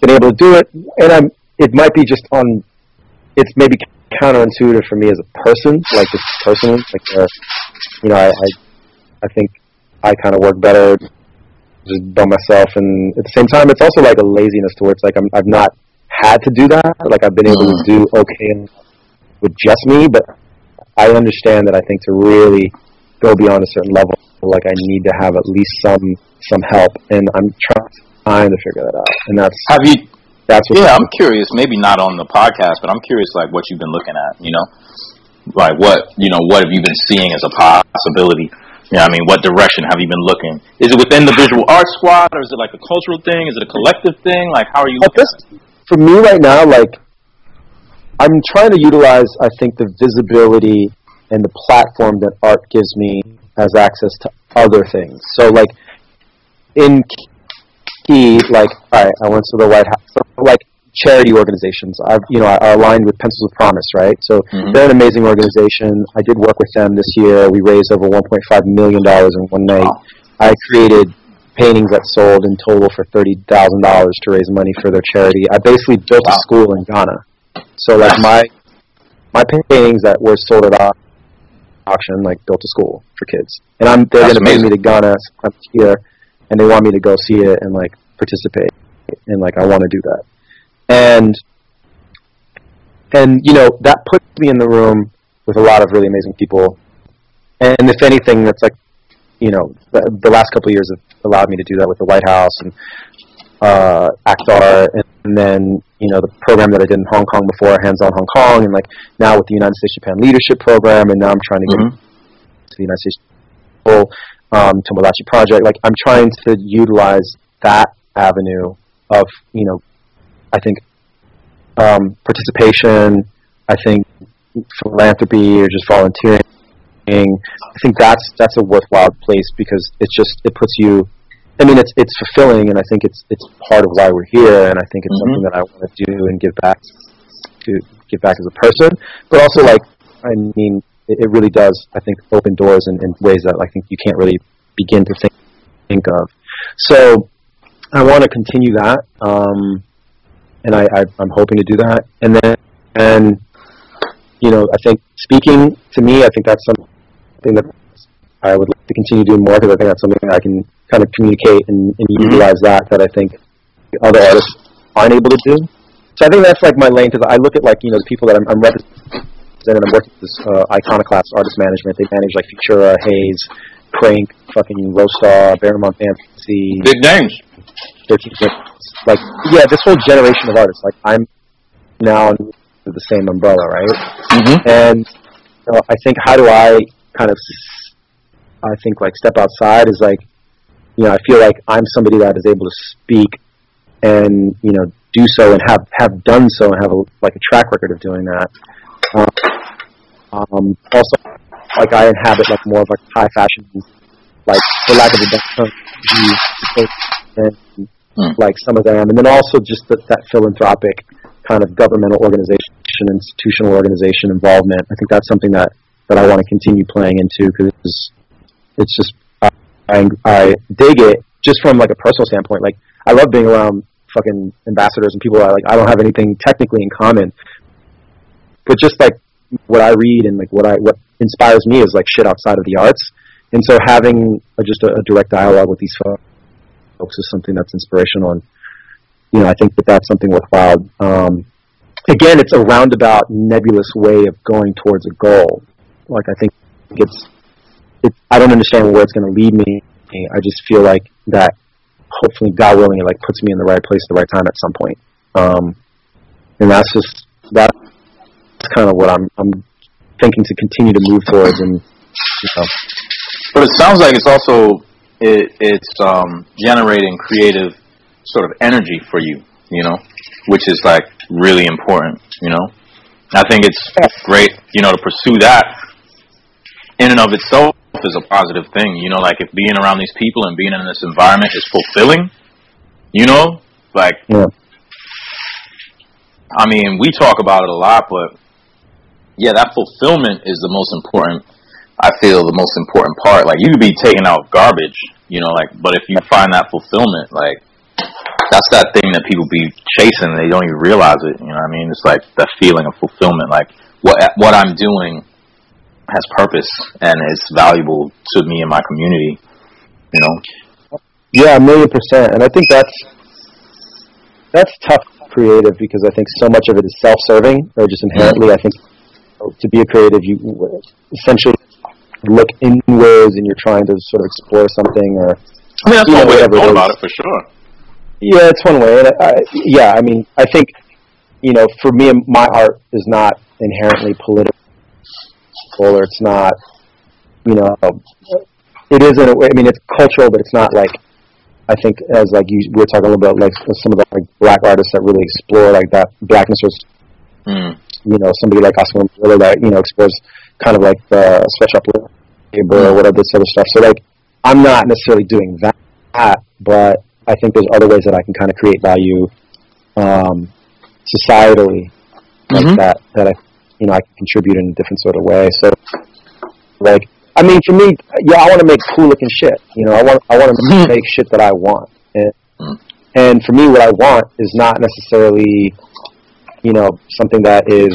been able to do it. And I'm it might be just on it's maybe counterintuitive for me as a person like just personally like uh, you know I, I I think I kind of work better just by myself and at the same time it's also like a laziness to where it's like I'm, I've not had to do that. Like I've been able to do okay with just me but I understand that I think to really go beyond a certain level like I need to have at least some some help. And I'm trying trying to figure that out and that's Have you? that's what Yeah, I'm curious. Maybe not on the podcast, but I'm curious, like what you've been looking at. You know, like what you know, what have you been seeing as a possibility? You know, I mean, what direction have you been looking? Is it within the visual arts squad, or is it like a cultural thing? Is it a collective thing? Like, how are you looking? this, for me right now, like I'm trying to utilize, I think, the visibility and the platform that art gives me as access to other things. So, like in key, like all right, I went to the White House, like charity organizations. I've you know are aligned with Pencils of Promise, right? So Mhm. they're an amazing organization. I did work with them this year. We raised over 1.5 million dollars in one night. Wow. I created paintings that sold in total for thirty thousand dollars to raise money for their charity. I basically built Wow. a school in Ghana. So like my my paintings that were sold at auction, like built a school for kids. And I'm they're That's gonna bring me to Ghana sometime year, and they want me to go see it and like participate, and like I want to do that. And and you know that puts me in the room with a lot of really amazing people. And if anything, that's like you know the, the last couple of years have allowed me to do that with the White House and uh, ACTAR, and, and then you know the program that I did in Hong Kong before, Hands on Hong Kong, and like now with the United States Japan Leadership Program, and now I'm trying to get Mhm. to the United States People, um, Tomodachi Project. Like I'm trying to utilize that avenue of you know, I think um, participation. I think philanthropy or just volunteering. I think that's that's a worthwhile place because it's just it puts you. I mean, it's it's fulfilling, and I think it's it's part of why we're here, and I think it's Mhm. something that I want to do and give back to give back as a person, but also like I mean, it, it really does. I think open doors in, in ways that I think you can't really begin to think think of. So I want to continue that, um, and I, I I'm hoping to do that, and then and you know I think speaking to me, I think that's something that I would like to continue doing more because I think that's something that I can kind of communicate and, and utilize that that I think other artists aren't able to do. So I think that's like my lane because I look at like you know the people that I'm, I'm representing. I'm working with this uh, iconoclast artist management. They manage like Futura, Haze, Crank, fucking Rostarr, Barrymont Fantasy, Big names. Like, yeah, this whole generation of artists. Like, I'm now under the same umbrella, right? Mm-hmm. And you know, I think how do I kind of, I think like step outside is like, you know, I feel like I'm somebody that is able to speak and you know do so and have have done so and have a, like a track record of doing that. Um, um, also, like I inhabit like more of like high fashion, like for lack of a better term, and Hmm. like some of them, and then also just that, that philanthropic kind of governmental organization, institutional organization involvement. I think that's something that that I want to continue playing into because it's just I, I I dig it just from like a personal standpoint. Like I love being around fucking ambassadors and people that like I don't have anything technically in common, but just like what I read and like what I what inspires me is like shit outside of the arts. And so having a, just a, a direct dialogue with these folks is something that's inspirational, and you know I think that that's something worthwhile. Um, again, it's a roundabout, nebulous way of going towards a goal. Like I think it's, it, I don't understand where it's going to lead me. I just feel like that. Hopefully, God willing, it like puts me in the right place at the right time at some point. Um, and that's just that kind of what I'm I'm thinking to continue to move towards, and you know, But it sounds like it's also it, it's um, generating creative sort of energy for you, you know, which is like really important, you know. I think it's great, you know, to pursue that in and of itself is a positive thing, you know, like if being around these people and being in this environment is fulfilling, you know, like yeah, I mean, we talk about it a lot, but yeah, that fulfillment is the most important. I feel the most important part. Like you could be taking out garbage, you know, like, but if you find that fulfillment, like that's that thing that people be chasing, they don't even realize it. You know what I mean? It's like that feeling of fulfillment. Like what what I'm doing has purpose and it's valuable to me and my community. You know? yeah, a million percent. And I think that's that's tough creative because I think so much of it is self-serving or just inherently. I think to be a creative, you essentially look inwards and you're trying to sort of explore something or I mean, that's one way of going about it for sure. Yeah, it's one way. And I, I, yeah, I mean, I think you know, for me, my art is not inherently political, or it's not, you know, it is in a way. I mean, it's cultural, but it's not like. I think as like you we were talking a little bit about like some of the like black artists that really explore like that blackness or Mm. you know somebody like Oscar Murillo that you know explores kind of like the sweatshop labor or whatever this other stuff. So like I'm not necessarily doing that, but I think there's other ways that I can kind of create value um, societally like Mhm. that that I you know I can contribute in a different sort of way. So like I mean for me, yeah, I want to make cool looking shit. You know, I want I want to Mhm. make shit that I want. And, Mm. and for me, what I want is not necessarily you know, something that is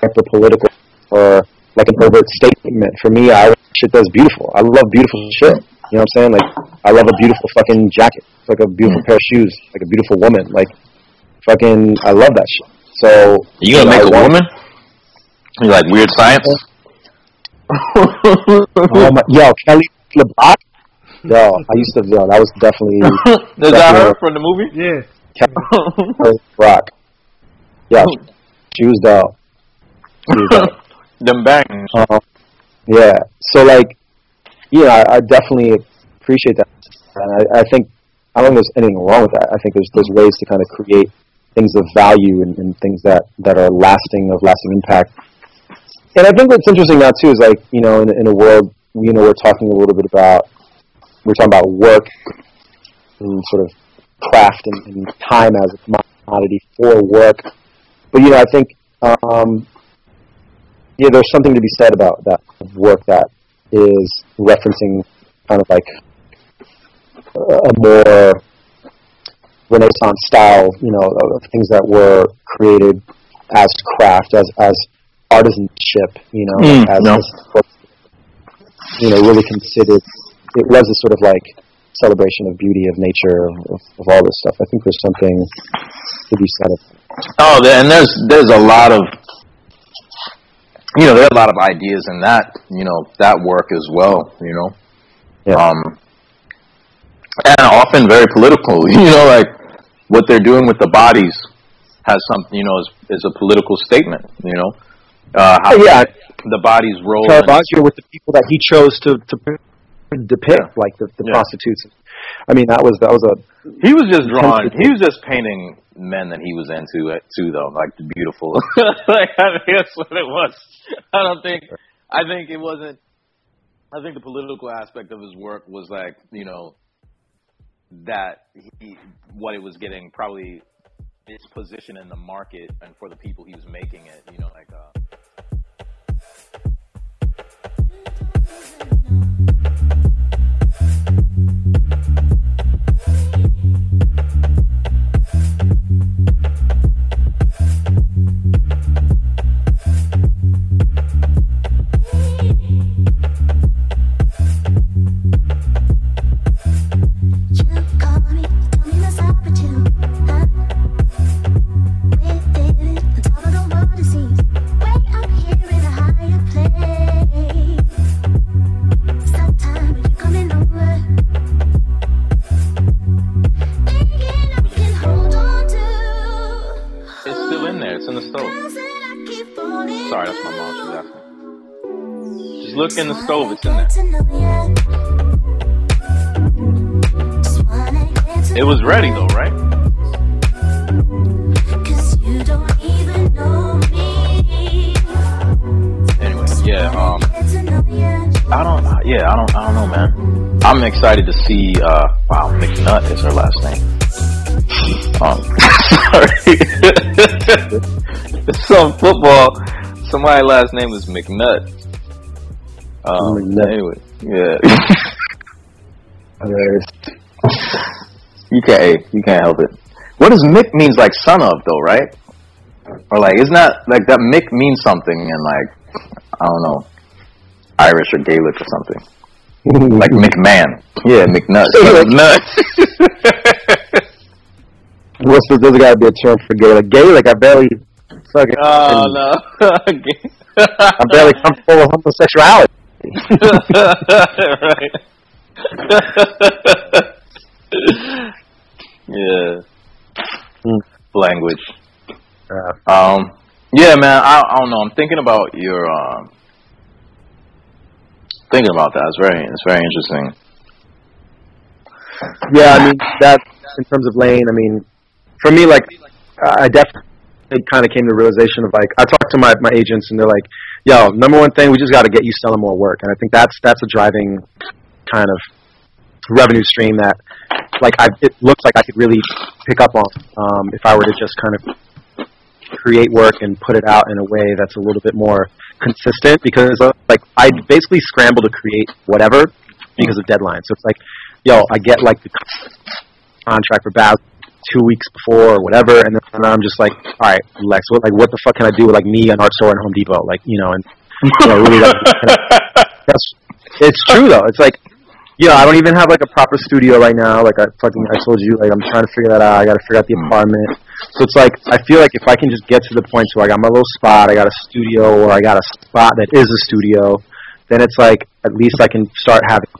hyper political or like an overt statement. For me, I shit that's beautiful. I love beautiful shit. You know what I'm saying? Like, I love a beautiful fucking jacket. It's like a beautiful mm. pair of shoes. Like a beautiful woman. Like, fucking, I love that shit. So You gonna know, make I a want- woman? You like weird science? (laughs) Oh my, yo, Kelly LeBrock. Yo, I used to. Yo, that was definitely (laughs) Is that her from the movie? Yeah. Kelly LeBrock. Yeah, she was dope. She. Them bangs. Um, yeah. So like, yeah, I, I definitely appreciate that, and I, I think I don't think there's anything wrong with that. I think there's there's ways to kind of create things of value and, and things that that are lasting of lasting impact. And I think what's interesting now too is like you know in, in a world you know we're talking a little bit about we're talking about work and sort of craft and, and time as a commodity for work. But you know I think um, yeah, there's something to be said about that work that is referencing kind of like a more Renaissance style, you know, of things that were created as craft, as as artisanship, you know, Mm, as, no. as you know, really considered. It was a sort of like celebration of beauty, of nature, of, of all this stuff. I think there's something to be said. Of, Oh, and there's there's a lot of you know there are a lot of ideas in that you know that work as well. You know, Yeah. um, and often very political. (laughs) You know, like what they're doing with the bodies has something. You know, is is a political statement. You know, uh, how Oh, yeah. the body's role. in- Caravaggio with the people that he chose to to depict, like the, the Yeah. prostitutes. I mean, that was that was a He was just drawing. He was just painting men that he was into it too, though, like the beautiful. (laughs) like I mean, that's what it was. I don't think. I think it wasn't. I think the political aspect of his work was like you know that he what it was getting probably its position in the market and for the people he was making it. You know, like. Uh, in the stove. It's in there. It was ready though, right? Anyway, yeah. Um, I don't. Yeah, I don't. I don't know, man. I'm excited to see. Uh, wow, McNutt is her last name. Um, (laughs) sorry. (laughs) Some football. Somebody's last name was McNutt. Um, McNutt. Anyway, yeah. (laughs) You can't. Hey, you can't help it. What does Mick means like son of though, right? Or like isn't that like that Mick means something in like I don't know Irish or Gaelic or something (laughs) like McMahon. Yeah, McNutt. McNutt. (laughs) What's the, there's got to be a term for Gaelic. Like I barely fucking. oh no. I'm barely comfortable with homosexuality. Right. (laughs) yeah. Hmm. Language. Yeah. Um. Yeah, man. I, I don't know. I'm thinking about your. Um, thinking about that. It's very. It's very interesting. Yeah, I mean that in terms of lane. I mean, for me, like I definitely kind of came to the realization of like I talked to my my agents and they're like, "Yo, number one thing, we just got to get you selling more work." And I think that's that's a driving kind of revenue stream that like I it looks like I could really pick up on um, if I were to just kind of create work and put it out in a way that's a little bit more consistent because uh, like I basically scramble to create whatever because of deadlines. So it's like, yo, I get like the contract for Baz two weeks before or whatever, and then I'm just like, all right, Lex, what like what the fuck can I do with like me and Art Store and Home Depot, like you know, and you know, really like, (laughs) that's it's true though. It's like, yeah, I don't even have like a proper studio right now. Like I fucking I told you, like I'm trying to figure that out. I got to figure out the apartment. So it's like I feel like if I can just get to the point where I got my little spot, I got a studio, or I got a spot that is a studio, then it's like at least I can start having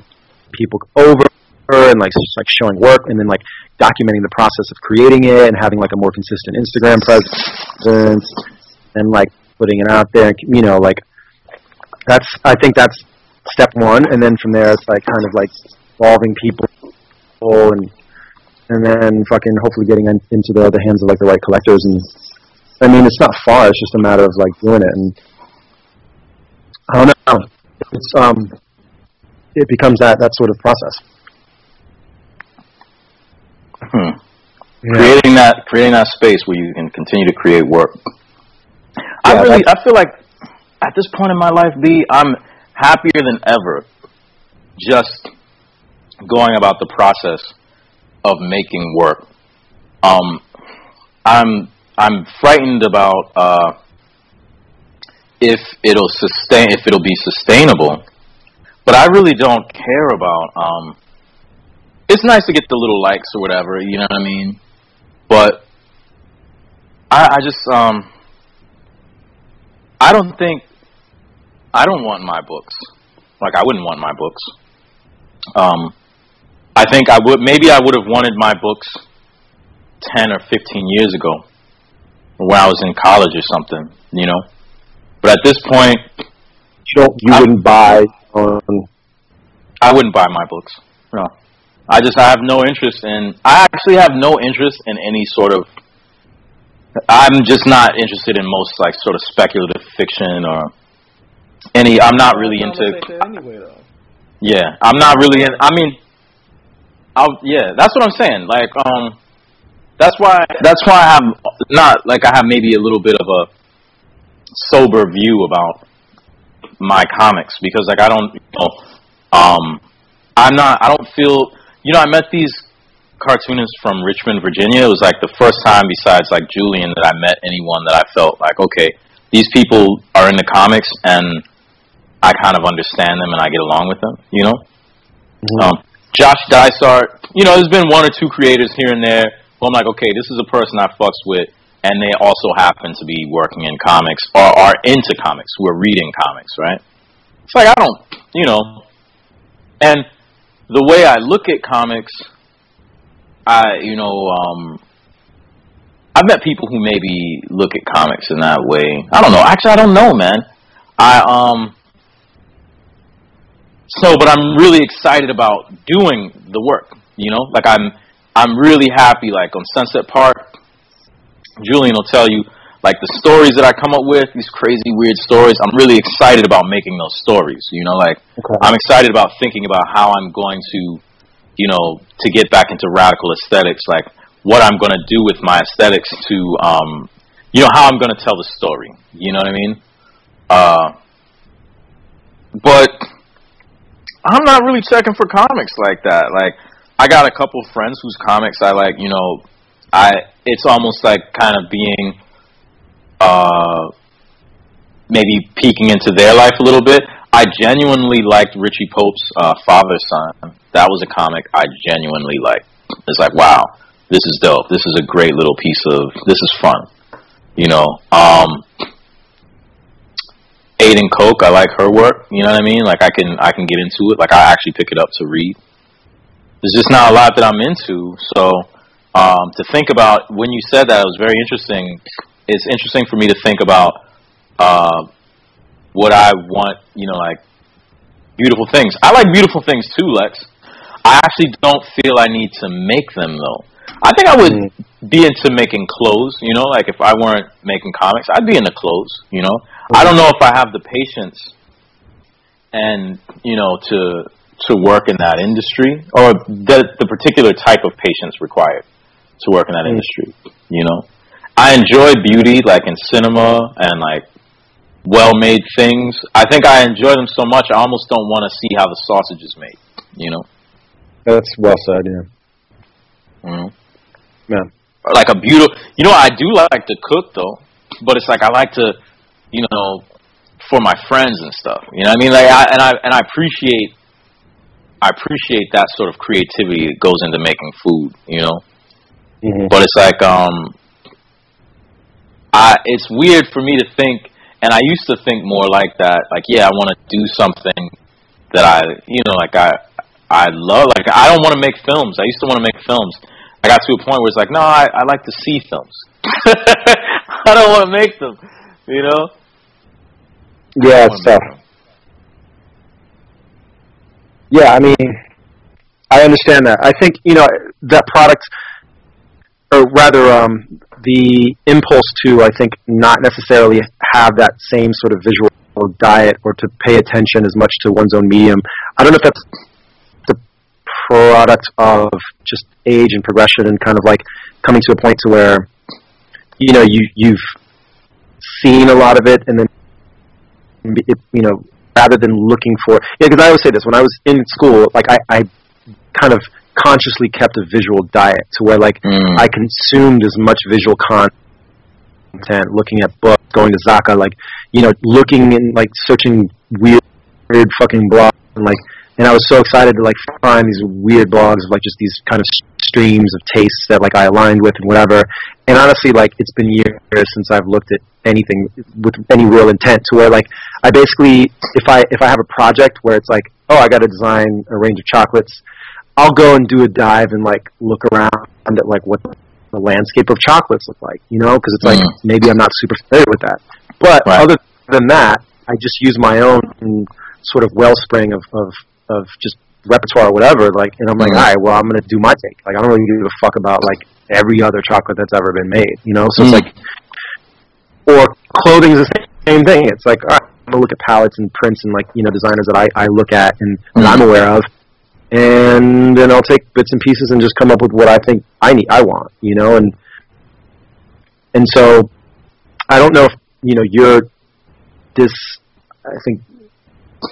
people over and like like showing work and then like documenting the process of creating it and having like a more consistent Instagram presence and like putting it out there. You know, like that's I think that's step one, and then from there it's like kind of like involving people and and then fucking hopefully getting in, into the, the hands of like the right collectors. And I mean it's not far. It's just a matter of like doing it. And I don't know. It's um it becomes that that sort of process Hmm. Creating that creating that space where you can continue to create work. I really I feel like at this point in my life, B, I'm happier than ever just going about the process of making work. Um, I'm I'm frightened about uh, if it'll sustain if it'll be sustainable, but I really don't care about. Um, it's nice to get the little likes or whatever, you know what I mean, but I, I just um, I don't think I don't want my books. Like I wouldn't want my books. Um, I think I would. Maybe I would have wanted my books ten or fifteen years ago, when I was in college or something. You know, but at this point, you don't you I- wouldn't buy um, I wouldn't buy my books. No, I just I have no interest in. I actually have no interest in any sort of. I'm just not interested in most like sort of speculative fiction or any. I'm not really into. anyway, though. Yeah, I'm not really in. I mean, I'll, yeah, that's what I'm saying. Like, um, that's why that's why I have not like I have maybe a little bit of a sober view about my comics because like I don't, you know, um, I'm not. I don't feel. You know, I met these cartoonists from Richmond, Virginia. It was like the first time, besides like Julian, that I met anyone that I felt like, okay, these people are into comics and I kind of understand them and I get along with them. You know. Um, Josh Dysart, you know, there's been one or two creators here and there. Who I'm like, okay, this is a person I fucks with, and they also happen to be working in comics or are into comics, who are reading comics, right? It's like I don't, you know, and the way I look at comics, I, you know, um, I've met people who maybe look at comics in that way. I don't know. Actually, I don't know, man. I um, so, but I'm really excited about doing the work. You know, like I'm I'm really happy. Like on Sunset Park, Julian will tell you like the stories that I come up with, these crazy weird stories. I'm really excited about making those stories. You know, like Okay. I'm excited about thinking about how I'm going to, you know, to get back into radical aesthetics. Like what I'm going to do with my aesthetics to, um, you know, how I'm going to tell the story. You know what I mean? Uh, but I'm not really checking for comics like that. Like I got a couple friends whose comics I like. You know, I it's almost like kind of being uh, maybe peeking into their life a little bit. I genuinely liked Richie Pope's uh, Father Son. That was a comic I genuinely liked. It's like, wow, this is dope. This is a great little piece of. This is fun. You know, um, Aidan Koch. I like her work. You know what I mean? Like I can I can get into it. Like I actually pick it up to read. There's just not a lot that I'm into. So um, to think about when you said that, it was very interesting. It's interesting for me to think about uh, what I want. You know, like beautiful things. I like beautiful things too, Lex. I actually don't feel I need to make them though. I think I would be into making clothes. You know, like if I weren't making comics, I'd be into clothes. You know, I don't know if I have the patience and you know to to work in that industry or the the particular type of patience required to work in that industry. You know, I enjoy beauty, like in cinema and like well-made things. I think I enjoy them so much, I almost don't want to see how the sausage is made. You know, That's well said. Yeah. Mhm. Yeah. Like a beautiful. You know, I do like to cook though, but it's like I like to, you know, for my friends and stuff. You know, what I mean, like, I, and I and I appreciate, I appreciate that sort of creativity that goes into making food. You know, Mhm. but it's like um, I it's weird for me to think, and I used to think more like that. Like, yeah, I want to do something that I, you know, like I, I love. Like, I don't want to make films. I used to want to make films. I got to a point where it's like, no, I, I like to see films. (laughs) I don't want to make them. You know? Yeah, it's tough. Yeah, I mean, I understand that. I think you know that product, or rather, um, the impulse to I think not necessarily have that same sort of visual diet or to pay attention as much to one's own medium. I don't know if that's the product of just age and progression and kind of like coming to a point to where you know you you've seen a lot of it and then it, you know, rather than looking for, yeah, because I always say this when I was in school, like I, I kind of consciously kept a visual diet to where like Mm. I consumed as much visual content, looking at books, going to Zakka, like you know, looking and like searching weird, weird fucking blogs and like, and I was so excited to like find these weird blogs of like just these kind of streams of tastes that like I aligned with and whatever. And honestly, like it's been years since I've looked at anything with any real intent to where like I basically if I if I have a project where it's like oh I got to design a range of chocolates, I'll go and do a dive and like look around at like what the landscape of chocolates look like, you know, because it's like Mm. maybe I'm not super familiar with that. But Right. other than that, I just use my own sort of wellspring of of of just repertoire or whatever. Like, and I'm like, Mhm. all right, well, I'm gonna do my take. Like, I don't really give a fuck about like every other chocolate that's ever been made, you know. So it's Mm. like, or clothing is the same thing. It's like, all right, I'm gonna look at palettes and prints and like you know designers that I I look at and that I'm aware of, and then I'll take bits and pieces and just come up with what I think I need, I want, you know, and and so I don't know if you know you're this. I think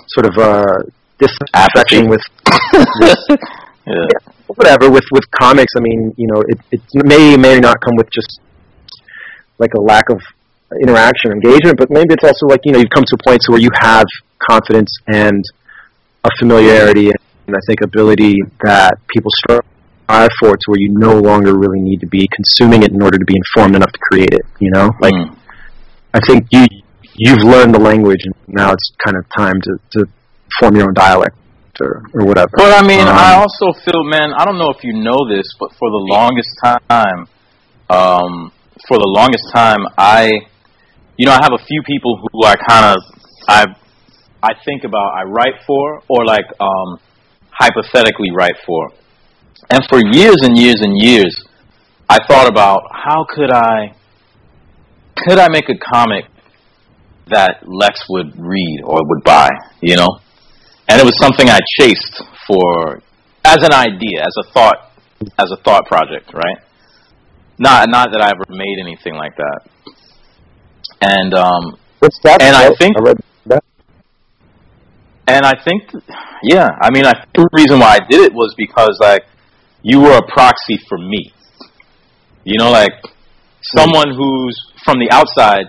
sort of uh dissatisfaction with (laughs) Yeah. whatever with with comics. I mean, you know, it it may may not come with just like a lack of interaction, engagement, but maybe it's also like you know you've come to a point to where you have confidence and a familiarity and I think ability that people strive for to where you no longer really need to be consuming it in order to be informed enough to create it. You know, like Mm. I think you you've learned the language and now it's kind of time to to form your own dialect or or whatever. But I mean, Um, I also feel, man. I don't know if you know this, but for the longest time, um, for the longest time, I, you know, I have a few people who I kind of, I, I think about, I write for, or like um, hypothetically write for. And for years and years and years, I thought about how could I could I make a comic that Lex would read or would buy, you know? And it was something I chased for as an idea, as a thought as a thought project, right? Not not that I ever made anything like that. And um What's that? And I think- I read. And I think yeah, I mean I think the reason why I did it was because like you were a proxy for me. You know, like someone who's from the outside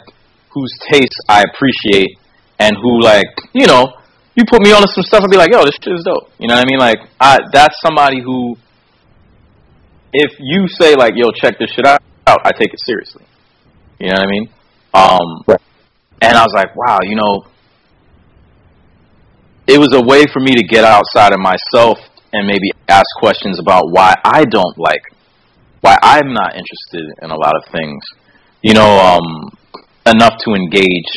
whose taste I appreciate and who like, you know, you put me on to some stuff and be like, yo, this shit is dope. You know what I mean? Like I that's somebody who if you say like, yo, check this shit out, I take it seriously. You know what I mean? Um Right. and I was like, wow, you know, it was a way for me to get outside of myself and maybe ask questions about why I don't like, why I'm not interested in a lot of things, you know, um, enough to engage,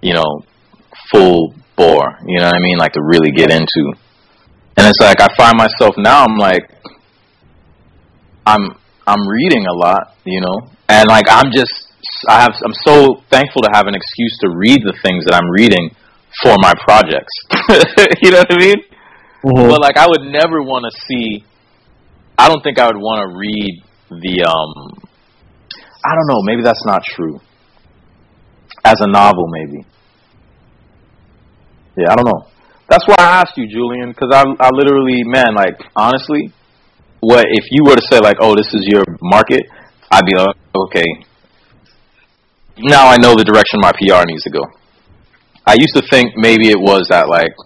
you know, full bore, you know what I mean, like to really get into. And it's like I find myself now, I'm like, I'm I'm reading a lot, you know, and like I'm just I have I'm so thankful to have an excuse to read the things that I'm reading for my projects. (laughs) you know what I mean? Mhm. But like I would never want to see I don't think I would want to read the um I don't know, maybe that's not true. As a novel maybe. Yeah, I don't know. That's why I asked you, Julian, because I I literally man, like honestly, what if you were to say like, "Oh, this is your market," I'd be like, "Okay." Now I know the direction my PR needs to go. I used to think maybe it was that like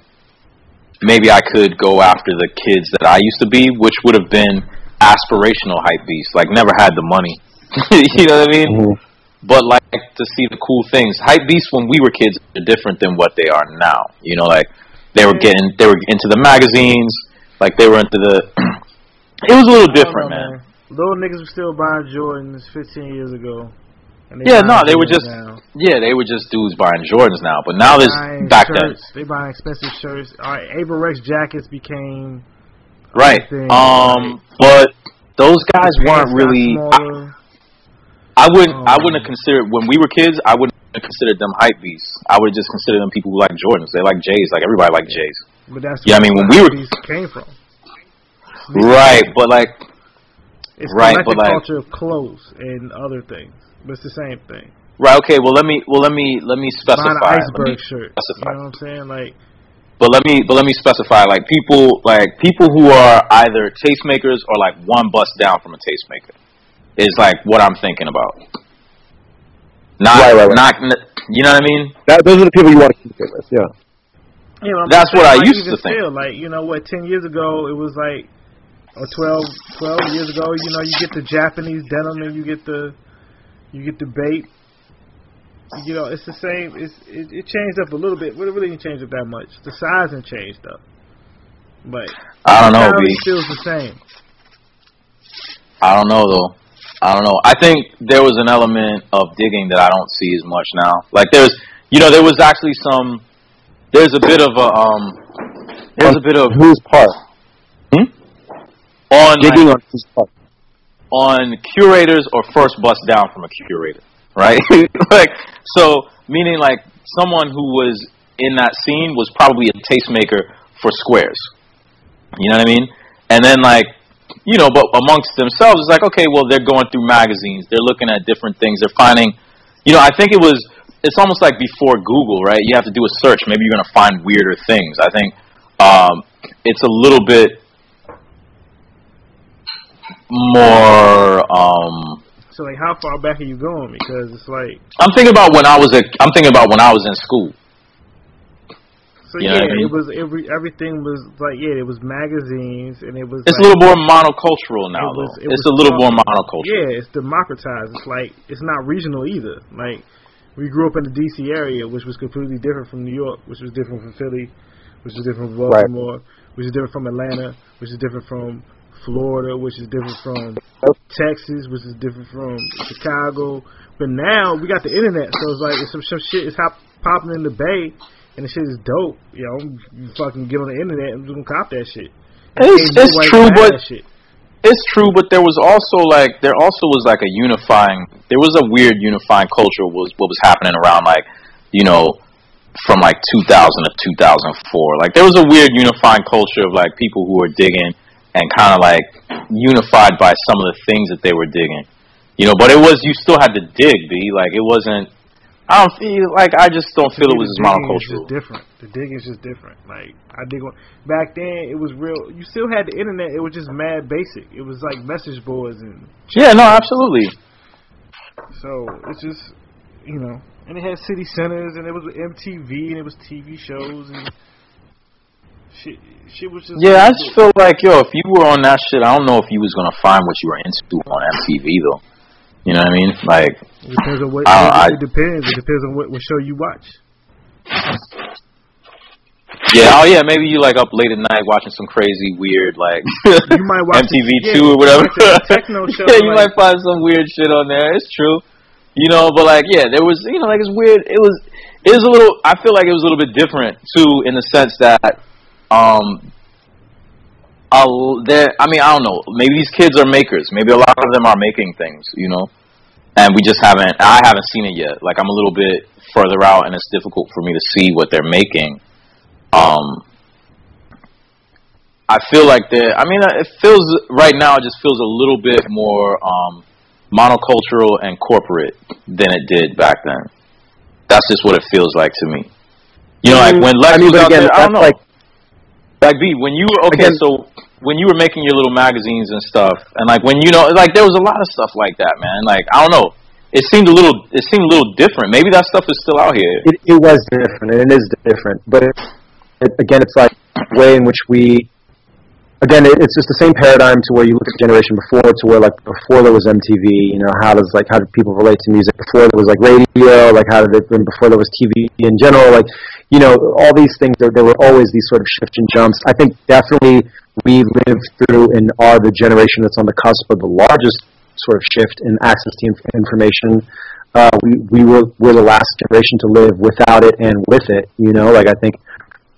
maybe I could go after the kids that I used to be, which would have been aspirational hype beast. Like never had the money. (laughs) you know what I mean? Mhm. But like to see the cool things. Hype beasts when we were kids are different than what they are now. You know, like they were getting they were into the magazines, like they were into the (clears throat) it was a little different, I don't man. Little niggas were still buying Jordans 15 years ago. Yeah, no, they were just now. yeah, they were just dudes buying Jordans now, but now there's back then. shirts, They buying expensive shirts. All right, Avirex jackets became Right. thing, Um but those guys weren't really I. I wouldn't I Um, wouldn't have considered when we were kids, I wouldn't have considered them hype beasts. I would just consider them people who like Jordans. They like J's, like everybody like J's. But that's Yeah, I mean, when we were- came from. Right, but like It's Right, but like- culture of clothes and other things. But it's the same thing. right, okay, well let me well let me let me Buying specify. an Let me iceberg shirt. You know what I'm saying? Like, But let me but let me specify like people like people who are either tastemakers or like one bust down from a tastemaker is like what I'm thinking about. Not Right, right, right. not you know what I mean? That, those are the people you want to keep it with. Yeah. you know, That's just what I like, used to think. Still, like, you know what? Ten years ago, it was like, or 12, 12 years ago, you know, you get the Japanese denim and you get the, you get the bait. You know, it's the same. It's it, it changed up a little bit, but it really didn't change up that much. The sizing changed up, but I don't know, mentality B. still the same. I don't know though. I don't know. I think there was an element of digging that I don't see as much now. Like there's, you know, there was actually some. There's a bit of a um. There's a bit of whose part? hmm? on Digging like, on whose part? On curators or first bust down from a curator, right? (laughs) like so, meaning like someone who was in that scene was probably a tastemaker for squares. You know what I mean? And then like you know, but amongst themselves, it's like, okay, well, they're going through magazines, they're looking at different things, they're finding, you know, I think it was, it's almost like before Google, right? You have to do a search. Maybe you're going to find weirder things. I think um, it's a little bit more. Um, So, like, how far back are you going? Because it's like, I'm thinking about when I was a. I'm thinking about when I was in school. so You yeah, I mean? it was every everything was like, yeah, it was magazines and it was. It's a little more monocultural now, It was- though. it It's was a little more monocultural. Yeah, it's democratized. It's like it's not regional either. Like we grew up in the DC area, which was completely different from New York, which was different from Philly, which is different from Right. Baltimore, which is different from Atlanta, which is different from Florida, which is different from Texas, which is different from Chicago. But now we got the internet, so it's like some, some shit is hop, popping in the Bay, and the shit is dope, you know, you fucking get on the internet and just gonna cop that shit. It's, it's true, but it's true. But there was also like there also was like a unifying. There was a weird unifying culture was what was happening around like you know from like 2000 to 2004. Like there was a weird unifying culture of like people who were digging and kind of like unified by some of the things that they were digging. You know, but it was you still had to dig, b like it wasn't. I don't feel like I just don't feel it was as digging is monocultural. just different. The digging is just different. Like I dig on back then, it was real. You still had the internet. It was just mad basic. It was like message boards and Yeah, no, absolutely. so it's just you know. And it had city centers and it was MTV and it was TV shows and shit. Shit was just Yeah, I just feel like yo, if you were on that shit, I don't know if you was gonna find what you were into on MTV though. You know what I mean? Like, It depends on what. I- I- it depends. It depends on what, what show you watch. yeah, oh yeah, maybe you like up late at night watching some crazy weird like (laughs) You might watch (laughs) MTV yeah, two or whatever. techno (laughs) show, yeah, you like- might find some weird shit on there. It's true. You know, but like, yeah, there was, you know, like it's weird. It was, it was a little. I feel like it was a little bit different too, in the sense that, um, a, there. I mean, I don't know. Maybe these kids are makers. Maybe a lot of them are making things. You know, and we just haven't. I haven't seen it yet. Like I'm a little bit further out, and it's difficult for me to see what they're making. Um, I feel like they I mean, it feels right now. It just feels a little bit more um, monocultural and corporate than it did back then. That's just what it feels like to me. You know, like when Lex I mean, was out again, there, I don't know. like Like B, when you were okay, Again- so when you were making your little magazines and stuff, and like when you know, like there was a lot of stuff like that, man. Like I don't know, it seemed a little, it seemed a little different. Maybe that stuff is still out here. it, it was different, and it is different. But it, it, again, it's like way in which we, again, it, it's just the same paradigm to where you look at the generation before, to where like before there was MTV. You know, how does like how did people relate to music before there was like radio? Like how did it and before there was TV in general? Like you know, all these things. There, there were always these sort of shifts and jumps. I think definitely we lived through and are the generation that's on the cusp of the largest sort of shift in access to inf- information uh, we we were we're the last generation to live without it and with it. You know, like I think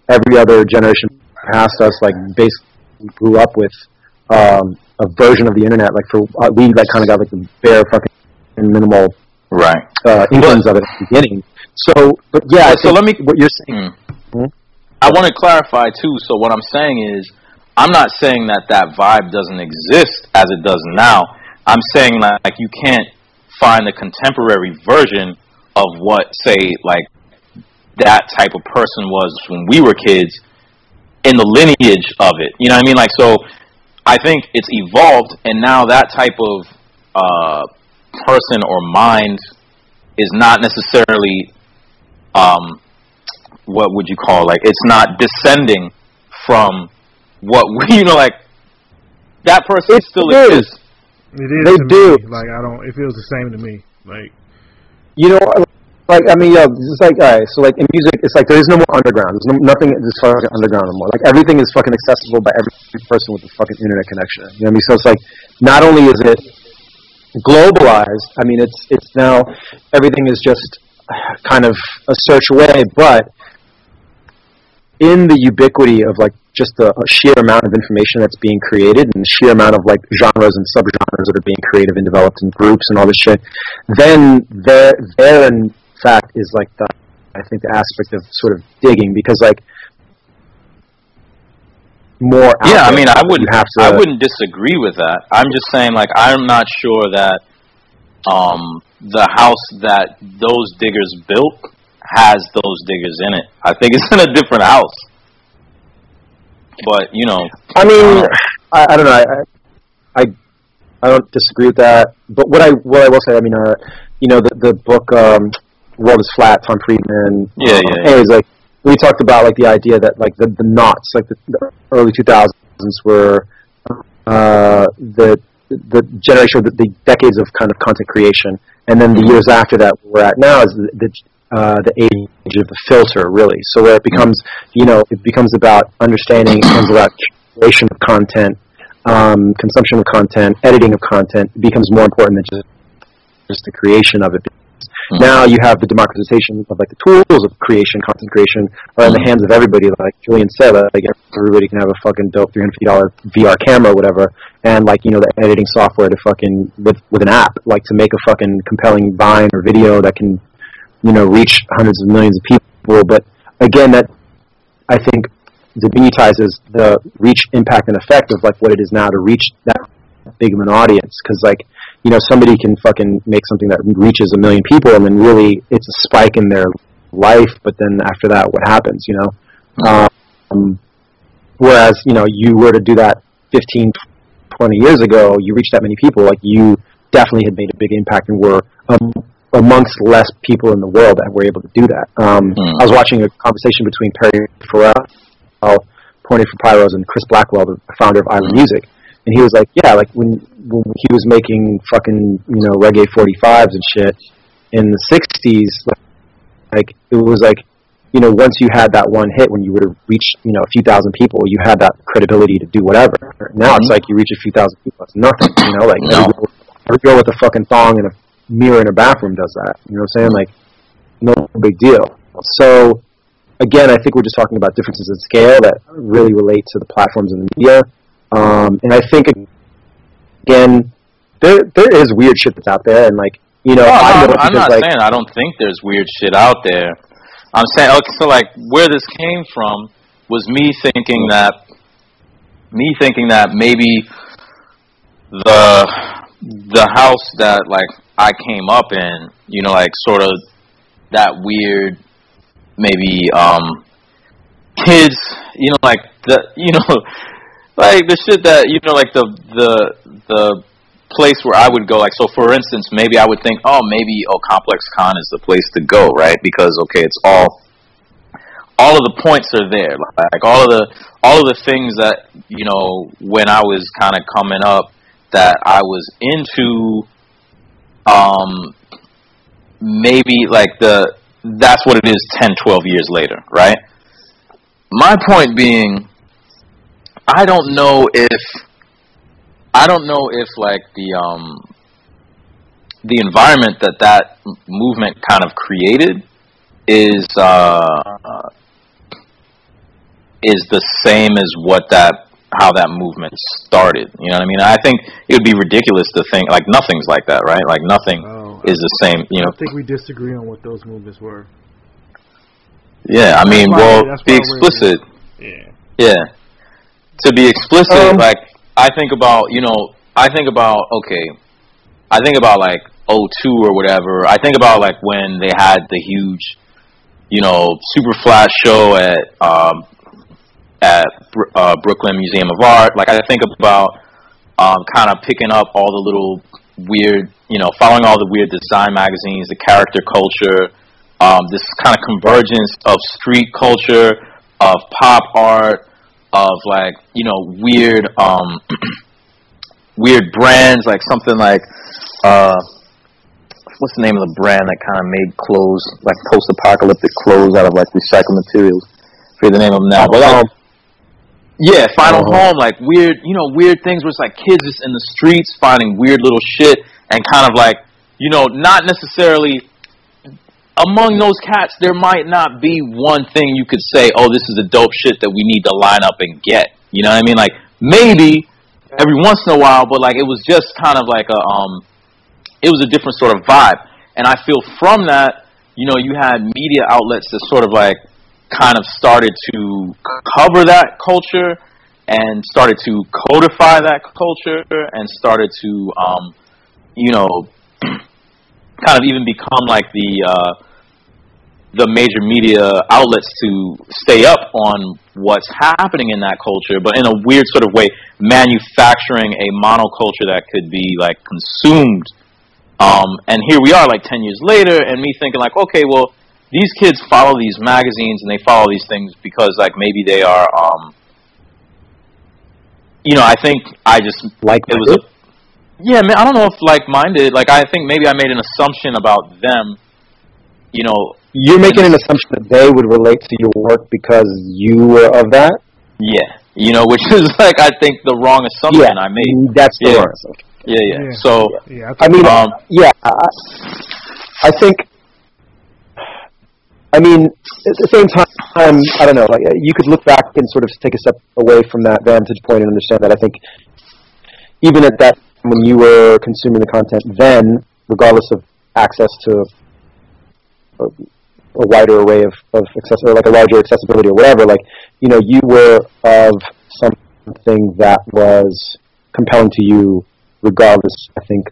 every other generation past us, like basically grew up with um, a version of the internet. Like for uh, we like kind of got like the bare fucking and minimal Right. uh, inklings of it at the beginning. So, but yeah, So let me- what you're saying. Hmm. I want to clarify too. So what I'm saying is, I'm not saying that that vibe doesn't exist as it does now. I'm saying like, like you can't find a contemporary version of what, say, like that type of person was when we were kids in the lineage of it. You know what I mean? Like so, I think it's evolved, and now that type of uh, person or mind is not necessarily um, what would you call like it's not descending from what we (laughs) you know like that person It still is. exists. It is. They to do. Me. Like I don't. It feels the same to me. Like You know, like I mean, yo, it's like all right. So like in music, it's like there is no more underground. There's no, nothing is fucking underground anymore. Like everything is fucking accessible by every person with a fucking internet connection. You know what I mean? So it's like not only is it globalized. I mean, it's it's now everything is just kind of a search away, but in the ubiquity of like just the sheer amount of information that's being created and the sheer amount of like genres and subgenres that are being created and developed in groups and all this shit, then there there in fact is like the I think the aspect of sort of digging because like more Yeah, I mean, I wouldn't have to I wouldn't disagree with that. I'm just saying like I'm not sure that um the house that those diggers built has those diggers in it. I think it's (laughs) in a different house. But you know, I mean, Uh, I, I don't know. I, I I don't disagree with that. But what I what I will say, I mean, uh, you know, the the book um, "World Is Flat," Tom Friedman. Yeah, yeah, Is like we talked about like the idea that like the the knots, like the, the early two thousands were uh, the the generation, the, the decades of kind of content creation, and then the years after that, where we're at now is the, the uh, the age of the filter, really. So where it becomes, you know, it becomes about understanding, it becomes about creation of content, um, consumption of content, editing of content. It becomes more important than just just the creation of it. Mm-hmm. Now you have the democratization of like the tools of creation, content creation, are in the mm-hmm. hands of everybody. Like Julian said, like everybody can have a fucking dope three hundred fifty dollar VR camera, or whatever, and like you know the editing software to fucking with with an app, like to make a fucking compelling vine or video that can you know reach hundreds of millions of people. But again, that I think demonetizes the reach, impact, and effect of like what it is now to reach that big of an audience. Because like you know somebody can fucking make something that reaches a million people, and then really it's a spike in their life. But then after that, what happens? You know. Um, whereas you know you were to do that 15, 20 years ago, you reached that many people, like you definitely had made a big impact and were um, amongst less people in the world that were able to do that. Um, Hmm. I was watching a conversation between Perry Farrell, Pointed for Pyros, and Chris Blackwell, the founder of Island Music, and he was like, "Yeah, like when when he was making fucking you know reggae 45s and shit in the 60s, like it was like." You know, once you had that one hit, when you would have reached, you know, a few thousand people, you had that credibility to do whatever. Now it's Mhm. like you reach a few thousand people, it's nothing. You know, like No. every girl- every girl with a fucking thong and a mirror in her bathroom does that. You know what I'm saying? Like, no big deal. So, again, I think we're just talking about differences in scale that really relate to the platforms and the media. Um, and I think, again, there there is weird shit that's out there, and like, you know, No, I know I'm not like, saying I don't think there's weird shit out there. I'm saying okay, so like where this came from was me thinking that me thinking that maybe the the house that like I came up in, you know, like sort of that weird maybe um kids, you know, like the (laughs) you know like the shit that you know like the the the place where I would go. Like, so for instance, maybe I would think, oh, maybe oh, Complex Con is the place to go, right? Because okay, it's all all of the points are there, like all of the all of the things that you know when I was kind of coming up that I was into. Um, maybe like the that's what it is 10 12 years later right my point being i don't know if I don't know if like the um the environment that that movement kind of created is uh is the same as what that how that movement started. You know what I mean? I think it would be ridiculous to think like nothing's like that, right? Like nothing Oh, is the same. You know? I think we disagree on what those movements were. Yeah. I mean, well, be explicit. Yeah. Yeah. To be explicit, Um, like I think about, you know, I think about okay, I think about like O2 or whatever. I think about like when they had the huge, you know, super flat show at um, at uh, Brooklyn Museum of Art. Like I think about um, kind of picking up all the little weird, you know, following all the weird design magazines, the character culture, um, this kind of convergence of street culture, of pop art, of like you know weird, um, (clears throat) weird brands, like something like. Uh, What's the name of the brand that kind of made clothes, like post-apocalyptic clothes out of like recycled materials? I forget the name of them now. But like, yeah, Final Uh-huh. Home, like weird, you know, weird things where it's like kids just in the streets finding weird little shit and kind of like, you know, not necessarily among those cats, there might not be one thing you could say, oh, this is the dope shit that we need to line up and get. You know what I mean? Like maybe every once in a while, but like it was just kind of like a, um, it was a different sort of vibe. And I feel from that, you know, you had media outlets that sort of like kind of started to cover that culture and started to codify that culture and started to, um, you know, (clears throat) kind of even become like the uh, the major media outlets to stay up on what's happening in that culture, but in a weird sort of way, manufacturing a monoculture that could be like consumed. Um, and here we are, like ten years later, and me thinking like, okay, well, these kids follow these magazines and they follow these things because like maybe they are, um, you know, I think I just like it was a yeah, man. I don't know if like minded. Like I think maybe I made an assumption about them. You know, you're making an assumption that they would relate to your work because you were of that. yeah. You know, which (laughs) is like I think the wrong assumption Yeah, I made. that's the Yeah. wrong assumption. Yeah, yeah. Yeah. So Yeah, I mean, Um, yeah, I, I think I mean, at the same time, I don't know. Like you could look back and sort of take a step away from that vantage point and understand that I think even at that when you were consuming the content then, regardless of access to a, a wider array of, of access or like a larger accessibility or whatever, like you know, you were of something that was compelling to you, regardless. I think,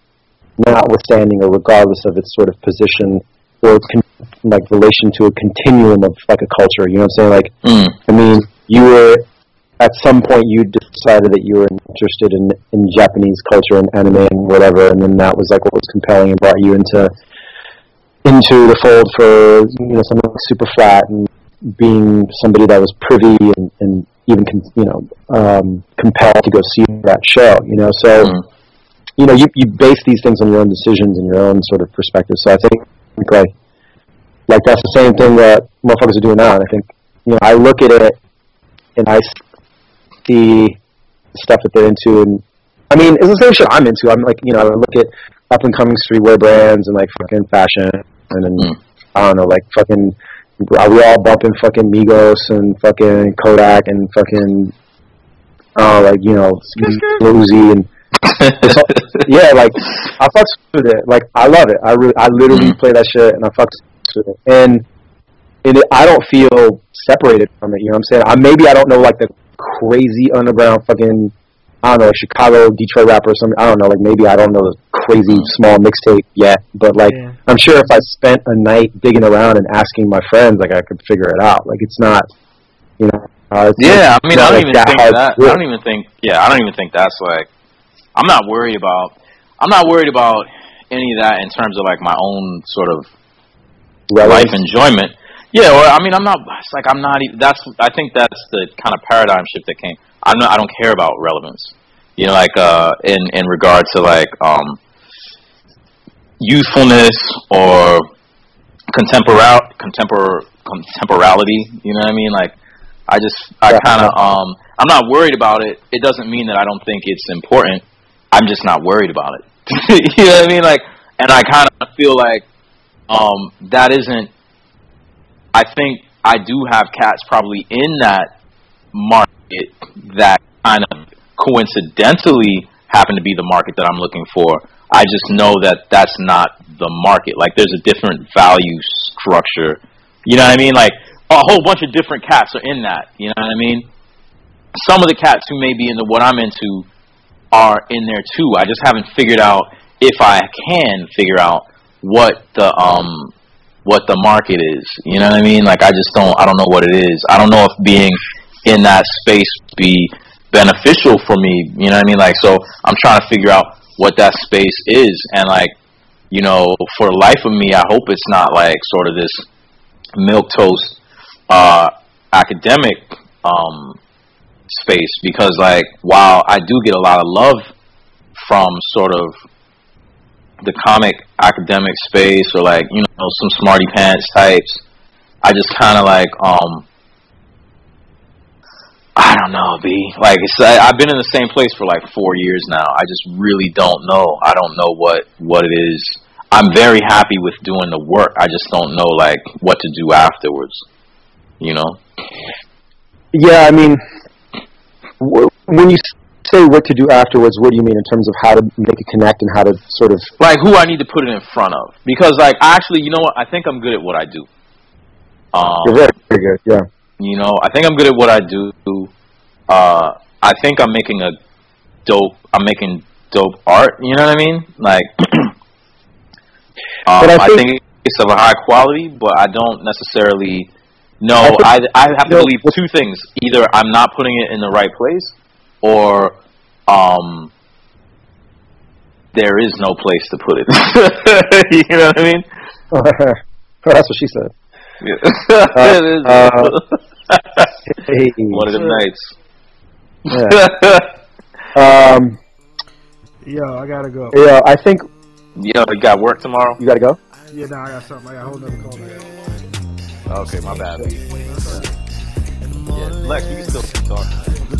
notwithstanding or regardless of its sort of position or its con- like relation to a continuum of like a culture. You know what I'm saying? Like, Mm. I mean, you were at some point you decided that you were interested in in Japanese culture and anime and whatever, and then that was like what was compelling and brought you into into the fold for you know something like super flat and being somebody that was privy and, and even you know um, compelled to go see that show. You know, so Mm. you know you you base these things on your own decisions and your own sort of perspective. So I think like like that's the same thing that motherfuckers are doing now. And I think you know I look at it and I see stuff that they're into, and I mean it's the same shit I'm into. I'm like you know I look at up and coming streetwear brands and like fucking fashion and then Mm. I don't know like fucking are we all bumping fucking Migos and fucking Kodak and fucking oh like you know Uzi and all, (laughs) yeah, like I fucks with it. Like I love it. I really, I literally play that shit and I fucks with it. And and it, I don't feel separated from it. You know what I'm saying? I maybe I don't know like the crazy underground fucking I don't know like Chicago Detroit rapper or something. I don't know. Like maybe I don't know the crazy small mixtape yet, but like Yeah. I'm sure if I spent a night digging around and asking my friends, like I could figure it out. Like it's not, you know. Uh, it's Yeah, not- I mean, I don't like even that think that. to I don't even think. Yeah, I don't even think that's like. I'm not worried about. I'm not worried about any of that in terms of like my own sort of life enjoyment. Yeah, well, I mean, I'm not. It's like I'm not. even That's. I think that's the kind of paradigm shift that came. I'm not. I don't care about relevance. You know, like uh, in in regard to like um, youthfulness or contemporary contempor contemporality. You know what I mean? Like, I just I Yeah. kind of um, I'm not worried about it. It doesn't mean that I don't think it's important. I'm just not worried about it. (laughs) you know what I mean? Like, and I kind of feel like um, that isn't. I think I do have cats probably in that market that kind of coincidentally happen to be the market that I'm looking for. I just know that that's not the market. Like, there's a different value structure. You know what I mean? Like, a whole bunch of different cats are in that. You know what I mean? Some of the cats who may be into what I'm into are in there too. I just haven't figured out if I can figure out what the um what the market is. You know what I mean? Like I just don't I don't know what it is. I don't know if being in that space be beneficial for me. You know what I mean? Like so I'm trying to figure out what that space is and like you know, for the life of me I hope it's not like sort of this milk toast uh academic um space because like while I do get a lot of love from sort of the comic academic space or like you know some smarty pants types I just kind of like um I don't know B. Like it's I, I've been in the same place for like 4 years now. I just really don't know. I don't know what what it is. I'm very happy with doing the work. I just don't know like what to do afterwards you know? Yeah, I mean, wh- when you say what to do afterwards, what do you mean in terms of how to make a connect and how to sort of? like who I need to put it in front of because like actually you know what I think I'm good at what I do um You're very, very good. Yeah. you know I think I'm good at what I do uh I think I'm making a dope I'm making dope art you know what I mean like (clears throat) um, But I I, think- think, it's of a high quality but I don't necessarily know I I, think- I have to No, believe two things either I'm not putting it in the right place or um there is no place to put it (laughs) you know what I mean (laughs) That's what she said. Yeah. Uh, (laughs) uh, Hey, One of them nights. Yeah. Um, Yo, I gotta go. yeah, I think Yo, you got work tomorrow? you got to go. Yeah, nah, I got something. I got a whole nother call. I Okay, my bad. Yeah, Lex, you can still keep talking.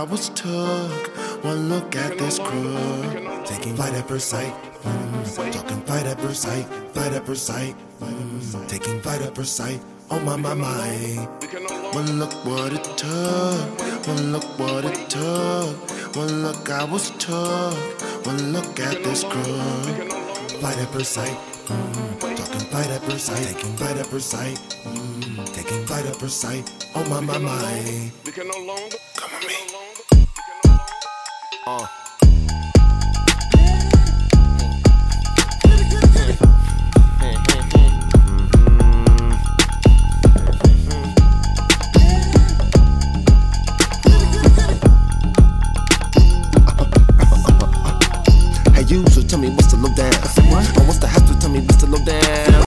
was took. One look at this crook. Taking flight at first sight. Mm. Talking flight at first sight. Flight at first sight. Mm. Taking flight at first sight. Oh my my my. One look what it took. One look what it took. One look I was took. One look at this crook. Flight at first sight. Mm. Talking flight at first sight. Taking flight at first sight. Taking flight at first sight. Oh my my my. You can no longer come with me. Uh. Hey, you, so tell me what's the low down? And what's the hassle? Tell me what's the low down?